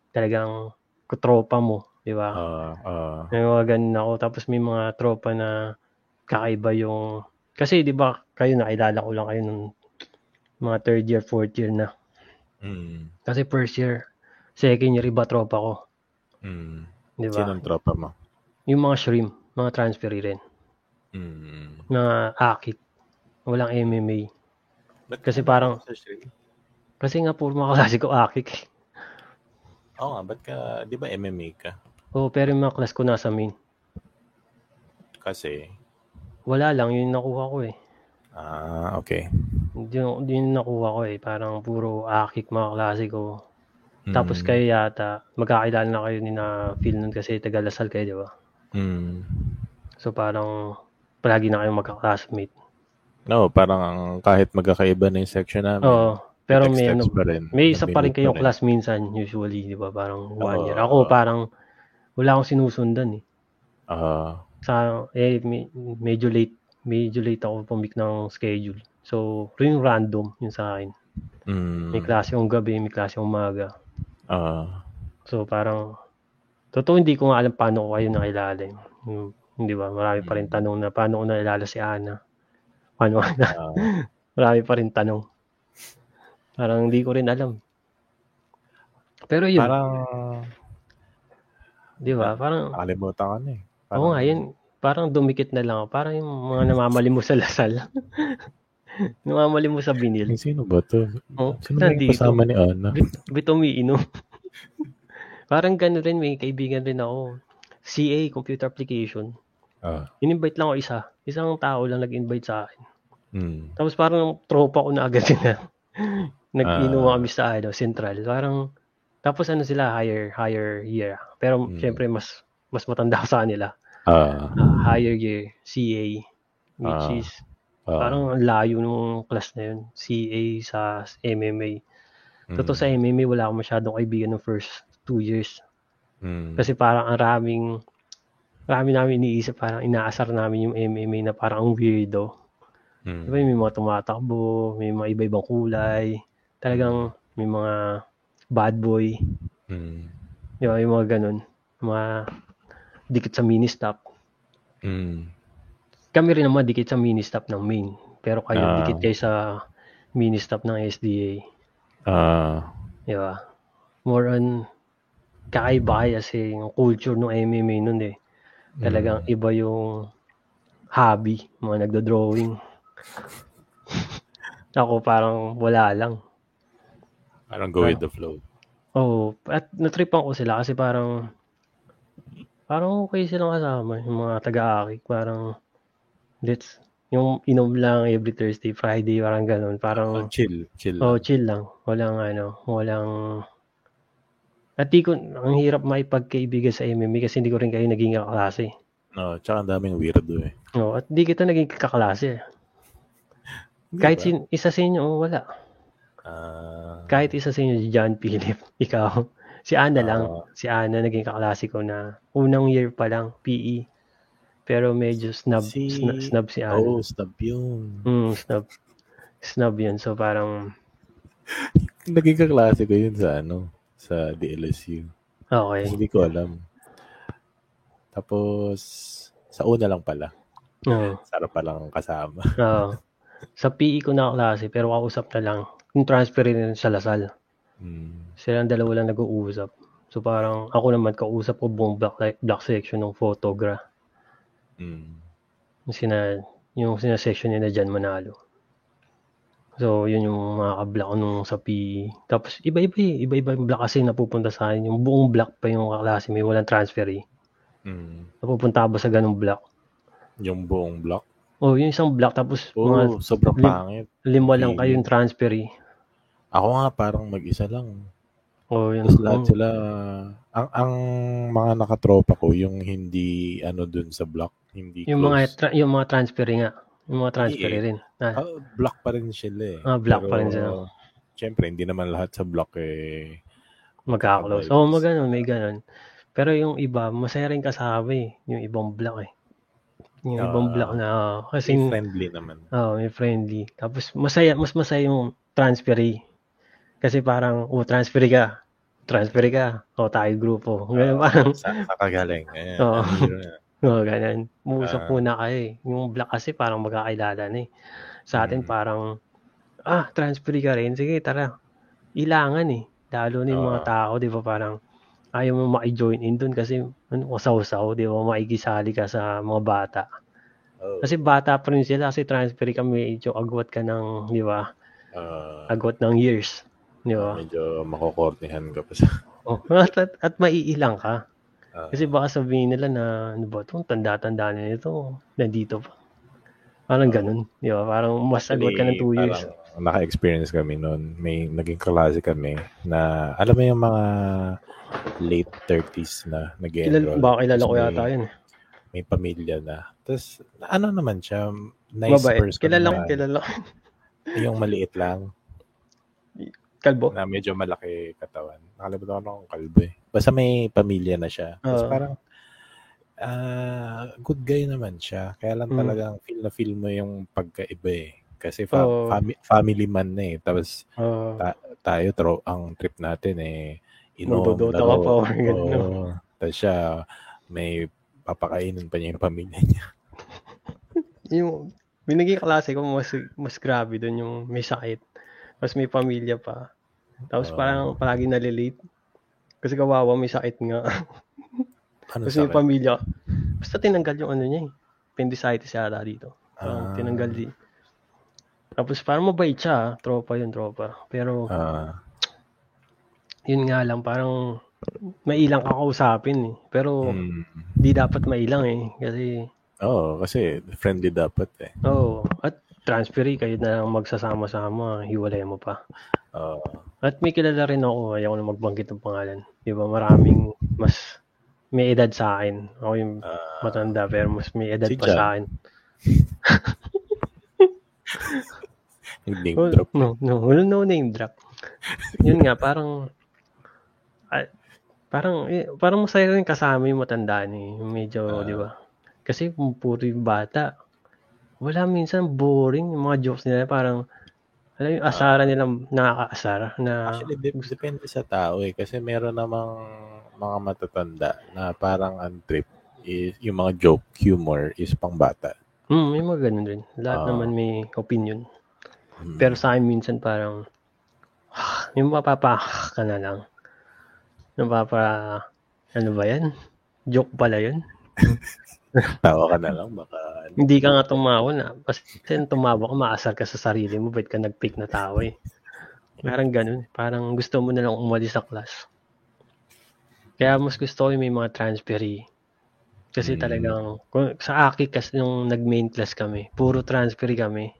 talagang tropa mo, di ba? Ah, ah, May mga ganun ako. Tapos may mga tropa na kakaiba yung... Kasi di ba kayo nakilala ko lang kayo nung mga third year, fourth year na. mm, Kasi first year, second year iba tropa ko. mm. Di ba? Sinong tropa mo? Yung mga shrimp, mga transferee rin. Mm. Mga akit. Walang MMA. Ba't Kasi ka parang-? Kasi nga puro mga klase ko akik. Oo nga, ba't ka, di ba MMA ka? Oo, pero yung mga class ko nasa main. Kasi, Wala lang, yun nakuha ko eh. ah, okay. Yun, yun nakuha ko eh. Parang puro akik mga klase ko. Tapos Mm, kayo yata, magkakilala na kayo ni na Phil nun kasi taga Lasal kayo, di ba? Mm. So parang palagi na kayong magka-classmate. No, parang ang kahit magkakaiba na yung section namin. Oo. Pero may ano, pa rin. may isa pa rin kayong class minsan usually, di ba? Parang one Oo. year. Ako parang wala akong sinusundan eh. Ah, Sa, eh, me- medyo late, medyo late ako pumik ng schedule. So, yung random yun sa akin. mm, May klase yung gabi, may klase yung umaga. ah, So, parang, totoo hindi ko nga alam paano ko kayo nakilala. eh. Hmm, Hindi ba? Marami pa rin Mm. tanong na paano ko nakilala si Ana. Paano na? ah, Marami pa rin tanong. Parang hindi ko rin alam. Pero yun, parang, di ba? Parang, nakalimutan ka na eh. oo nga, yun. Parang dumikit na lang ako. Parang yung mga namamali mo sa lasal. namamali mo sa binil. Sino ba to? Oh, Sino nandito. kasama ni Ana? Bit, bit umiinom. Parang gano'n rin, may kaibigan rin ako. CA, computer application. Ah, In-invite lang ako isa. Isang tao lang nag-invite sa akin. mm, Tapos parang tropa ko na agad sila. Nag-inom Ah. kami sa ano, Central. Parang, tapos ano sila, higher, higher year. Pero Mm. syempre, mas mas matanda sa kanila. ah, Ah, higher year, CA. Which Ah. is, parang ang layo nung class na yun. CA sa MMA. mm, Totoo sa MMA, wala akong masyadong kaibigan ng first two years. mm, Kasi parang ang raming, marami namin iniisip, parang inaasar namin yung MMA na parang ang weirdo. mm, Diba may mga tumatakbo, may mga iba-ibang kulay, talagang may mga bad boy, mm, di ba, yung mga ganun, mga dikit sa mini-stop. mm, Kami rin naman dikit sa mini-stop ng main, pero kayo Ah. dikit kayo sa mini-stop ng SDA, ah, di ba? More on, kakaiba kasi yung culture ng MMA nun eh. Talagang mm. iba yung hobby, mga nagdo-drawing. Ako parang wala lang. Parang go with the flow. Oo, at natripan ko sila kasi parang parang okay silang kasama, yung mga taga-akik, parang let's yung inom lang every Thursday, Friday, parang ganun, Oh, parang chill, chill. oh, chill lang. Walang ano, walang at di ko, ang hirap maipagkaibigan sa MMA kasi hindi ko rin kayo naging kaklase. No, tsaka ang daming weirdo eh. No, at di kita naging kaklase. Kahit sin, isa sa inyo, oh, wala. Ah, Kahit isa sa inyo, John Philip, ikaw, Si Ana lang. Ah. Si Ana naging kaklase ko na unang year pa lang, PE. Pero medyo snub, Si- snub, snub si Ana. Oh, stop yun. Mm, snub. Snub yun. So parang, Naging kaklase ko yun sa ano, sa DLSU. okay. Hindi ko alam. Tapos, sa una lang pala. Oo. Sarap palang kasama. Oo. Sa PE ko na klase, pero kausap na lang. Yung transfer rin sa Lasal. Mm. Silang dalawa lang nag-uusap. So parang ako naman kausap ko buong black, black section ng photogra. Mm. Yung sina, yung sina section nila dyan Manalo. So, yun yung mga ko nung sa PE. Tapos, iba-iba eh. Iba-iba yung block kasi napupunta sa akin. Yung buong block pa yung kaklase. May walang transfer eh. Mm. Napupunta ba sa ganung block? Yung buong block. Oh, yung isang block. Tapos, mga Oh, sobrang lim- pangit. lima lang PE. kayong transfer eh. Ako nga parang mag-isa lang. Oh, yun. Tapos lahat Oh. sila, ang, ang mga nakatropa ko, yung hindi ano dun sa block, hindi Yung mga, close. tra- yung mga transfer nga. Yung mga transfer Eh, rin. Ah, Ah, block pa rin sila eh. Ah, block pa rin sila. Siyempre, hindi naman lahat sa block eh. magkaklose. Avoid. Oo, oh, maganon, may ganon. Pero yung iba, masaya rin kasama eh. Yung ibang block eh. Yung Ah, ibang block na, ah, kasi, Kasi friendly naman. oh, may friendly. Tapos, masaya, mas masaya yung transfer eh. Kasi parang, oh, transfer ka. Transfer ka. O, tayo grupo. Ganun Ah, parang, sa, sa kagaling. Ayan, Oo. hero na. oh, ganun. Muusap Ah. muna kayo eh. Yung block kasi parang magkakilala na eh. Sa atin Mm. parang, ah, transfer ka rin. Sige, tara. Ilangan eh. Lalo na yung mga Ah. tao, di ba, parang ayaw mo maki-join in dun kasi ano, kasaw-saw, di ba, makikisali ka sa mga bata. Oh, Kasi bata pa rin sila kasi transfer ka, medyo agwat ka ng, di ba, ah, agwat ng years. Di ba? medyo makokornihan ka pa sa... Oh, at, at, at maiilang ka. ah, Kasi baka sabihin nila na, ano ba ito, tanda-tanda na ito, nandito pa. Parang ganun. Di ba? Parang mas agwat ka ng 2 years. Parang naka-experience kami noon. May naging klase kami na, alam mo yung mga late 30s na nag Kilala, baka kilala ko yata yun. May pamilya na. Tapos, ano naman siya, nice Mabait. person Kilala ko, kilala ko. yung maliit lang, Kalbo? na medyo malaki katawan. Nakalimutan ko na kung kalbo eh. Basta may pamilya na siya. Tapos Oo. parang, ah good guy naman siya. Kaya lang Mm. talagang feel na feel mo yung pagkaiba eh. Kasi fa- Oo. fami- family man na eh. Tapos Oo. tayo, tro, ang trip natin eh, inom, Magdodota ka pa. Oo. Tapos siya, may papakainin pa niya yung pamilya niya. yung binigay klase ko mas mas grabe doon yung may sakit. Tapos may pamilya pa. Tapos Oo. parang palagi nalilate. Kasi kawawa may sakit nga. Ano Tapos may pamilya. Basta tinanggal yung ano niya eh. Appendicitis yata dito. Ah. tinanggal di. Tapos parang mabait siya. ah. Tropa yun, tropa. Pero Ah, yun nga lang, parang mailang ka kausapin eh. Pero mm. di dapat mailang eh. Kasi Oo, kasi friendly dapat eh. Oo. At transfer eh, kayo na lang magsasama-sama, hiwalay mo pa. Oo. At may kilala rin ako, ayaw ko na magbanggit ng pangalan. Di ba, maraming mas may edad sa akin. Ako yung Ah, matanda, pero mas may edad Si pa sa akin. name Oh, drop. no, no, no, no name drop. Yun nga, parang, ah, parang, eh, parang masaya rin kasama yung matanda ni, medyo, Ah. di ba? Kasi kung puro yung bata, wala minsan boring yung mga jokes nila, parang, alam yung asara nilang nakakaasar na Actually, dep- depende sa tao eh. Kasi meron namang mga matatanda na parang ang trip is yung mga joke, humor is pang bata. Hmm, may mga ganun rin. Lahat Ah. naman may opinion. Mm. Pero sa akin minsan parang yung mapapa ka na lang. Napapa ano ba yan? Joke pala yun. tawa ka na lang, baka Hindi ka nga tumawa na. Kasi tumawa ka, maasar ka sa sarili mo. Ba't ka nag-pick na tawa eh? Parang ganun. Parang gusto mo na lang umalis sa class. Kaya mas gusto ko yung may mga transferee. Kasi Mm. talagang, sa Aki kasi nung nag-main class kami, puro transferee kami.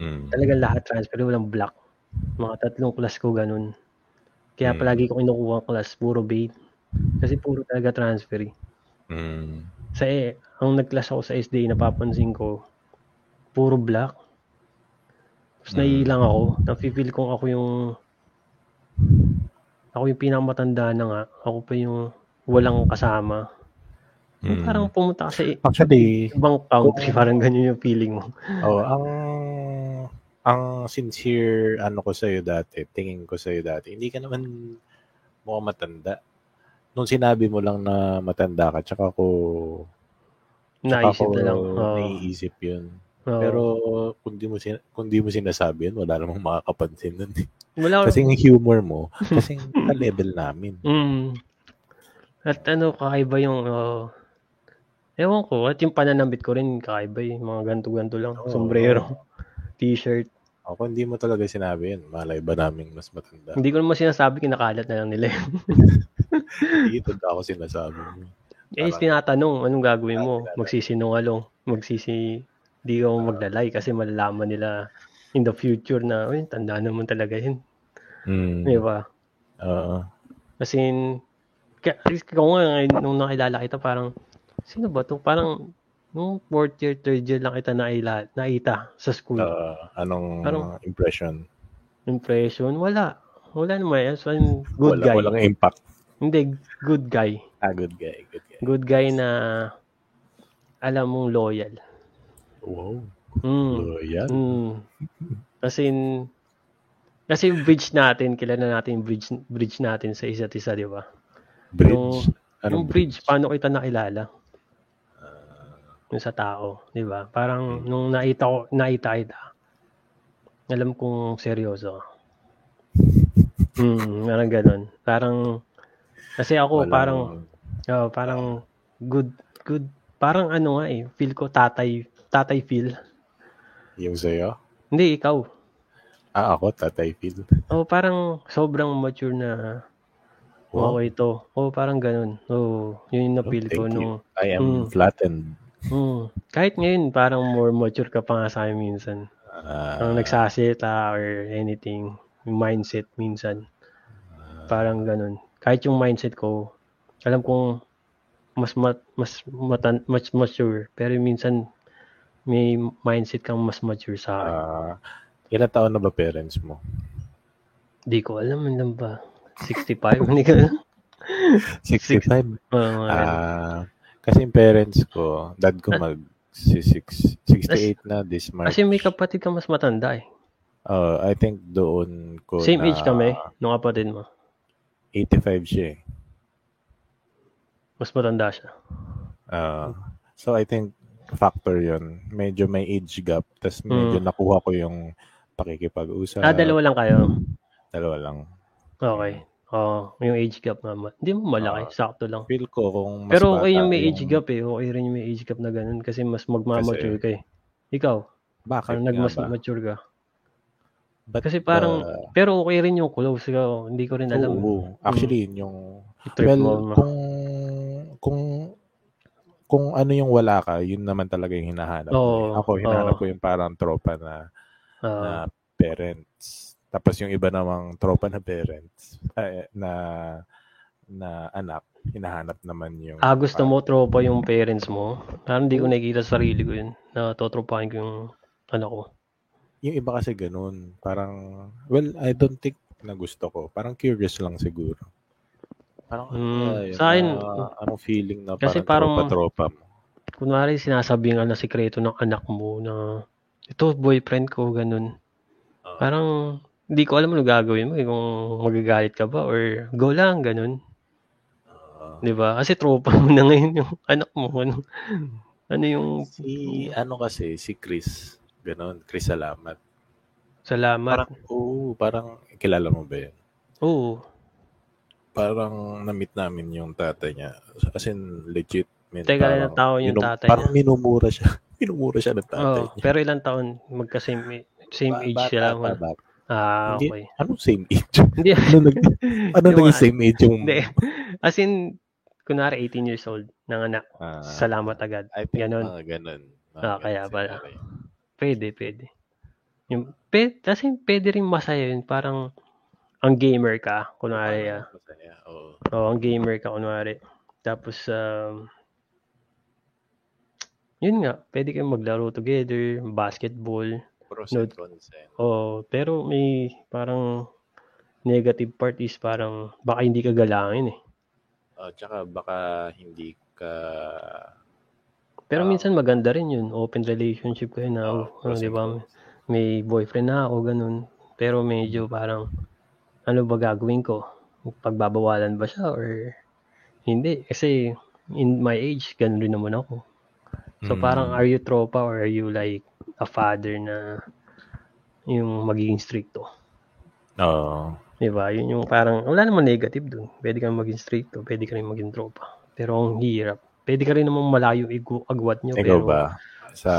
Mm. Talagang lahat transfer, walang block. Mga tatlong class ko ganun. Kaya Mm. palagi ko kinukuha ang class, puro bait. Kasi puro talaga transfer. eh. Sa eh, ang nag-class ako sa SDA, napapansin ko, puro block. Tapos Mm. naiilang ako, nafe-feel kong ako yung ako yung pinakamatanda na nga. Ako pa yung walang kasama. Mm. Parang pumunta ka sa Actually, ibang country, parang ganyan yung feeling mo. oh, ang ang sincere ano ko sa'yo dati, tingin ko sa'yo dati, hindi ka naman mukhang matanda. Nung sinabi mo lang na matanda ka, tsaka ko, tsaka Naisip ko na lang. Oo. naiisip yun. Oo. Pero kung di mo, sin- kung di mo sinasabi yun, wala namang makakapansin nun. eh. wala Kasi yung humor mo, kasi ka-level namin. Mm. At ano, kakaiba yung, uh, ewan ko, at yung pananambit ko rin, kakaiba yung mga ganto-ganto lang. Oo. Sombrero, t-shirt. Ako, hindi mo talaga sinabi yun. Malay ba namin mas matanda? Hindi ko naman sinasabi, kinakalat na lang nila yun. Hindi tanda ako sinasabi mo. eh, Parang- tinatanong, anong gagawin mo? Magsisinungalong, magsisi, di ka mo maglalay kasi malalaman nila in the future na, uy, tanda naman talaga yun. Mm. Di ba? Oo. Kasi, kaya, ikaw nga, nung nakilala kita, parang, sino ba to? Parang, nung fourth year, third year lang kita naila, naita sa school. Uh, anong Parang- impression? Impression, wala. Wala naman. As in, good Wala, guy. Walang impact. Hindi, good guy. Ah, good guy. Good guy. Good guy na alam mong loyal. Wow. Mm. Loyal. Mm. Kasi, kasi yung bridge natin, kilala natin yung bridge, bridge natin sa isa't isa, di ba? Bridge. yung Anong bridge, paano kita nakilala? Yung sa tao, di ba? Parang nung naita ko, naita kita, alam kong seryoso. Hmm, parang ganun. Parang, kasi ako, Walang- parang, oh, parang good, good, parang ano nga eh, feel ko tatay, tatay feel. Yung sa'yo? Hindi, ikaw. Ah, ako, tatay Phil. Oh, parang sobrang mature na Wow. okay to. Oh, parang ganun. Oh, yun yung na-feel ko Thank you. nung, I am Mm. flattened. hmm, kahit ngayon, parang more mature ka pa nga sa minsan. Ah, Ang nagsasalita or anything, mindset minsan. Parang ganun. Kahit yung mindset ko, alam kong mas mat, mas matan, mas mature, pero minsan may mindset kang mas mature sa akin. ah, ilan taon na ba parents mo? Di ko alam, alam ba? 65? Hindi ko alam. 65. Oo, mga ganun. Ah, kasi yung parents ko, dad ko mag si six- 68 na this March. Kasi may kapatid ka mas matanda eh. Uh, I think doon ko Same na age kami, nung kapatid mo. 85 siya eh. Mas matanda siya. Ah, so I think factor yon Medyo may age gap. Tapos medyo Mm. nakuha ko yung pakikipag-usap. Ah, dalawa lang kayo. Dalawa lang. Okay. Oo, yung age gap naman. Hindi mo malaki, Ah. sakto lang. Feel ko kung mas Pero okay yung may age gap eh. Okay rin yung may age gap na ganun kasi mas magmamature ka eh. Ikaw, Bakit parang nga nagmas ba? mature ka. Ba't Kasi parang, ba- pero okay rin yung close ka. Hindi ko rin alam. Oo. Actually, yun yung... Trip well, mo. kung... Kung kung ano yung wala ka, yun naman talaga yung hinahanap. Oo, mo. Ako, hinahanap oo. ko yung parang tropa na, Ah, na parents. Tapos yung iba namang tropa na parents, eh, na na anak, hinahanap naman yung... ah, gusto mo tropa yung parents mo? Parang hindi ko nakikita sa sarili ko yun. Na totropahin ko yung anak ko. Yung iba kasi ganun. Parang, well, I don't think na gusto ko. Parang curious lang siguro. Parang, Mm, yun? sa akin, Ah, anong feeling na kasi parang, parang- tropa-tropa mo? Kunwari sinasabi nga na sikreto ng anak mo na ito boyfriend ko, ganun. Ah. Parang hindi ko alam ano gagawin mo eh, kung magagalit ka ba or go lang, ganun. Ah, 'Di ba? Kasi tropa mo na ngayon yung anak mo. Ano, ano yung si, ano kasi, si Chris. Ganon, Chris Salamat. salamat? Parang, oo, parang, kilala mo ba yun? Oo. Parang, na-meet namin yung tatay niya. As in, legit. Man, Teka, ilang taon yung tatay Parang minumura siya. minumura siya ng tatay Oh, niya. pero ilang taon magka-same same Ba- age bata sila? Wala. bata. Ah, Hindi. okay. Anong same age? Hindi. ano nag, ano naging ano- same age yung... Hindi. As in, kunwari 18 years old ng anak. Ah, Salamat agad. I think Ganon. mga ganon. Ah, ganon kaya pala. yun. Pwede, pwede. Yung, pe, kasi pwede rin masaya yun. Parang, ang gamer ka, kunwari. ah. Masaya, oo. Oo, ang gamer ka, kunwari. Tapos, um, yun nga, pwede kayong maglaro together, basketball. Pros No. and cons eh. Oo, pero may parang, negative part is parang baka hindi ka galangin eh. Oh, tsaka baka hindi ka Pero Ah. minsan maganda rin yun. Open relationship kayo na, Oo, oh, di ba? May boyfriend na ako, ganun. Pero medyo parang, ano ba gagawin ko? Pagbabawalan ba siya or hindi? Kasi in my age, ganun rin naman ako. So Mm. parang are you tropa or are you like a father na yung magiging stricto? Oo. Di ba? Yun yung parang, wala namang negative dun. Pwede kang maging stricto, pwede ka rin maging tropa. Pero ang hirap. Pwede ka rin namang malayo igu- agwat nyo. Ikaw pero, ba? Sa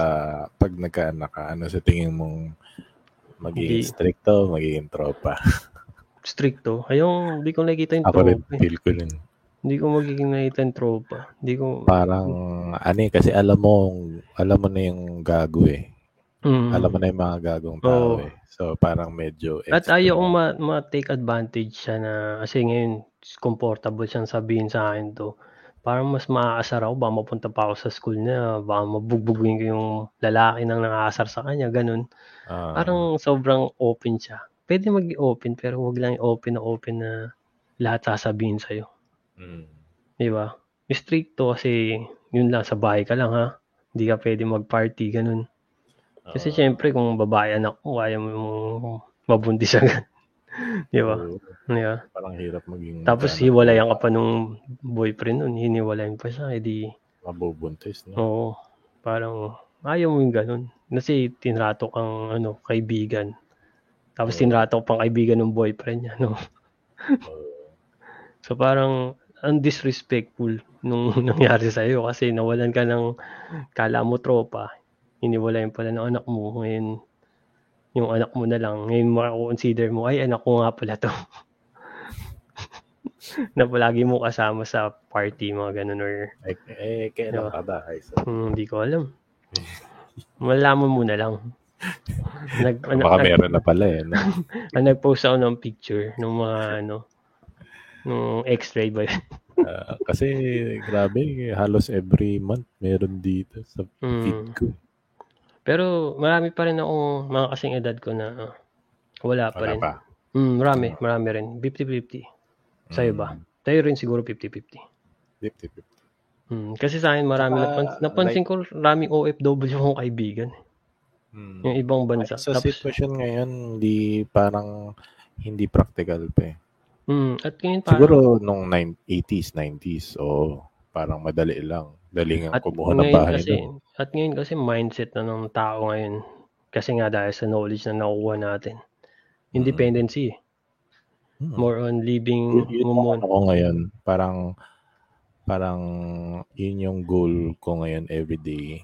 pag nagkaanak ka, ano sa tingin mong magiging Hindi. stricto, magiging tropa? stricto. Ayong, hindi ko nakikita yung Ako rin, tropa. eh. feel ko rin. Hindi ko magiging nakita yung tropa. Hindi ko, Parang, ano eh, kasi alam mo, alam mo na yung gago eh. mm. Alam mo na yung mga gagong tao Oo. eh. So, parang medyo... At extra. ayaw kong ma- ma-take advantage siya na, kasi ngayon, comfortable siyang sabihin sa akin to. Parang mas maaasar ako, baka mapunta pa ako sa school niya, baka mabugbugin ko yung lalaki nang nangaasar sa kanya, ganun. Ah, Parang sobrang open siya. Pwede maging open, pero wag lang open na open na lahat sasabihin sa'yo. mm. Di ba? Stricto kasi yun lang, sa bahay ka lang ha. Hindi ka pwede mag-party, ganun. Kasi Oo. syempre kung babae anak mo, kaya mo mabuntis agad. Di ba? Di ba? Parang hirap maging... Tapos ano, hiwalayan ka pa nung boyfriend nun, hiniwalayan pa siya, edi, Mabubuntis, no? oo, parang ayaw mo yung ganun. Kasi tinrato kang ano, kaibigan. Tapos Oo. tinrato pang kaibigan ng boyfriend niya, no? So parang ang disrespectful nung nangyari sa iyo kasi nawalan ka ng kala mo tropa, iniwalayan pala ng anak mo ngayon yung anak mo na lang ngayon mako-consider mo ay anak ko nga pala to na palagi mo kasama sa party mga ganun or Eh, eh, kailan Diba? ka ba? Ay, so, hmm, hindi ko alam malaman mo na lang nag, ano, baka meron na pala eh. No? ah, nag-post ako ng picture ng mga ano nung x-ray ba yun? Ah, kasi grabe, halos every month meron dito sa feed Hmm. ko. Pero marami pa rin akong mga kasing edad ko na ah, wala pa Wala rin. pa. Mm, marami, marami rin. 50-50. Sa'yo ba? Mm, Tayo rin siguro 50-50. 50-50. Mm, kasi sa akin marami Saka, napan- napansin ko maraming OFW akong kaibigan. Mm. Yung ibang bansa. Sa Tapos, sitwasyon ngayon, hindi parang hindi practical pa eh. mm, at ngayon parang, Siguro nung nine- 80s, 90s, o parang madali lang. Dali nga at kumuha ng bahay kasi, doon. at ngayon kasi mindset na ng tao ngayon. Kasi nga dahil sa knowledge na nakukuha natin. Independency. Hmm. More on living Yun- yun mo muna. ano ngayon. Parang, parang yun yung goal ko ngayon everyday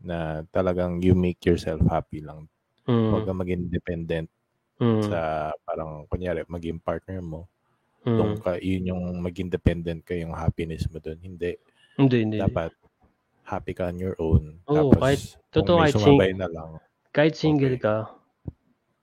na talagang you make yourself happy lang. Huwag Mm, ka maging dependent mm, sa parang kunyari maging partner mo. mm. Doon ka, yun yung maging dependent ka yung happiness mo doon. Hindi. Hindi, hindi. Dapat happy ka on your own. Oo, Tapos, kahit- totoo, kahit sumabay na lang. kahit single Okay. ka,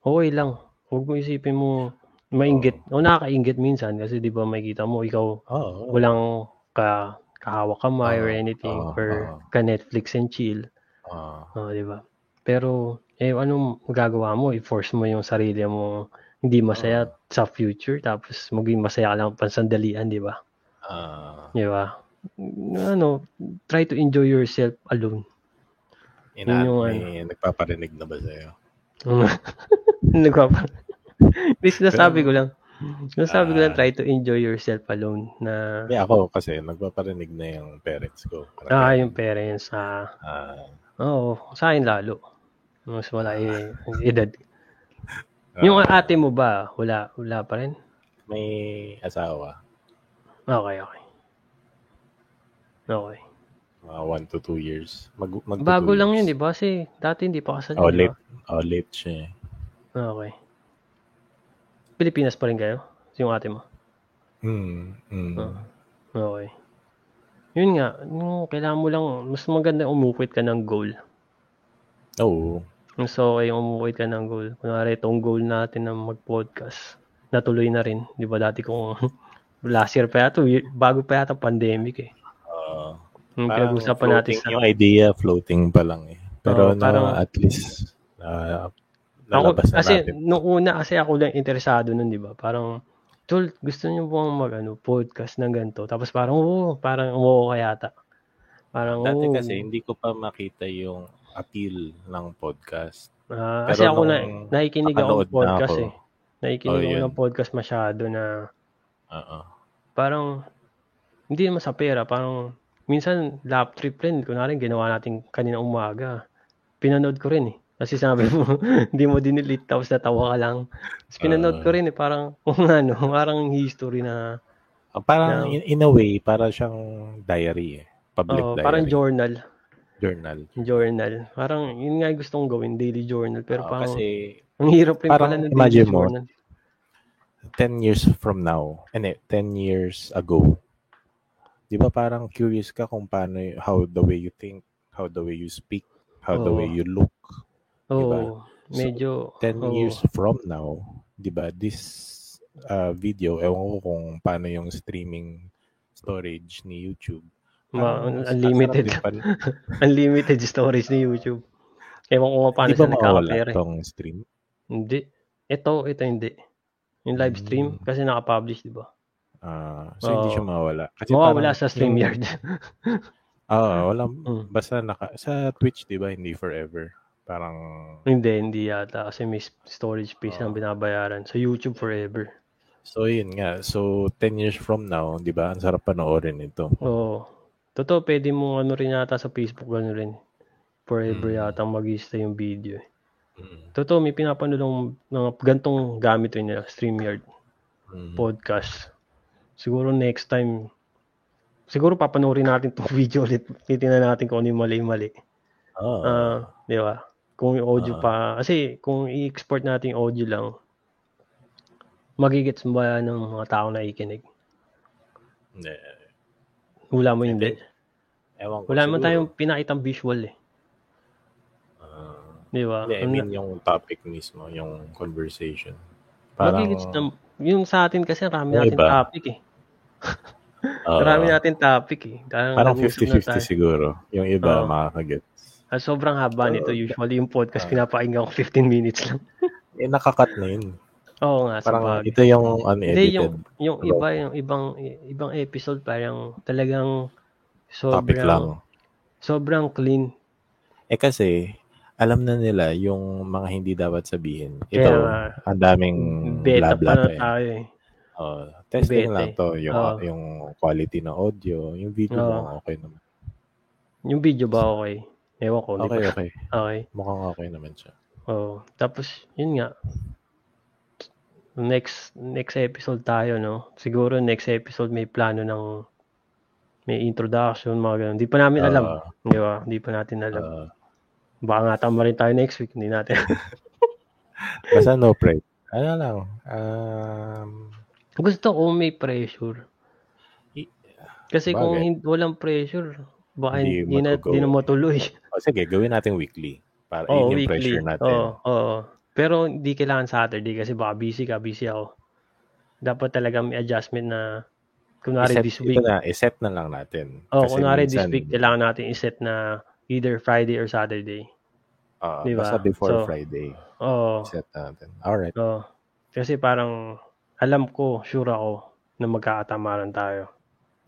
okay lang. Huwag mo isipin mo, mainggit. O nakakaingit minsan kasi di ba makikita mo, ikaw Oo. walang ka kahawak kamay or Oo, anything oo, or oo. ka Netflix and chill. Ah, Oh, di ba? Pero, eh, anong magagawa mo? I-force mo yung sarili mo hindi masaya sa future tapos maging masaya ka lang pansandalian, di ba? ah, Di ba? Ano, try to enjoy yourself alone. ina- Yun yung may nagpaparinig na ba sa'yo? Nagpapa. Hindi sinasabi ko lang. Sinasabi ko lang Ah. try to enjoy yourself alone na Hindi ako kasi nagpaparinig na yung parents ko. Parang ah yung parents ah Ah, oo sa akin lalo. Mas wala yung edad. ah, Yung ate mo ba wala wala pa rin? may asawa. Okay, okay. Okay. Mga one to two years. Mag, mag Bago lang yun, di ba? Kasi dati hindi pa kasal. Oh, di late. Oh, late siya. eh. Okay. Pilipinas pa rin kayo? Yung ate mo? Mm, mm. Ah. Okay. Yun nga, yung kailangan mo lang, mas maganda umukit ka ng goal. Oo. Mas okay yung umukit ka ng goal. Kunwari, itong goal natin na mag-podcast, natuloy na rin. Di ba dati kung last year pa yata, bago pa yata pandemic eh. Ah, Yung pinag-usapan natin sa... yung idea, floating pa lang eh. Pero Oo, na, parang- at least, ah, Ako, lalabas na kasi natin. nung una kasi ako lang interesado nun, di ba? Parang, tol, gusto niyo bang mag ano, podcast ng ganito? Tapos parang, oo, parang oo ka yata. Parang, Dati oo. kasi hindi ko pa makita yung appeal ng podcast. Ah, Pero kasi ako na, nakikinig ako ng na podcast ako, eh. Nakikinig Oh, ako ng podcast masyado na Oo. parang hindi naman sa pera, parang minsan lap trip rin. Kunwari, ginawa natin kanina umaga. Pinanood ko rin eh. Kasi sabi mo, hindi mo dinilit tapos natawa ka lang. Tapos pinanood ko Ah. rin eh, parang kung ano, parang history na, Ah, Parang Yeah. in, in a way, para siyang diary eh. Public oh, diary. parang journal. journal. Journal. Parang yun nga yung gustong gawin, daily journal. Pero Oo, parang, kasi ang hirap rin parang pala ng daily mo, journal. 10 years from now, and 10 years ago, di ba parang curious ka kung paano, how the way you think, how the way you speak, how the Oo. way you look. Oo, diba? So, medyo, 10 oo. years from now, di ba, this uh, video, ewan ko kung paano yung streaming storage ni YouTube. Ma- Parang unlimited. unlimited storage ni YouTube. Ewan ko nga paano Di ba sila mawawala nakakapera. eh. stream? Hindi. Ito, ito hindi. Yung live stream, Mm. kasi naka-publish, di ba? Ah, so hindi Oo. siya mawawala. Kasi Mawawala parang sa StreamYard. Ah, wala Mm. basta naka sa Twitch 'di ba hindi forever. Parang hindi, hindi yata. Kasi may storage space Oo. ang binabayaran. Sa YouTube forever. so yun nga. So 10 years from now, 'di ba? Ang sarap panoorin ito. Oo. Totoo, pwede mo ano rin yata sa Facebook, ano rin. Forever Mm. yata mag-stay yung video. eh. Mm. Totoo, may pinapanood ng mga gantong gamit rin nila, StreamYard, Mm. podcast. Siguro next time, siguro papanoorin natin itong video ulit. Titingnan natin kung ano yung mali-mali. Ah, Ah, di ba? Kung yung audio Ah. pa, kasi kung i-export natin yung audio lang, magigits ba ng mga tao na ikinig? hindi. Wala mo hindi. Ewan ko. Wala siguro. tayong pinakitang visual eh. Ah, Di ba? hindi, I Ang- mean yung topic mismo, yung conversation. Parang magigits na, yung sa atin kasi Yung natin iba, topic eh. Ah, Marami natin topic eh. Parang, parang nag-uusap na 50-50 tayo. siguro. Yung iba Oo. makakaget. Ah, sobrang haba nito. Usually yung podcast, ah. pinapakinggan ko 15 minutes lang. Eh nakakat na yun. Oo nga, Parang bagay. ito yung Hindi, unedited yung, yung Hello. iba, yung ibang, ibang episode, parang talagang topic lang. sobrang, sobrang clean. Eh kasi, alam na nila yung mga hindi dapat sabihin. Ito, Kaya ang daming beta pa bla-bla na pa eh. tayo eh. Oh, testing lang to. Yung, Oo. yung quality ng audio. Yung video Oo. mo, okay naman. Yung video ba okay? Ewan ko. Okay, ba? okay. Okay. Mukhang okay naman siya. Oh, tapos yun nga. Next next episode tayo, no? Siguro next episode may plano ng may introduction, mga ganun. Di pa namin alam. Ah, Di ba? Di pa natin alam. ah, Baka nga tama rin tayo next week. Hindi natin. basta no pride. Ano lang. Um, Gusto ko may pressure. Kasi kung bagay. hin- walang pressure, baka Hindi hindi, na, hindi na matuloy. oh, sige, gawin natin weekly. Para Oo, yun yung weekly. pressure natin. Oo, oo. Pero hindi kailangan Saturday kasi baka busy ka, busy ako. Dapat talaga may adjustment na kunwari iset, this week. na, iset na lang natin. Oh, Kasi kunwari this minsan, week kailangan natin iset na either Friday or Saturday. ah, Di ba? Basta before So, Friday. Oo. Set natin. Alright. Oo. Kasi parang alam ko, sure ako na magkakatamaran tayo.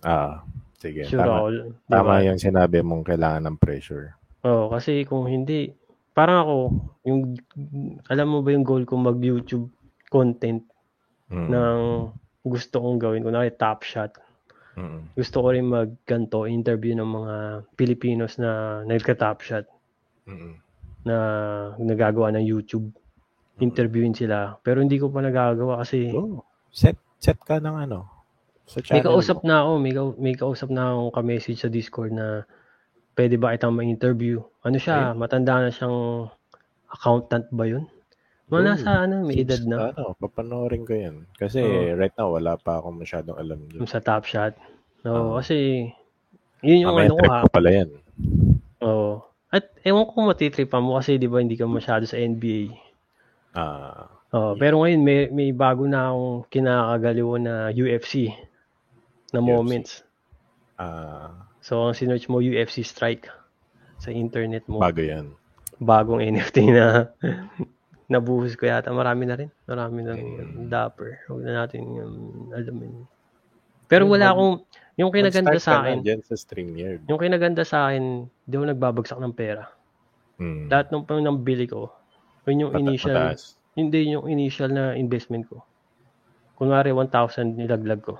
Ah, sige. Sure tama. ako. Di Tama yung sinabi mong kailangan ng pressure. Oo, kasi kung hindi, parang ako, yung, alam mo ba yung goal ko mag-YouTube content Mm. ng gusto kong gawin. Kunwari, top shot. Mm. Gusto ko rin magganto, interview ng mga Pilipinos na nagka-top shot Mm. na nagagawa ng YouTube. Interviewin sila. Pero hindi ko pa nagagawa kasi Oh, set set ka ng ano sa may channel kausap mo. na ako. May, ka- may kausap na akong ka-message sa Discord na pwede ba itang ma-interview. Ano siya, matanda na siyang accountant ba yun? Mga Oh, nasa ano, may edad na. Ano, papanoorin ko yan. Kasi Oo. right now, wala pa ako masyadong alam dyan. Sa Top Shot. Oo, Ah. kasi yun yung Mamaya ano ko ha. ko pala yan. Oo. At ewan ko matitripan mo kasi di ba hindi ka masyado sa NBA. Ah, Oo, pero ngayon may may bago na akong kinakagaliwan na UFC na UFC. moments. ah, So ang sinearch mo UFC Strike sa internet mo. bago yan. Bagong NFT na nabuhos ko yata. Marami na rin. Marami na rin. yung Dapper. Huwag na natin yung alamin. Pero wala akong, yung kinaganda sa akin, na sa StreamYard. yung kinaganda sa akin, di mo nagbabagsak ng pera. Hmm. Lahat nung pang nang bili ko, yun yung Mata- initial, mataas. hindi yung initial na investment ko. Kunwari 1,000 nilaglag ko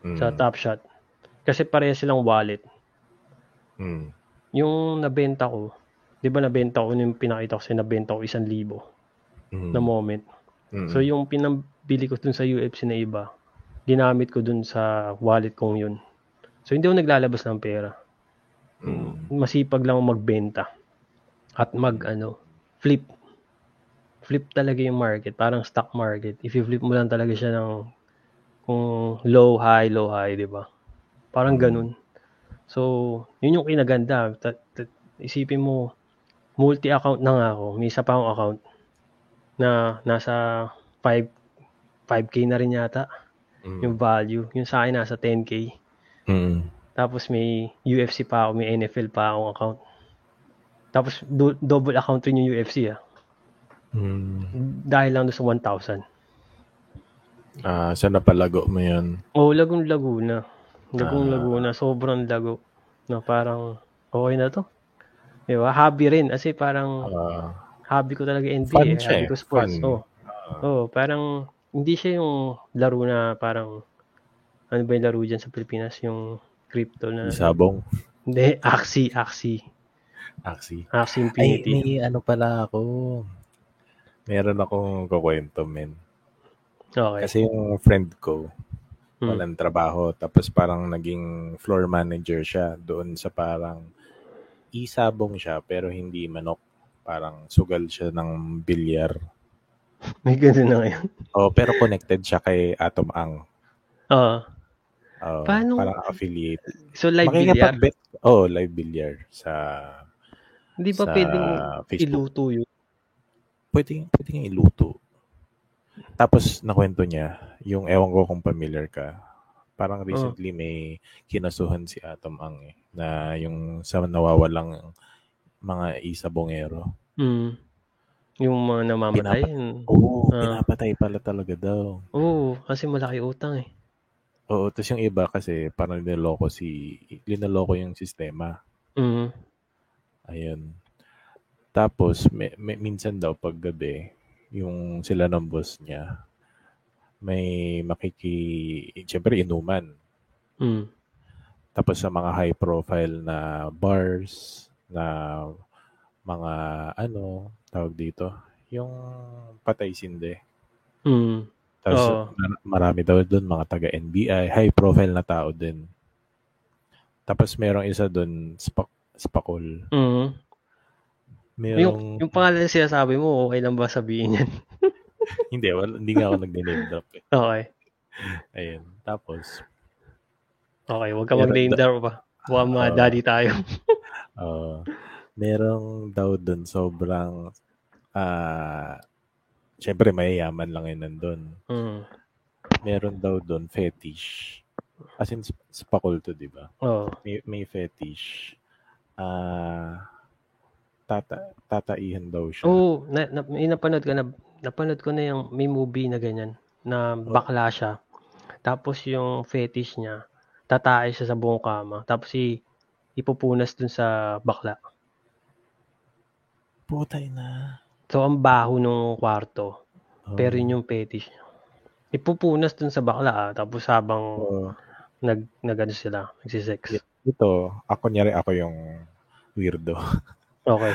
Hmm. sa Top Shot. Kasi pareha silang wallet. Hmm. Yung nabenta ko, di ba nabenta ko yung pinakita ko sa nabenta ko isang libo Hmm. na moment. Hmm. So yung pinambili ko dun sa UFC na iba, ginamit ko dun sa wallet kong yun. So hindi ako naglalabas ng pera. Hmm. Masipag lang magbenta at mag ano, flip. Flip talaga yung market, parang stock market. If you flip mo lang talaga siya ng kung low, high, low, high, di ba? Parang Mm. ganun. So, yun yung kinaganda. Ta- ta- isipin mo, multi-account na nga ako. May isa pa akong account na nasa 5 5k na rin yata Hmm. yung value. Yung sa akin nasa 10k. Hmm. Tapos may UFC pa ako, may NFL pa akong account. Tapos do- double account rin yung UFC ah. Hmm. Dahil lang sa 1,000. Ah, saan napalago mo yun? Oh, Lagong Laguna. Lagong Ah. Laguna, sobrang lago. Na parang okay na to. Di ba? Hobby rin. Kasi parang Ah, hobby ko talaga NBA. Fun eh. siya hobby eh. ko sports. Fun. Oh. oh, parang hindi siya yung laro na parang ano ba yung laro dyan sa Pilipinas? Yung crypto na Isabong. hindi, Axie, Axie. Axie. Axie Ay, Infinity. may ano pala ako. Meron akong kukwento, men. Okay. Kasi yung friend ko, Hmm. walang trabaho. Tapos parang naging floor manager siya doon sa parang isabong siya pero hindi manok. Parang sugal siya ng bilyar. May ganun na ngayon. Oh, pero connected siya kay Atom Ang. Oo. Oh, Paano- Parang affiliate. So live billiard, Makikipag-bet. Oh, live billiard sa hindi ba sa pwedeng Facebook. iluto yun? Pwede, pwede nga iluto. Tapos, nakwento niya, yung ewan ko kung familiar ka, parang recently may kinasuhan si Atom Ang eh, na yung sa nawawalang mga isabongero. Mm. Yung mga namamatay. Oo, Ah. pinapatay pala talaga daw. Oo, kasi malaki utang eh. Oo, tapos yung iba kasi parang linaloko si, linaloko yung sistema. Mm. Ayun. Tapos, may, may, minsan daw pag gabi, yung sila ng boss niya, may makiki, siyempre inuman. Mm. Tapos sa mga high profile na bars, na mga ano, tawag dito, yung patay sinde. Mm. Tapos Oo. mar- marami daw doon mga taga NBI, high profile na tao din. Tapos merong isa doon, Spak, Spakol. Mm. Merong, Yung, yung pangalan na sinasabi mo, okay lang ba sabihin yan? hindi, wala, hindi nga ako nag-name drop eh. okay. Ayun. Tapos, Okay, huwag ka mag-name da- drop pa. Baka mga Oo. daddy tayo. uh, merong daw doon sobrang, ah, syempre mayayaman lang yun nandun. Mm. Meron daw doon fetish. As in, sp- spakol to, di ba? Oo. May, may fetish. Ah, tata, tataihan daw siya. Oo, na, na, may napanood ko na, napanood ko na yung may movie na ganyan, na bakla siya. Tapos yung fetish niya, tatae siya sa buong kama. Tapos i, ipupunas dun sa bakla. Putay na. So, ang baho nung kwarto. Oh. Pero yun yung fetish niya. Ipupunas dun sa bakla ah, tapos habang Oo. nag, nag ano sila, nagsisex. ito, ako nyari ako yung weirdo. Okay.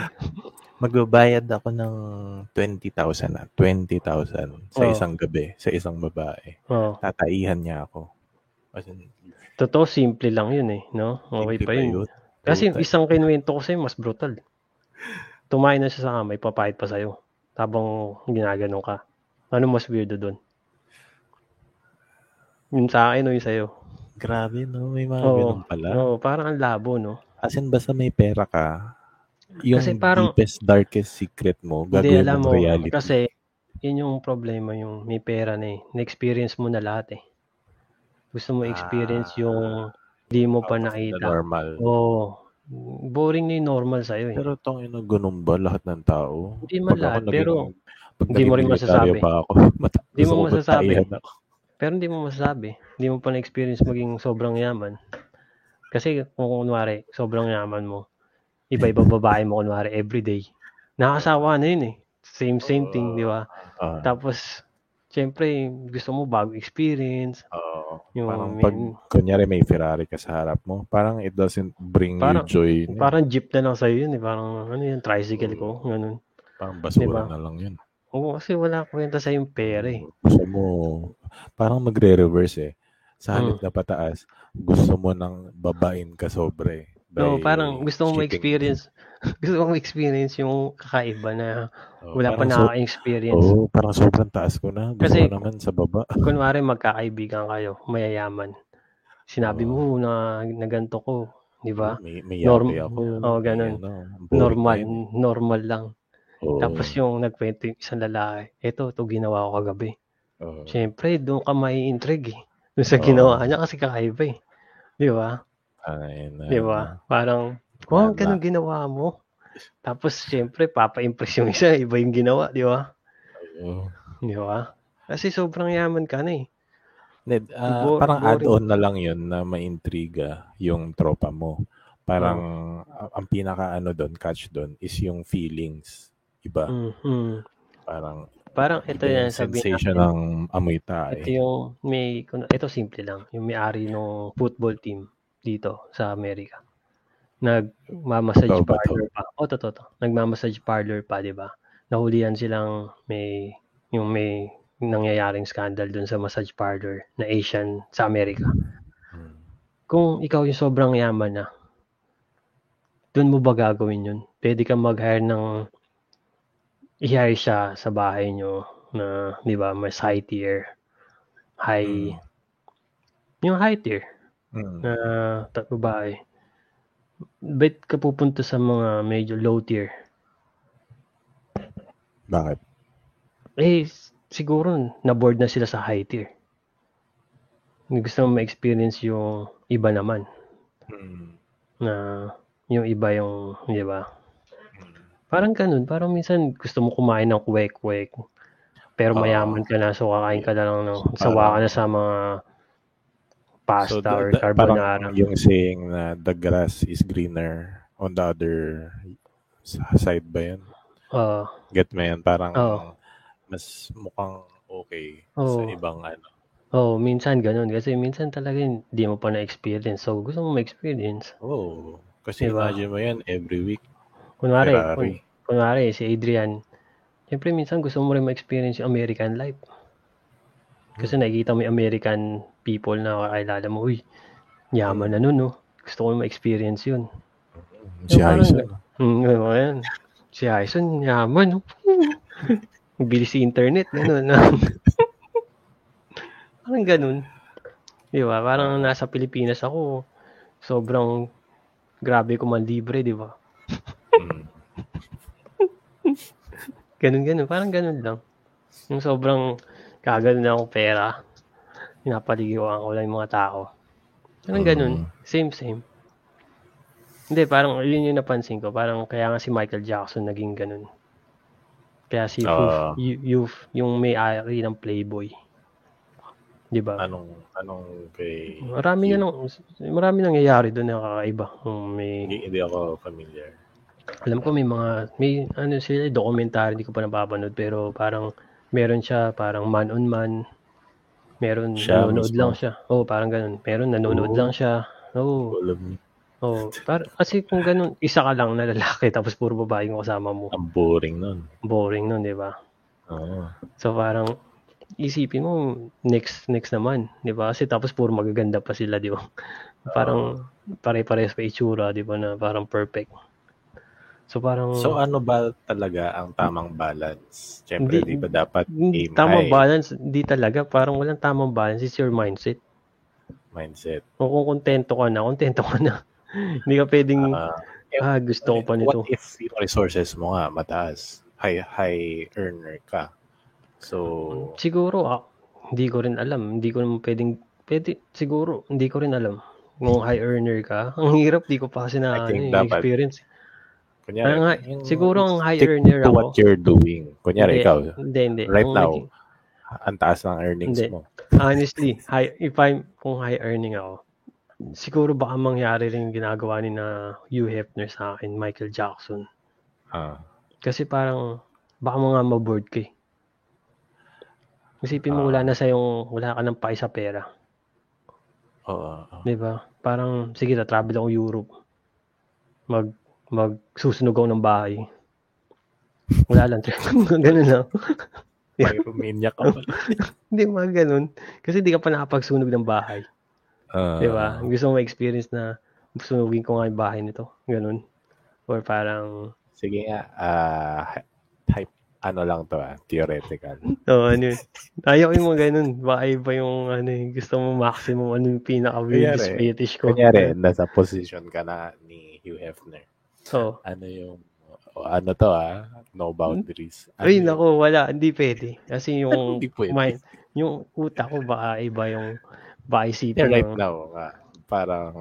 Magbabayad ako ng 20,000 na. 20,000 sa Oo. isang gabi, sa isang babae. Oh. Tataihan niya ako. As in, Totoo, simple lang yun eh, no? Okay pa yun. yun? Kasi isang kinuwento ko sa'yo, mas brutal. Tumayo na siya sa kamay, papayad pa sa'yo. Habang ginaganon ka. Ano mas weirdo doon? Yung sa akin o yung sa'yo? Grabe, no? May mga Oo. ganun pala. Oo, parang ang labo, no? As in, basta may pera ka, yung Kasi parang- deepest, darkest secret mo, Hindi, gagawin alam mo reality. kasi yun yung problema, yung may pera na eh. Na-experience mo na lahat eh. Gusto mo experience Ah. yung di mo pa nakita. normal. Oo. boring na yung normal sa'yo eh. Pero tong ina, ganun ba lahat ng tao? Hindi man Pag lahat, naging, pero- Pag Hindi mo rin masasabi. pa ako, mata- Hindi mo masasabi. ako. Pero hindi mo masasabi. Hindi mo pa na-experience maging sobrang yaman. Kasi kung kunwari, sobrang yaman mo, iba-iba babae mo kunwari everyday. Nakakasawa na yun eh. Same, same thing, di ba? Ah, Tapos, syempre, gusto mo bago experience. oo. Yung parang may- pag, kunyari may Ferrari ka sa harap mo, parang it doesn't bring Parang- you joy. Parang, jeep na lang sa'yo yun eh. Parang, ano yun, tricycle ko. Ganun. parang basura Diba? na lang yun. Oo, kasi wala kwenta sa yung pera eh. Gusto mo, parang magre-reverse eh. Sa halip Mm. na pataas, gusto mo nang babain ka sobre. No, parang gusto mo skipping. ma-experience. gusto mo ma-experience yung kakaiba na Oo, wala pa parang so- nakaka-experience. Oo, parang sobrang taas ko na. Gusto Kasi- ko naman sa baba. kunwari magkakaibigan kayo, mayayaman. Sinabi Oo. mo na, na ganito ko, di ba? May, may Norm- ako. Oo, may ganun. ano, Normal, din. normal lang. Oo, Tapos yung nagkwento yung isang lalaki, eto, ito ginawa ko kagabi. oo. Siyempre, doon ka may intrigue eh. Doon sa Oo. ginawa niya kasi kakaiba eh. Di ba? Ay, na, Di ba? Parang, oh, Tama. ganun ginawa mo. Tapos, siyempre, papa-impress yung isa, iba yung ginawa, di ba? Oo. Di ba? Kasi sobrang yaman ka na eh. Ned, ah, Bo- parang boring. add-on na lang yun na maintriga yung tropa mo. Parang a- ang pinaka ano doon, catch doon is yung feelings. Iba. Mhm. Parang Parang ito yung sabihin sensation natin. ng amoy Ito tae. yung may ito simple lang, yung may-ari ng football team dito sa Amerika. Nagmamassage parlor pa. O totoo to. Nagmamassage parlor pa, 'di ba? Nahulihan silang may yung may nangyayaring scandal dun sa massage parlor na Asian sa Amerika. Hmm. Kung ikaw yung sobrang yaman na, dun mo ba gagawin yun? Pwede kang mag-hire ng i-hire siya sa bahay nyo na, di ba, mas high tier. High, yung high tier Hmm. na ta- babae. Bet ka pupunta sa mga medyo low tier? Bakit? Eh, siguro na-board na sila sa high tier. Gusto mo ma-experience yung iba naman. Hmm. na yung iba yung, di ba? Parang ganun, parang minsan gusto mo kumain ng kwek-kwek. Pero mayaman ka na, so kakain ka na lang ng, sawa ka na sa mga pasta the- or carbonara. Yung saying na the grass is greener on the other side ba yun? Oo. Get mo yan? Parang Oo. mas mukhang okay Oo. sa ibang ano. oh, minsan ganun. Kasi minsan talaga hindi mo pa na-experience. So, gusto mo ma-experience. Oh, kasi Diba? imagine mo yan every week. Kunwari, kun, kunwari si Adrian, siyempre minsan gusto mo rin ma-experience yung American life. Kasi nakikita mo yung American people na kakilala mo, uy, yaman na nun, no? Gusto ko ma-experience yun. Si Hyson. Hmm, ano yan. Si Hyson, yaman, no? Bilis si internet, gano'n. parang ganun. Di ba? Parang nasa Pilipinas ako, sobrang grabe ko man libre, di ba? Mm. Ganun, ganun. Parang ganun lang. Yung sobrang kagano na akong pera, pinapaligiwan ko lang yung mga tao. Parang ganun. Mm. Same, same. Hindi, parang yun yung napansin ko. Parang kaya nga si Michael Jackson naging ganun. Kaya si Ah. Youth, Youth, yung may-ari ng Playboy. Di ba? Anong, anong kay... Marami na nang, marami nangyayari doon na kakaiba. Kung may, Hindi, hindi ako familiar. alam ko may mga, may ano sila, documentary, hindi ko pa napapanood, pero parang meron siya, parang man on man. Meron, Siya nanonood mismo? lang siya. Oo, parang ganun. Meron, nanonood Oo. lang siya. Oo. Alam niyo, Oh, par kasi kung ganun, isa ka lang na lalaki tapos puro babae yung kasama mo. ang boring nun. Boring nun, 'di ba? Oo. So parang isipin mo next next naman, 'di ba? Kasi tapos puro magaganda pa sila, 'di ba? Parang pare-parehas pa itsura, 'di ba, na parang perfect. So parang So ano ba talaga ang tamang balance? Siyempre, Hindi- di ba dapat aim tamang high balance, hindi talaga, parang walang tamang balance, it's your mindset. mindset? O kung kontento ka na, kontento ka na. hindi ka pwedeng, Ah, ah, gusto ko pa nito. What if yung resources mo nga mataas? High, high earner ka. So, Siguro, ah, hindi ko rin alam. Hindi ko naman pwedeng, pwede, siguro, hindi ko rin alam. Kung high earner ka, ang hirap, di ko pa kasi na I think ano, eh, dapat- experience. Kunyari, nga, yung siguro ang high earner to ako. what you're doing. Kunyari, Hindi, ikaw, Hindi, hindi. right Kung now, naging- ang taas ng earnings Hindi. mo. honestly, high, if I'm, kung high earning ako, siguro baka mangyari rin ginagawa ni na Hugh Hefner sa akin, Michael Jackson. Ah, Kasi parang, baka mo nga maboard ka eh. Isipin mo Ah. wala na sa yung, wala ka ng pay sa pera. oo. oo. Di ba? Parang, sige, na-travel ako Europe. Mag, mag, susunog ako ng bahay. Wala lang. ganun lang. Pyromaniac ka pala. Hindi, mga ganun. Kasi di ka pa nakapagsunog ng bahay. Ah, Di ba? Gusto mo ma-experience na sunugin ko nga yung bahay nito. Ganun. Or parang, Sige nga, ah, type, ano lang to ah, theoretical. oh, ano yun. Ayaw yung mga ganun. Baka iba yung, ano yung gusto mo maximum, ano yung pinaka-weirdest fetish ko. Kunyari, nasa position ka na ni Hugh Hefner. So, Ano yung, ano to ah, no boundaries. Ano ay, nako, wala. Hindi pwede. Kasi yung, Hindi pwede. mind, yung utak ko baka iba yung, baka isipin Yeah, right ng- now, nga, parang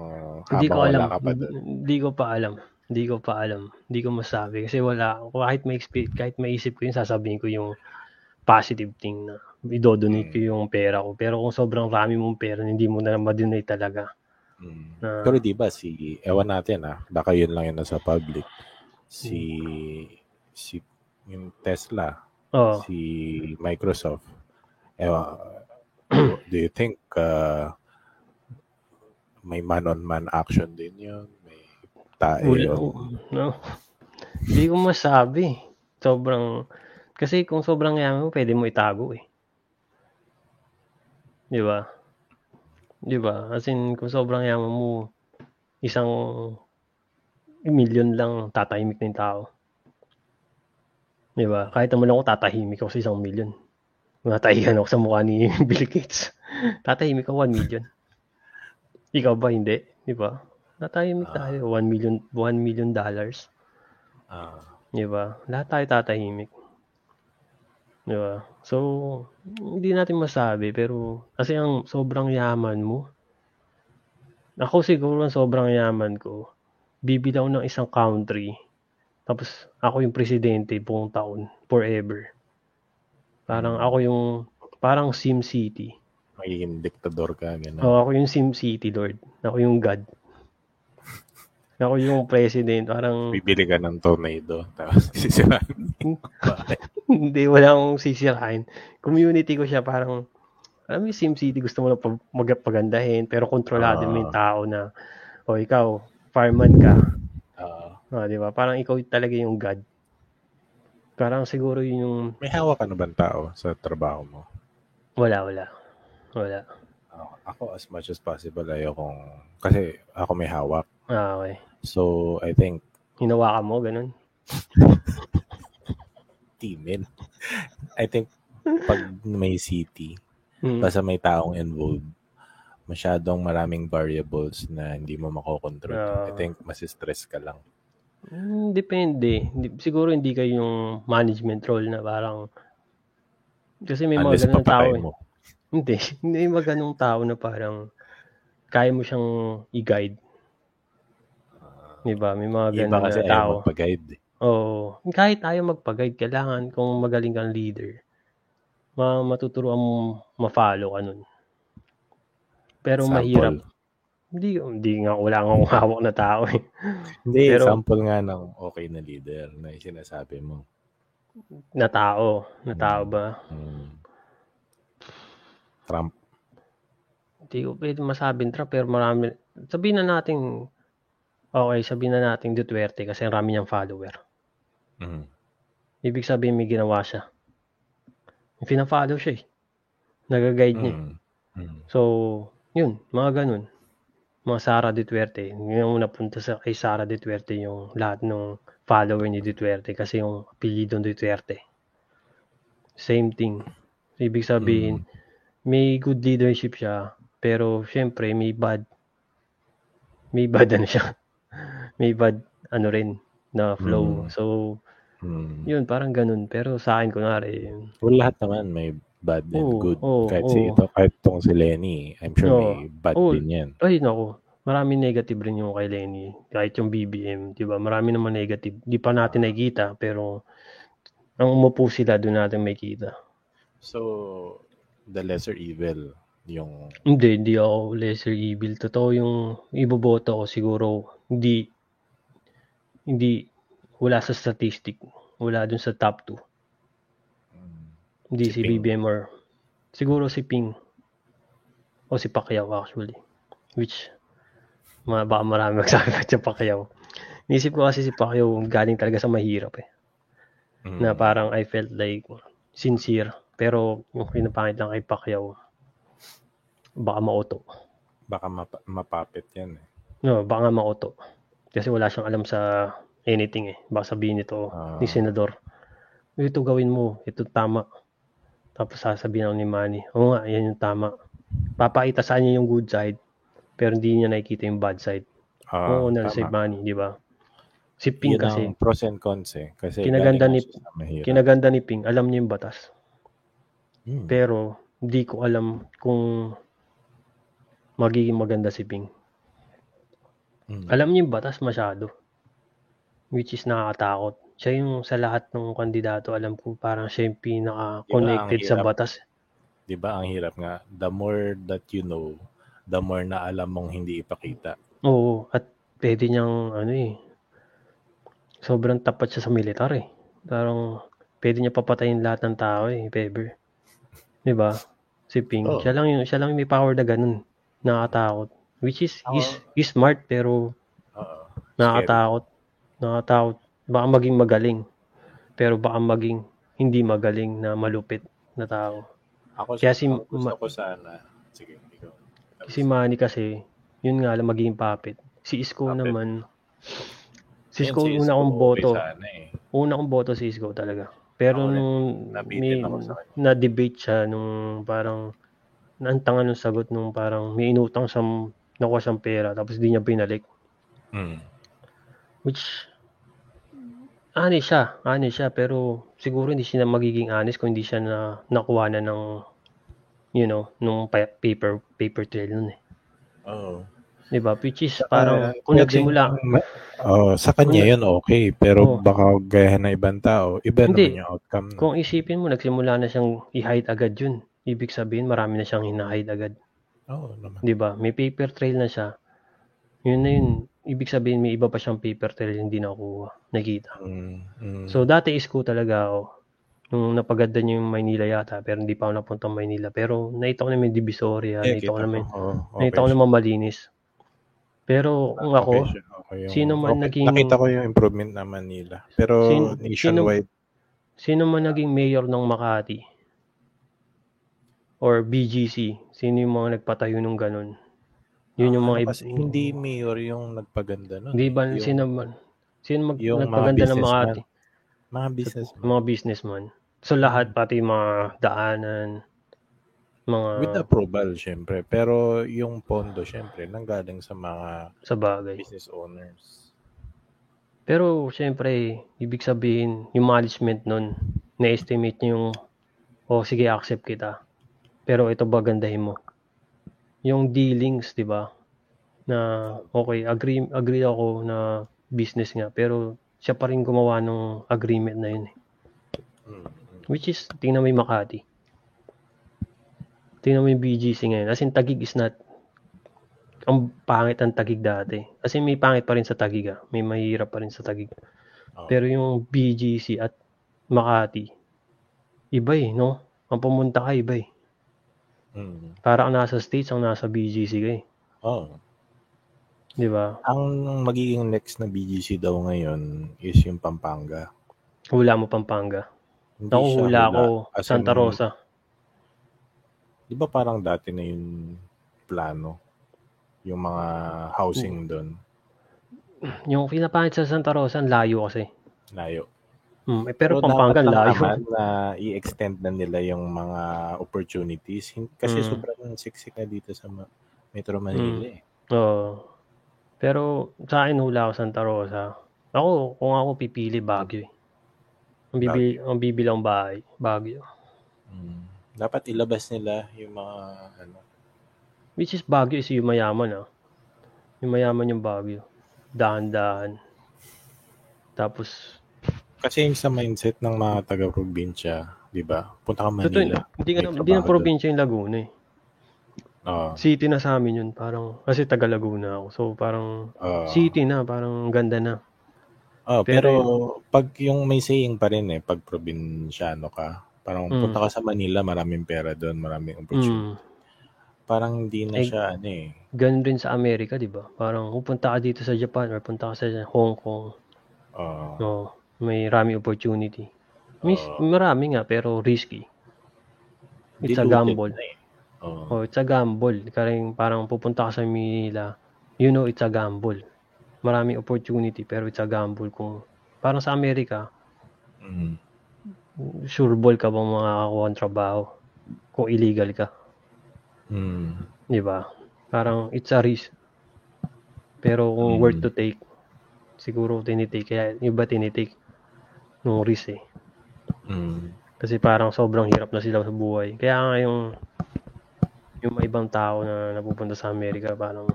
Hindi ko alam. ka pa doon. Hindi ko pa alam. Hindi ko pa alam. Hindi ko masabi. Kasi wala. Kahit may experience, kahit may isip ko yun, sasabihin ko yung positive thing na idodonate ko yung pera ko. Pero kung sobrang rami mong pera, hindi mo na ma-donate talaga. Mm. Pero di ba si ewan natin ah, baka yun lang yun nasa public. Si si yung Tesla, Oo. si Microsoft. Ewan, do you think uh, may man-on-man action din yun? May tae Wala, yun? no? Hindi ko masabi. Sobrang, kasi kung sobrang yaman mo, pwede mo itago eh. Di ba? Di ba? As in, kung sobrang yaman mo, isang million lang tatahimik na yung tao. Di ba? Kahit naman ako tatahimik ako sa isang million. Matahihan ako sa mukha ni Bill Gates. tatahimik ako 1 million. Ikaw ba hindi? Di ba? Tatahimik Ah. tayo. 1 million, 1 million dollars. Ah, Di ba? Lahat tayo tatahimik. Di ba? So, hindi natin masabi, pero kasi ang sobrang yaman mo, ako siguro ang sobrang yaman ko, bibilaw ng isang country, tapos ako yung presidente buong taon, forever. Parang ako yung, parang Sim City. magiging diktador ka, gano'n. Oh, ako yung Sim City, Lord. Ako yung God. Ako yung president, parang... Bibili ka ng tornado, tapos sisirahan. Hindi, wala akong sisirain. Community ko siya parang, alam mo yung SimCity, gusto mo lang pag- magpagandahin, pero kontrolado mo yung tao na, o ikaw, fireman ka, Ah, ah, di ba? Parang ikaw talaga yung God. Parang siguro yun yung, may hawak ka na bang tao sa trabaho mo? wala, wala. Wala. Ako, ako as much as possible ayokong kasi ako may hawak. Ah, okay. So I think Hinawakan mo, ganun. teamin. I think pag may city, Hmm. basta may taong involved, masyadong maraming variables na hindi mo makokontrol. Ah. I think mas-stress ka lang. Hmm, depende. Siguro hindi kayo yung management role na parang, kasi may mga Unless ganun tao papatay eh. mo. Hindi. Hindi mga ganung tao na parang kaya mo siyang i-guide. Di ba? May mga Iba ganun kasi na tao. magpag-guide. eh. Oo. Kahit tayo magpag-guide, kailangan kung magaling kang leader, ma matuturuan mo ma-follow ka nun. Pero Sample. mahirap. Hindi, hindi nga, wala nga akong hawak na tao eh. Hindi, Pero- sample nga ng okay na leader na sinasabi mo. Na tao. Na tao ba? Hmm. Trump. Hindi ko pwede masabing Trump, pero marami. Sabihin na natin, okay, sabihin na natin Duterte kasi ang rami niyang follower. Mhm. Ibig sabihin may ginawa siya. May Pina-follow siya eh. Nag-guide niya. Mhm. Mhm. So, yun, mga ganun. Mga Sara Duterte. Yung napunta sa kay Sara Duterte yung lahat ng follower ni Duterte kasi yung apelyido Duterte. Same thing. Ibig sabihin, may good leadership siya, pero syempre may bad may bad ano siya. May bad ano rin na flow. Mm. So, Mhm. yun, parang ganun. Pero sa akin, kunwari, Well, lahat naman may bad and Oo, good. oo, kahit si oo. ito, kahit tong si Lenny, I'm sure Oo. may bad Oo. din yan. ay nako, marami negative rin yung kay Lenny. Kahit yung BBM, di ba? Marami naman negative. Di pa natin nakikita, pero ang umupo sila, doon natin makita. So, the lesser evil, yung... Hindi, hindi ako lesser evil. Totoo yung iboboto ko siguro, hindi, hindi, wala sa statistic. Wala dun sa top 2. mm, Hindi Si si. BBM or, siguro si Ping. O si Pacquiao actually. Which, ma baka marami magsabi pa si Pacquiao. Nisip ko kasi si Pacquiao galing talaga sa mahirap eh. mm, Na parang I felt like sincere. Pero yung pinapangit lang kay Pacquiao, baka mauto. Baka mapa- mapapit yan eh. No, baka mauto. Kasi wala siyang alam sa anything eh. Baka sabihin nito Ah. ni Senador, ito gawin mo, ito tama. Tapos sasabihin ako ni Manny, oo nga, yan yung tama. Papakita sa kanya yung good side, pero hindi niya nakikita yung bad side. Ah, oo, na si. Manny, di ba? Si Ping Yun kasi, ang pros and cons eh. Kasi Kinaganda ni- kinaganda ni Ping, alam niya yung batas. Mm, Pero, hindi ko alam kung magiging maganda si Ping. mm. Alam niya yung batas masyado. Which is nakakatakot. Siya yung sa lahat ng kandidato, alam ko parang siya yung pinaka-connected Diba, sa batas. Di ba ang hirap nga? The more that you know, the more na alam mong hindi ipakita. Oo, at pwede niyang ano eh, sobrang tapat siya sa militar eh. Parang pwede niya papatayin lahat ng tao eh, if ever. Di ba? Si Ping. Oo. Siya lang yung siya lang yung may power na ganun. Nakakatakot. Which is he's, Oo. he's smart pero Oo. nakakatakot. Nakakatakot. Baka maging magaling. Pero baka maging hindi magaling na malupit na tao. Ako, Kaya si- ako gusto ma- ko sana. Sige, ikaw. Si Manny kasi, yun nga lang maging puppet. Si Isko Puppet. naman, si Isko si una Isko, kong okay boto. sana eh. Una kong boto si Isko talaga. Pero Ako nung may, na-debate siya nung parang naantangan ng sagot nung parang may inutang siyang nakuha siyang pera tapos di niya binalik. Mm. Which honest siya, honest siya pero siguro hindi siya na magiging honest kung hindi siya na nakuha na ng you know, nung pa- paper paper trail nun eh. Oo. 'Di ba? Which is parang Ah, kung nagsimula Oh, sa kanya Kung- yun okay, pero Oo. baka gaya na ibang tao, iba Hindi. naman yung outcome. Kung isipin mo, nagsimula na siyang i-hide agad yun. Ibig sabihin, marami na siyang hina-hide agad. Oo naman. Di ba? May paper trail na siya. Yun na yun. Ibig sabihin, may iba pa siyang paper trail hindi nakuha. Nakita. Mm, mm. So, dati is ko talaga ako. Nung napaganda niyo yung Maynila yata, pero hindi pa ako napunta Maynila. Pero nakita ko naman yung Divisoria, Eh, nakita ko naman, ko. Oo, okay nakita ko naman malinis. Pero kung ako, Okay okay yung- sino man okay. naging- Nakita ko yung improvement na Manila. Pero Sin- nationwide, sino man naging mayor ng Makati or BGC, sino yung mga nagpatayo ng ganun? Yun yung ano mga ib- kasi hindi mayor yung nagpaganda nun. Di ba Yung sino man? Sino mag, yung mga nagpaganda ng businessman. Makati? Mga business. Mga businessman. So lahat pati yung mga daanan, mga With approval, syempre. Pero yung pondo, syempre, nanggaling sa mga sa bagay. business owners. Pero syempre, ibig sabihin, yung management nun, na-estimate nyo yung, oh sige, accept kita. Pero ito ba gandahin mo? Yung dealings, di ba? Na, okay, agree, agree ako na business nga, pero siya pa rin gumawa ng agreement na yun. eh. Mm. Which is, tingnan mo yung Makati. Tingnan mo yung BGC ngayon. As in, Tagig is not, ang pangit ang Tagig dati. As in, may pangit pa rin sa Tagig ah. May mahirap pa rin sa Tagig. Oo. Pero yung BGC at Makati, iba eh, no? Ang pumunta ka, iba eh. Mm. Para ang nasa States, ang nasa BGC ka eh. Oo. Di ba? Ang magiging next na BGC daw ngayon is yung Pampanga. Hula mo Pampanga. Hindi Naku, siya hula ako. As Santa in, Rosa. Di ba parang dati na yung plano? Yung mga housing doon. Yung pinapangit sa Santa Rosa, ang layo kasi. Layo. Hmm, eh, pero, dapat Pampanga, layo. na i-extend na nila yung mga opportunities. Kasi Mm. sobrang siksik na dito sa Metro Manila eh. Oo. Pero sa akin hula ako Santa Rosa. Ako, kung ako pipili Baguio eh. Ang bibili, ang bibili ang bahay, Baguio. Mm. Dapat ilabas nila yung mga ano. Which is Baguio is yung mayaman ah. Yung mayaman yung Baguio. Dahan-dahan. Tapos, Kasi yung sa mindset ng mga taga-probinsya, di ba? Punta ka totoo, Manila. hindi, ka, hindi trabaho probinsya yung Laguna eh. Oo. City na sa amin yun. Parang, kasi taga Laguna ako. So, parang, Oo. city na. Parang ganda na. Oh, Pero pero, pag yung may saying pa rin eh, pag probinsyano ka, parang Mm. punta ka sa Manila, maraming pera doon, maraming opportunity. Mm, Parang hindi na Eh, siya, ano eh. ganun rin sa Amerika, di ba? Parang, pupunta ka dito sa Japan or punta ka sa Hong Kong. Oo. No, may rami opportunity. Miss, Oo. marami nga, pero risky. It's a gamble. eh. Oo. Oh, it's a gamble. Karing parang pupunta ka sa Manila, you know it's a gamble. Maraming opportunity pero it's a gamble kung parang sa Amerika, Mm. sure ball ka bang makakakuha ng trabaho kung illegal ka, Mm. 'di ba? Parang it's a risk. Pero kung Mm. worth to take, siguro tinitake kaya yung iba tinitake nung risk eh. Mm. Kasi parang sobrang hirap na sila sa buhay. Kaya nga yung yung ibang tao na napupunta sa Amerika, parang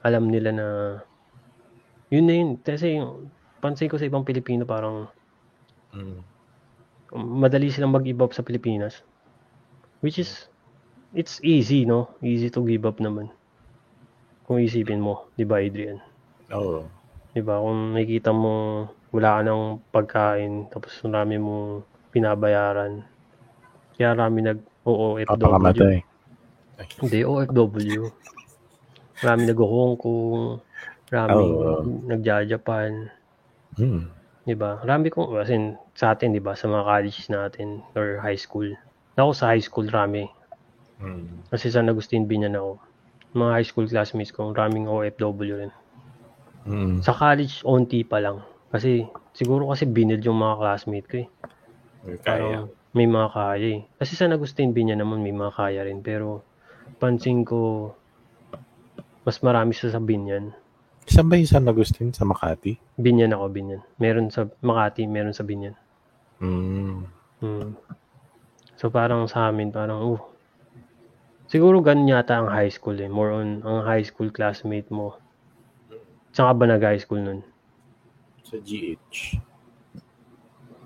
alam nila na yun na yun. Kasi yung pansin ko sa ibang Pilipino, parang Mm. madali silang mag-give up sa Pilipinas. Which is, it's easy, no? Easy to give up naman. Kung isipin mo, di ba, Adrian? Oo. Di ba? Kung nakikita mo wala ka ng pagkain, tapos marami mong pinabayaran. Kaya marami nag-OOFW. Papakamatay. Hindi, OFW. Marami nag-Hong Kong, marami Oo. nagja-Japan, Mm. di ba? Marami kong, as in, sa atin, di ba, sa mga colleges natin, or high school. Ako sa high school, rami. Mm. Kasi sa Agustin Binyan ako. Mga high school classmates ko, maraming OFW rin. Mm. Sa college, onti pa lang. Kasi, siguro kasi binil yung mga classmate ko eh. Kaya. Parang may mga kaya eh. Kasi sa Agustin Binyan naman may mga kaya rin. Pero, pansin ko, mas marami sa sa Binyan. Saan ba yung San Agustin? Sa Makati? Binyan ako, Binyan. Meron sa Makati, meron sa Binyan. Mm. Hmm. So parang sa amin, parang, uh, siguro ganun yata ang high school eh. More on, ang high school classmate mo. Saan ka ba nag-high school nun? Sa GH.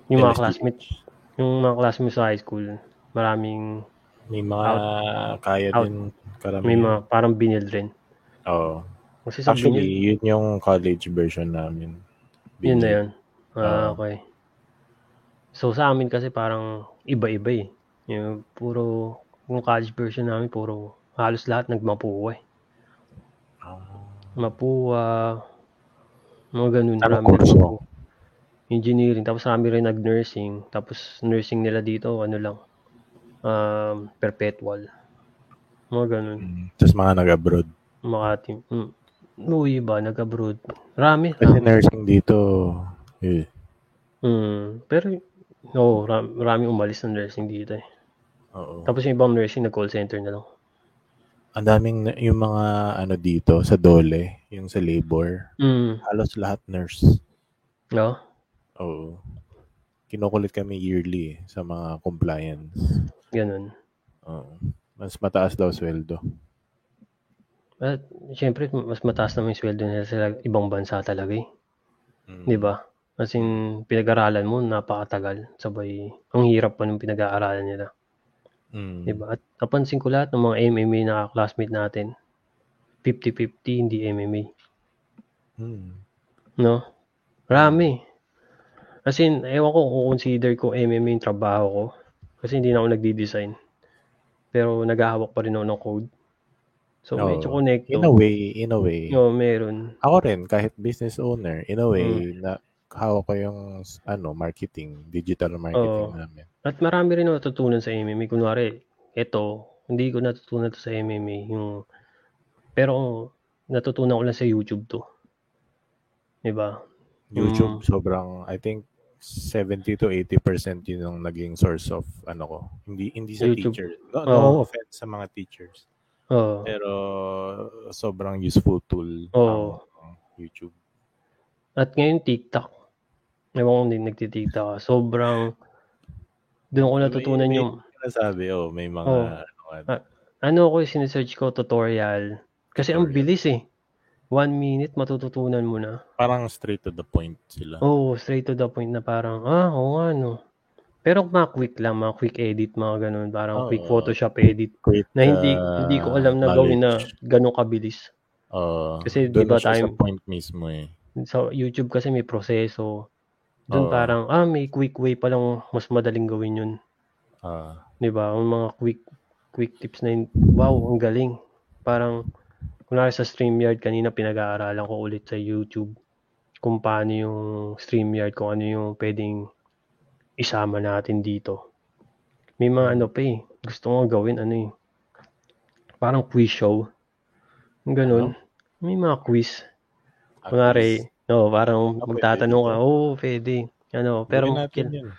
Yung mga LSD. classmate, yung mga classmate sa high school, maraming, May mga kaya out. din karamihan. may mga parang binil rin. Oo. Kasi sa Actually, binil, yun yung college version namin. yun na Binil. yun. Ah, Oo. okay. So sa amin kasi parang iba-iba eh. Yung puro, yung college version namin, puro halos lahat nagmapuwa eh. Ah. Mga ganun. Anong kurso? nagmapuwa. Engineering. Tapos marami rin nag-nursing. Tapos nursing nila dito, ano lang, um, perpetual. Mga ganun. Mm. Tapos mga nag-abroad. Makati. Mm. Uy, iba, nag-abroad. Rami. Kasi rami. nursing dito, eh, Mm. Pero, oo, ram, marami umalis ng nursing dito eh. oo. Tapos yung ibang nursing, nag-call center na lang. Ang daming, yung mga ano dito, sa Dole, yung sa labor, Mm. halos lahat nurse. No? Oo. Kinukulit kami yearly eh, sa mga compliance. Ganun. Oo. Mas mataas daw sweldo. At, syempre, mas mataas naman yung sweldo nila sa ibang bansa talaga eh. Mm. Di ba? As in, pinag-aralan mo, napakatagal. Sabay, ang hirap pa nung pinag-aaralan nila. Mm. Ba? At napansin ko lahat ng mga MMA na classmate natin, 50-50, hindi MMA. Mm. No? Marami. As in, ewan ko kung consider ko MMA yung trabaho ko. Kasi hindi na ako nagdi-design. Pero naghahawak pa rin ako ng code. So, Oo. medyo connecto. In a way, in a way. No, meron. Ako rin, kahit business owner, in a way, Mm. na hawak ko yung ano, marketing, digital marketing Oo. namin. At marami rin natutunan sa MMA. Kunwari, ito, hindi ko natutunan to sa MMA. Yung, pero natutunan ko lang sa YouTube to. Diba? YouTube, Mm. sobrang, I think, 70 to 80% yun ang naging source of, ano ko, hindi hindi sa YouTube. teachers. No, no offense sa mga teachers. Oo. Pero, sobrang useful tool Oo. ang YouTube. At ngayon, TikTok. Ewan ko hindi nagtitiktok. Sobrang, doon ko natutunan may, yung, May, sabi, oh, may mga, Oo. ano, Ah, ano ko yung sinesearch ko, tutorial. Kasi ang Tutorial. bilis eh. one minute, matututunan mo na. Parang straight to the point sila. Oo, oh, straight to the point na parang, ah, oo nga, no. Pero mga quick lang, mga quick edit, mga ganun. Parang Oo. quick Photoshop edit. Quick, Na hindi ah, hindi ko alam na gawin na knowledge. ganun kabilis. Oo. Kasi di ba tayo- sa point mismo eh. Sa YouTube kasi may proseso. Doon Oo. parang, ah, may quick way pa lang mas madaling gawin yun. Ah, 'Di ba? Ang mga quick quick tips na yun, wow, ang galing. Parang kunwari sa StreamYard kanina pinag-aaralan ko ulit sa YouTube kung paano yung StreamYard, kung ano yung pwedeng isama natin dito. May mga ano pa eh. Gusto ko gawin ano eh. Parang quiz show. Ganun. May mga quiz. Kunwari, no, parang Ah, magtatanong ka, oh, pwede. Ano, pero yun.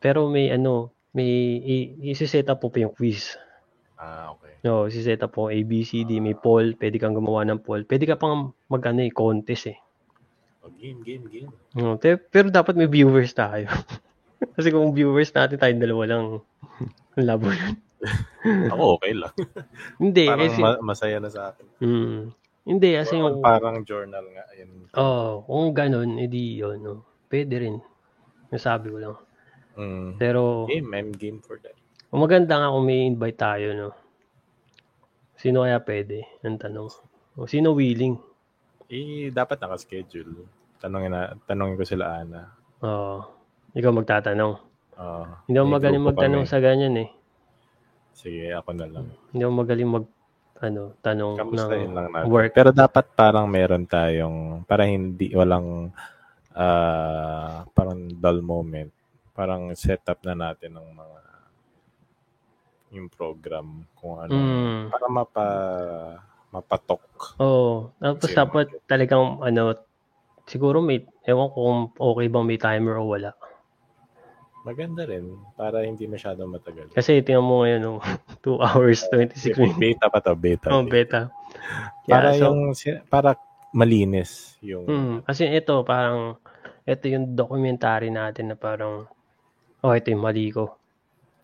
pero may ano, may i- isi-set up po pa yung quiz. Ah, okay. No, isi-set up po A, B, C, D, may poll, pwede kang gumawa ng poll. Pwede ka pang mag ano, eh, contest eh. Oh, game, game, game. No, te- pero dapat may viewers tayo. Kasi kung viewers natin tayo dalawa lang, ang labo yun. Ako okay lang. Hindi, parang kasi, ma- masaya na sa akin. mm, hindi, kasi Or yung, parang journal nga. Ayun. oh, kung ganun, edi yun, no. Pwede rin. Nasabi ko lang. Mm. Pero, Game, I'm game for that. Ang maganda nga kung may invite tayo, no? Sino kaya pwede? Ang tanong. O sino willing? Eh, dapat naka-schedule. Tanongin, na, tanongin ko sila Ana. Oo. ikaw magtatanong. Ah, Hindi ako magaling magtanong kami. sa ganyan eh. Sige, ako na lang. Hindi ako magaling mag, ano, tanong Kamustahin ng lang natin. work. Pero dapat parang meron tayong, para hindi, walang, ah parang dull moment. Parang set up na natin ng mga, yung program, kung ano, Mm. para mapa, mapatok. Oo. Tapos Sino dapat talagang, ano, siguro may, ewan ko kung okay bang may timer o wala. Maganda rin, para hindi masyadong matagal. Kasi tingnan mo ngayon, no, 2 hours, 26 minutes. Beta pa to, beta. Oh, beta. Kaya, Para so, yung, para malinis yung, Mm, kasi ito parang ito yung documentary natin na parang oh ito yung mali ko.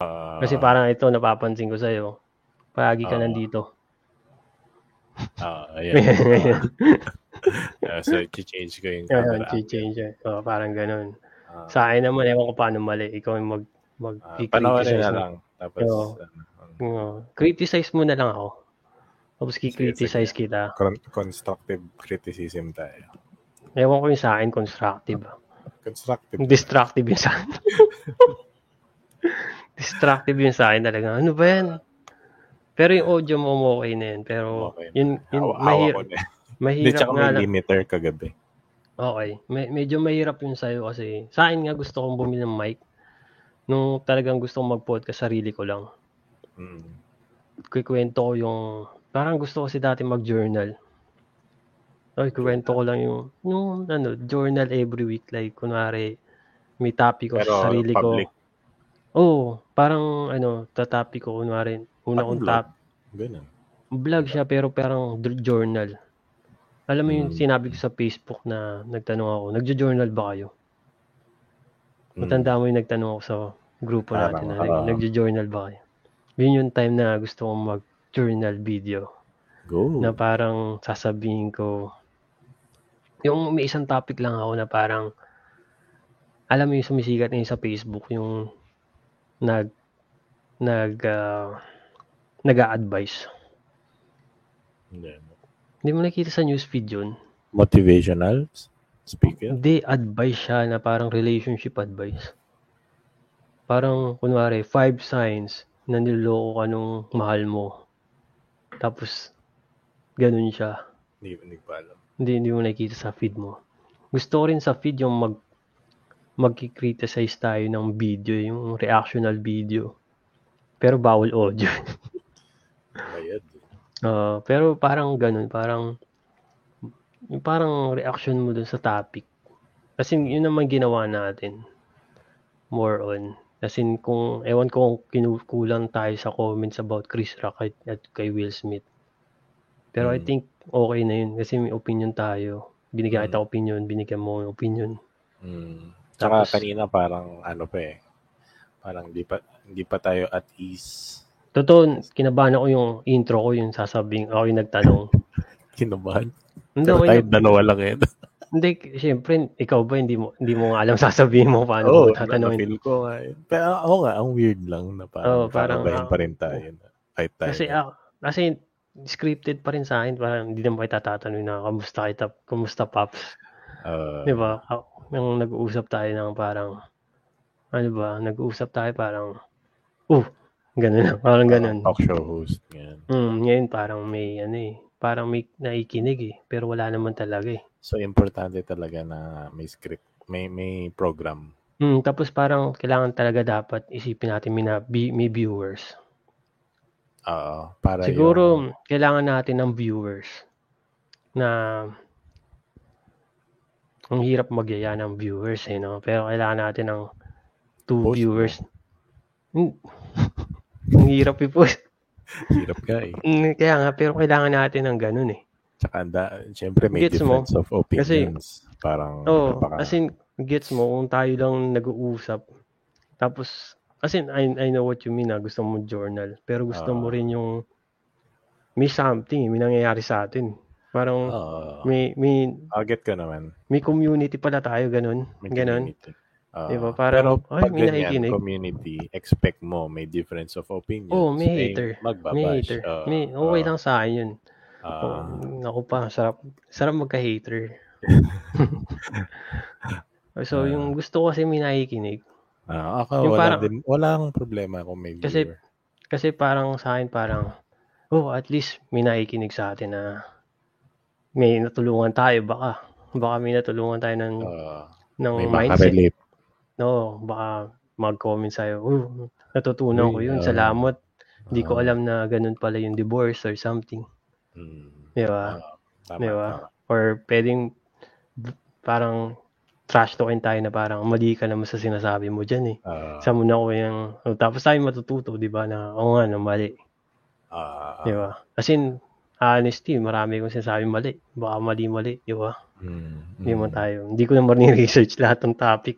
ah, Kasi parang ito napapansin ko sa iyo. Palagi ka Ah. nandito. ah, ayan. Ah, so, change ko yung camera. change Oh, parang ganun. Ah, Sa akin naman ewan ko paano mali. Ikaw yung mag mag ah, panoorin na lang. Tapos, Oo. ano, Oo. criticize mo na lang ako. Tapos sige. kita. con- constructive criticism tayo. Ewan ko yung sa akin constructive. Constructive. Destructive yung sa akin. Destructive yung sa akin talaga. Ano ba yan? Pero yung audio mo okay na yun. Pero Okay. yun, yun Hawa, mahir, na. Mahirap tsaka nga may lang. limiter kagabi. Okay. Me- medyo mahirap yun sa'yo kasi sa akin nga gusto kong bumili ng mic. Nung talagang gusto kong mag-podcast, sarili ko lang. Mm. Kikwento ko yung... Parang gusto ko kasi dati mag-journal. Ay, kwento ko lang yung, yung ano, journal every week. Like, kunwari, may topic ko Pero sa sarili public. ko. Oh, parang ano, tatapi ko, kunwari, una kong tap, Ganun. vlog siya pero parang journal. Alam mo yung Mm. sinabi ko sa Facebook na nagtanong ako, nagjo-journal ba kayo? Mm. Matanda mo yung nagtanong ako sa grupo Parang, natin na oo. nagjo-journal ba kayo? Yun yung time na gusto kong mag-journal video Go. na parang sasabihin ko yung may isang topic lang ako na parang alam mo yung sumisikat na yun sa Facebook yung nag nag uh, nag-a-advise. Hindi. Hindi mo nakita sa newsfeed yun? Motivational speaker. Hindi, advice siya na parang relationship advice. Parang, kunwari, five signs na niloko ka nung mahal mo. Tapos, ganun siya. Hindi, hindi ko alam. Hindi, hindi mo nakikita sa feed mo. Gusto ko rin sa feed yung mag magki-criticize tayo ng video, yung reactional video. Pero bawal audio. Bayad. Ah, pero parang ganun, parang yung parang reaction mo dun sa topic. Kasi yun naman ginawa natin. More on. Kasi kung, ewan ko kung kinukulang tayo sa comments about Chris Rock at, at kay Will Smith. Pero I Mm. think okay na yun kasi may opinion tayo. Binigyan Mm. kita opinion, binigyan mo ng opinion. Mm. Tsaka Tapos- kanina parang ano pa eh. Parang di pa, hindi pa tayo at ease. Totoo, kinabahan ako yung intro ko, yung sasabihin, ako yung nagtanong. Kinabahan. Hindi, Pero tayo dalawa lang eh. Hindi, syempre, ikaw ba, hindi mo, hindi mo nga alam sasabihin mo paano Oo, mo tatanungin. na-feel ko nga. Pero ako nga, ang weird lang na parang, Oo, parang, parang, pa rin tayo. Kahit tayo. Kasi, ah, kasi, scripted pa rin sa akin, parang hindi naman kita tatanungin na, kamusta kita, kamusta Paps? ah, Di ba? Yung nag-uusap tayo ng parang, ano ba, nag-uusap tayo parang, uh, ganun parang ganun. Talk show host. Yan. Mm, ngayon parang may, ano eh, parang may naikinig eh, pero wala naman talaga eh. So, importante talaga na may script. May may program. Mm, tapos parang kailangan talaga dapat isipin natin may, na, may viewers. Oo. para Siguro yung, kailangan natin ng viewers na ang hirap magyaya ng viewers eh, no? Pero kailangan natin ng two Post viewers. Hmm. Ang hirap i-post. hirap ka eh. Mm, Kaya nga, pero kailangan natin ng ganun eh. Tsaka, da, syempre may Gets mo? difference of opinions. parang, Oo, napaka- as in, gets mo, kung tayo lang nag-uusap, tapos, as in, I, I know what you mean na gusto mo journal, pero gusto mo Ah. rin yung, may something, may nangyayari sa atin. Parang, Oo. may, may, I'll get ka naman. may community pala tayo, ganun. May Ganun. community. Oo. Diba? Parang, Pero ay, pag may ganyan, nakikinig. community, expect mo may difference of opinions. Oo, may eh, hater. Magbabash. May hater. Oo, may, okay oo. lang sa akin yun. Ah, Oh, naku pa, sarap, sarap magka-hater. so, Ah. yung gusto ko kasi may nakikinig. ah, ako, Yung wala parang- din, walang problema kung may Kasi- viewer. Kasi parang sa akin, parang, oh, at least may nakikinig sa atin na may natulungan tayo. Baka, baka may natulungan tayo ng, Ah, ng may mindset. makarelate. No, baka mag-comment sa'yo, oh, natutunan ko yun, ah, salamat. Hindi ko ah, alam na ganun pala yung divorce or something. mm, Di ba? tama, Di ba? Or pwedeng parang trash talkin tayo na parang mali ka naman sa sinasabi mo dyan eh. Ah, Sa muna ko yung, oh, tapos tayo matututo, di ba, na, oo nga, na mali. ah, Di ba? As in, honesty, marami kong sinasabi mali. Baka mali-mali, di ba? mm, Hindi mo mm, tayo. Hindi ko naman ni-research lahat ng topic.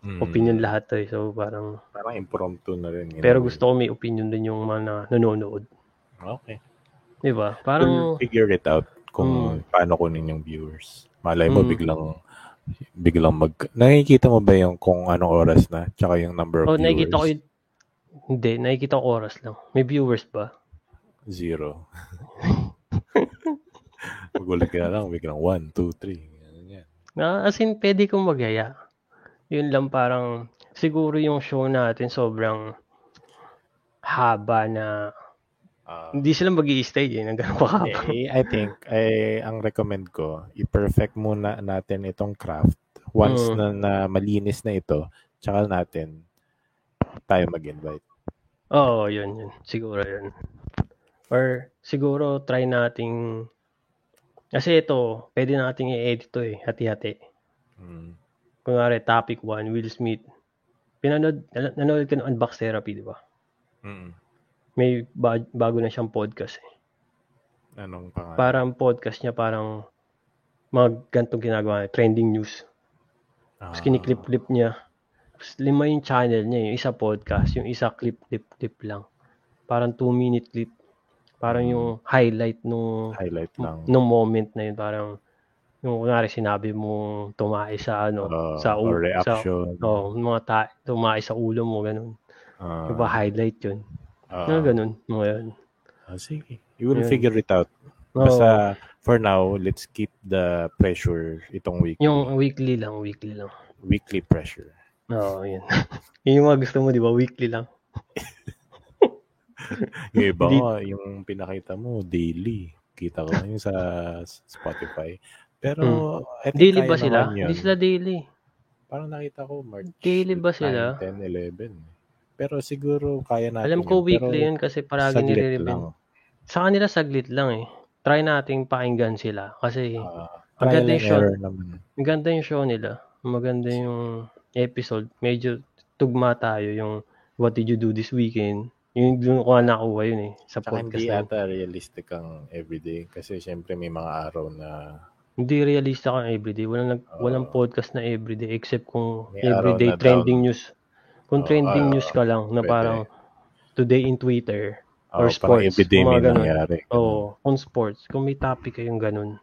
Mm. Opinion lahat to eh. So, parang, Parang impromptu na rin. pero gusto ko may opinion din yung mga na- nanonood. Okay. Di ba? Parang Parang, figure it out kung paano kunin yung viewers. Malay mo Mm. biglang biglang mag nakikita mo ba yung kung anong oras na tsaka yung number of oh, viewers? nakikita ko yun. Hindi, nakikita ko oras lang. May viewers ba? Zero. Magulat ka na lang, biglang 1, 2, 3. Ganun yan. Na, as in, pwede kong magyaya. Yun lang parang, siguro yung show natin sobrang haba na, Ah, hindi sila mag stay eh, ng ganun kahaba. eh, I think, eh, ang recommend ko, i-perfect muna natin itong craft. Once Mm. na, na malinis na ito, tsaka natin tayo mag-invite. Oo, yun, yun. Siguro yun. Or, siguro, try nating, kasi ito, pwede nating i-edit to eh, hati-hati. Mm. Kunwari, topic 1, Will Smith. Pinanood, nanood ka ng Unbox Therapy, di ba? Mm. May ba- bago na siyang podcast eh. Anong pangalan? Parang podcast niya, parang mga gantong ginagawa niya, trending news. Ah, Tapos kiniklip-clip niya. Tapos lima yung channel niya, yung isa podcast, yung isa clip-clip-clip lang. Parang two minute clip. Parang Hmm. yung highlight nung, highlight lang. nung moment na yun. Parang, yung kunwari sinabi mo tumae sa ano, Ah, sa, u- or sa, oh, mga ta- tumae sa ulo mo, ganun. Ah, Diba highlight yun? ah, Mga ganun, mga yun. ah, sige. You will Yun. figure it out. Basta, for now, let's keep the pressure itong week. yung weekly lang, weekly lang. weekly pressure. Oo, yun. yun yung mga gusto mo, di ba? Weekly lang. Yung iba yung pinakita mo, daily. Kita ko yung sa Spotify. Pero, I think Hmm. Daily kaya ba sila? Hindi sila daily. Parang nakita ko, March Daily ba sila? 9, 10, 11. Pero siguro, kaya natin Alam ko yun. weekly Pero yun kasi paragi nire-review. Sa kanila saglit lang eh. Try nating pakinggan sila kasi Ah, Ang trial ganda and yung show. naman. maganda yung show nila. Maganda yung episode. Medyo tugma tayo yung What Did You Do This Weekend. Yung doon ko nga nakuha yun eh. Sa Tsaka podcast hindi na yun. ata realistic ang everyday. Kasi syempre may mga araw na Hindi realista kang everyday. Walang, nag, Oo. walang podcast na everyday except kung May everyday na trending news. Kung Oo, trending ah, news ka lang na pwede. parang today in Twitter. oh, Or sports, everyday may ganun. nangyari. Oo, kung sports. Kung may topic kayong ganun.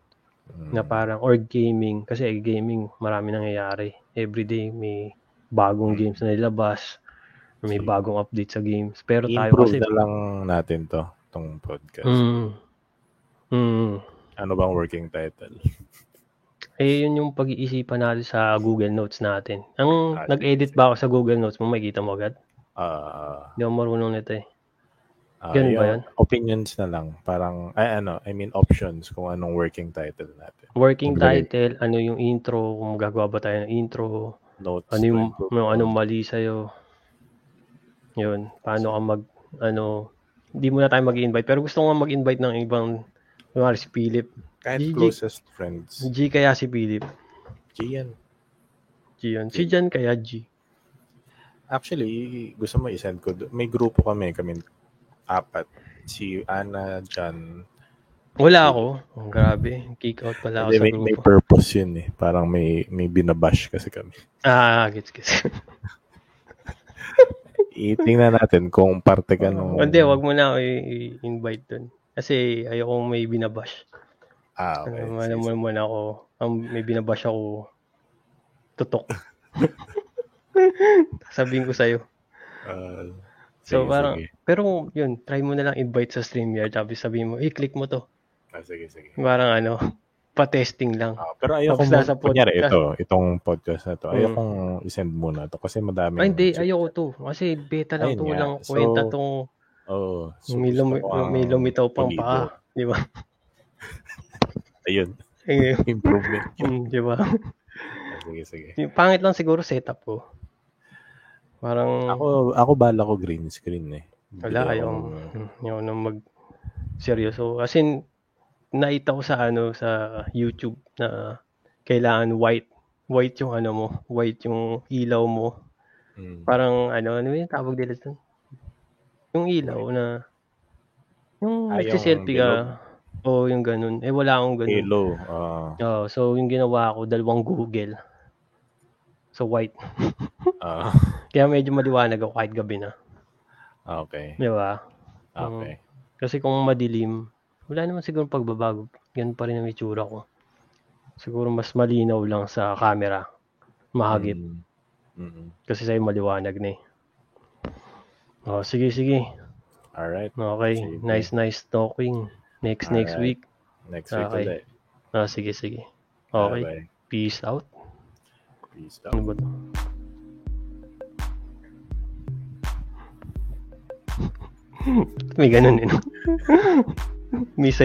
na Mm. parang or gaming kasi gaming marami nangyayari. Everyday may bagong Mm. games na nilabas, or may bagong update sa games. Pero tayo I-improve kasi na lang natin to, tong podcast. mm, mm, Ano bang working title? eh yun yung pag-iisipan natin sa Google Notes natin. Ang Ah, nag-edit ba ako sa Google Notes mo, makikita mo agad? Ah, Hindi ako marunong nito eh. ah, Ganun ba yun? Opinions na lang. Parang, ay ano, I mean options kung anong working title natin. Working Magbigay. title, ano yung intro, kung magagawa ba tayo ng intro, Notes. ano yung, yung on. anong mali sa'yo. Yun, paano ka mag, ano, hindi muna tayo mag-invite. Pero gusto ko nga mag-invite ng ibang, kunwari si Philip. Kahit GG. closest friends. G kaya si Philip. Gian. G yun. Si Jan kaya G. Actually, gusto mo isend ko. May grupo kami, kami apat. Si Ana, Jan. Wala ako. Oh, grabe. Kick out pala ako Hindi, sa may, may grupo. purpose yun eh. Parang may, may binabash kasi kami. Ah, gets, gets. Itingnan natin kung parte ka nung... Hindi, wag mo na ako i-invite dun. Kasi ayokong may binabash. Ah, okay. Ano, alam mo naman ako, ang may binabash ako, tutok. Sabihin ko sa'yo. Ah, So sige, parang, sige. pero yun, try mo na lang invite sa StreamYard. Tapos sabihin mo, eh, click mo to. Ah, sige, sige. Parang ano, pa-testing lang. Ah, pero ayoko mo, nasa kunyari podcast. ito, itong podcast na to, Mm. ayokong isend muna to kasi madami. Ay, hindi, ayoko to. Kasi beta lang Ayun to, walang So, kwenta tong Oo. so may, lumi, may lumitaw pang paa. Di ba? Ayun, Eh, improvement. mm, di ba? Ah, sige, sige. Yung Pangit lang siguro setup ko. Parang, Ako, ako bala ko green screen eh. wala, ayaw, ayaw na mag seryoso. As in, naita ko sa ano, sa YouTube na kailangan white. White yung ano mo, white yung ilaw mo. Mm. Parang ano, ano yung tawag nila dun? Yung ilaw na, yung Ah, nagsiselfie ka. O yung ganun. Eh wala akong ganun. Halo. ah, Oh, so yung ginawa ko, dalawang Google. So white. ah, Kaya medyo maliwanag ako kahit gabi na. okay. Di ba? Okay. Kasi kung madilim, wala naman siguro pagbabago. Ganun pa rin ang itsura ko. Siguro mas malinaw lang sa camera. Mahagip. Mm. Mm. Kasi sa'yo maliwanag na eh. Oh, sige, sige. Alright. Okay. Sige. Nice, nice talking. Next, next Alright. week. Next week Okay. ulit. Ah, sige, sige. Okay. Bye-bye. Peace out. Peace Ano out. ba to? May ganun eh. no? May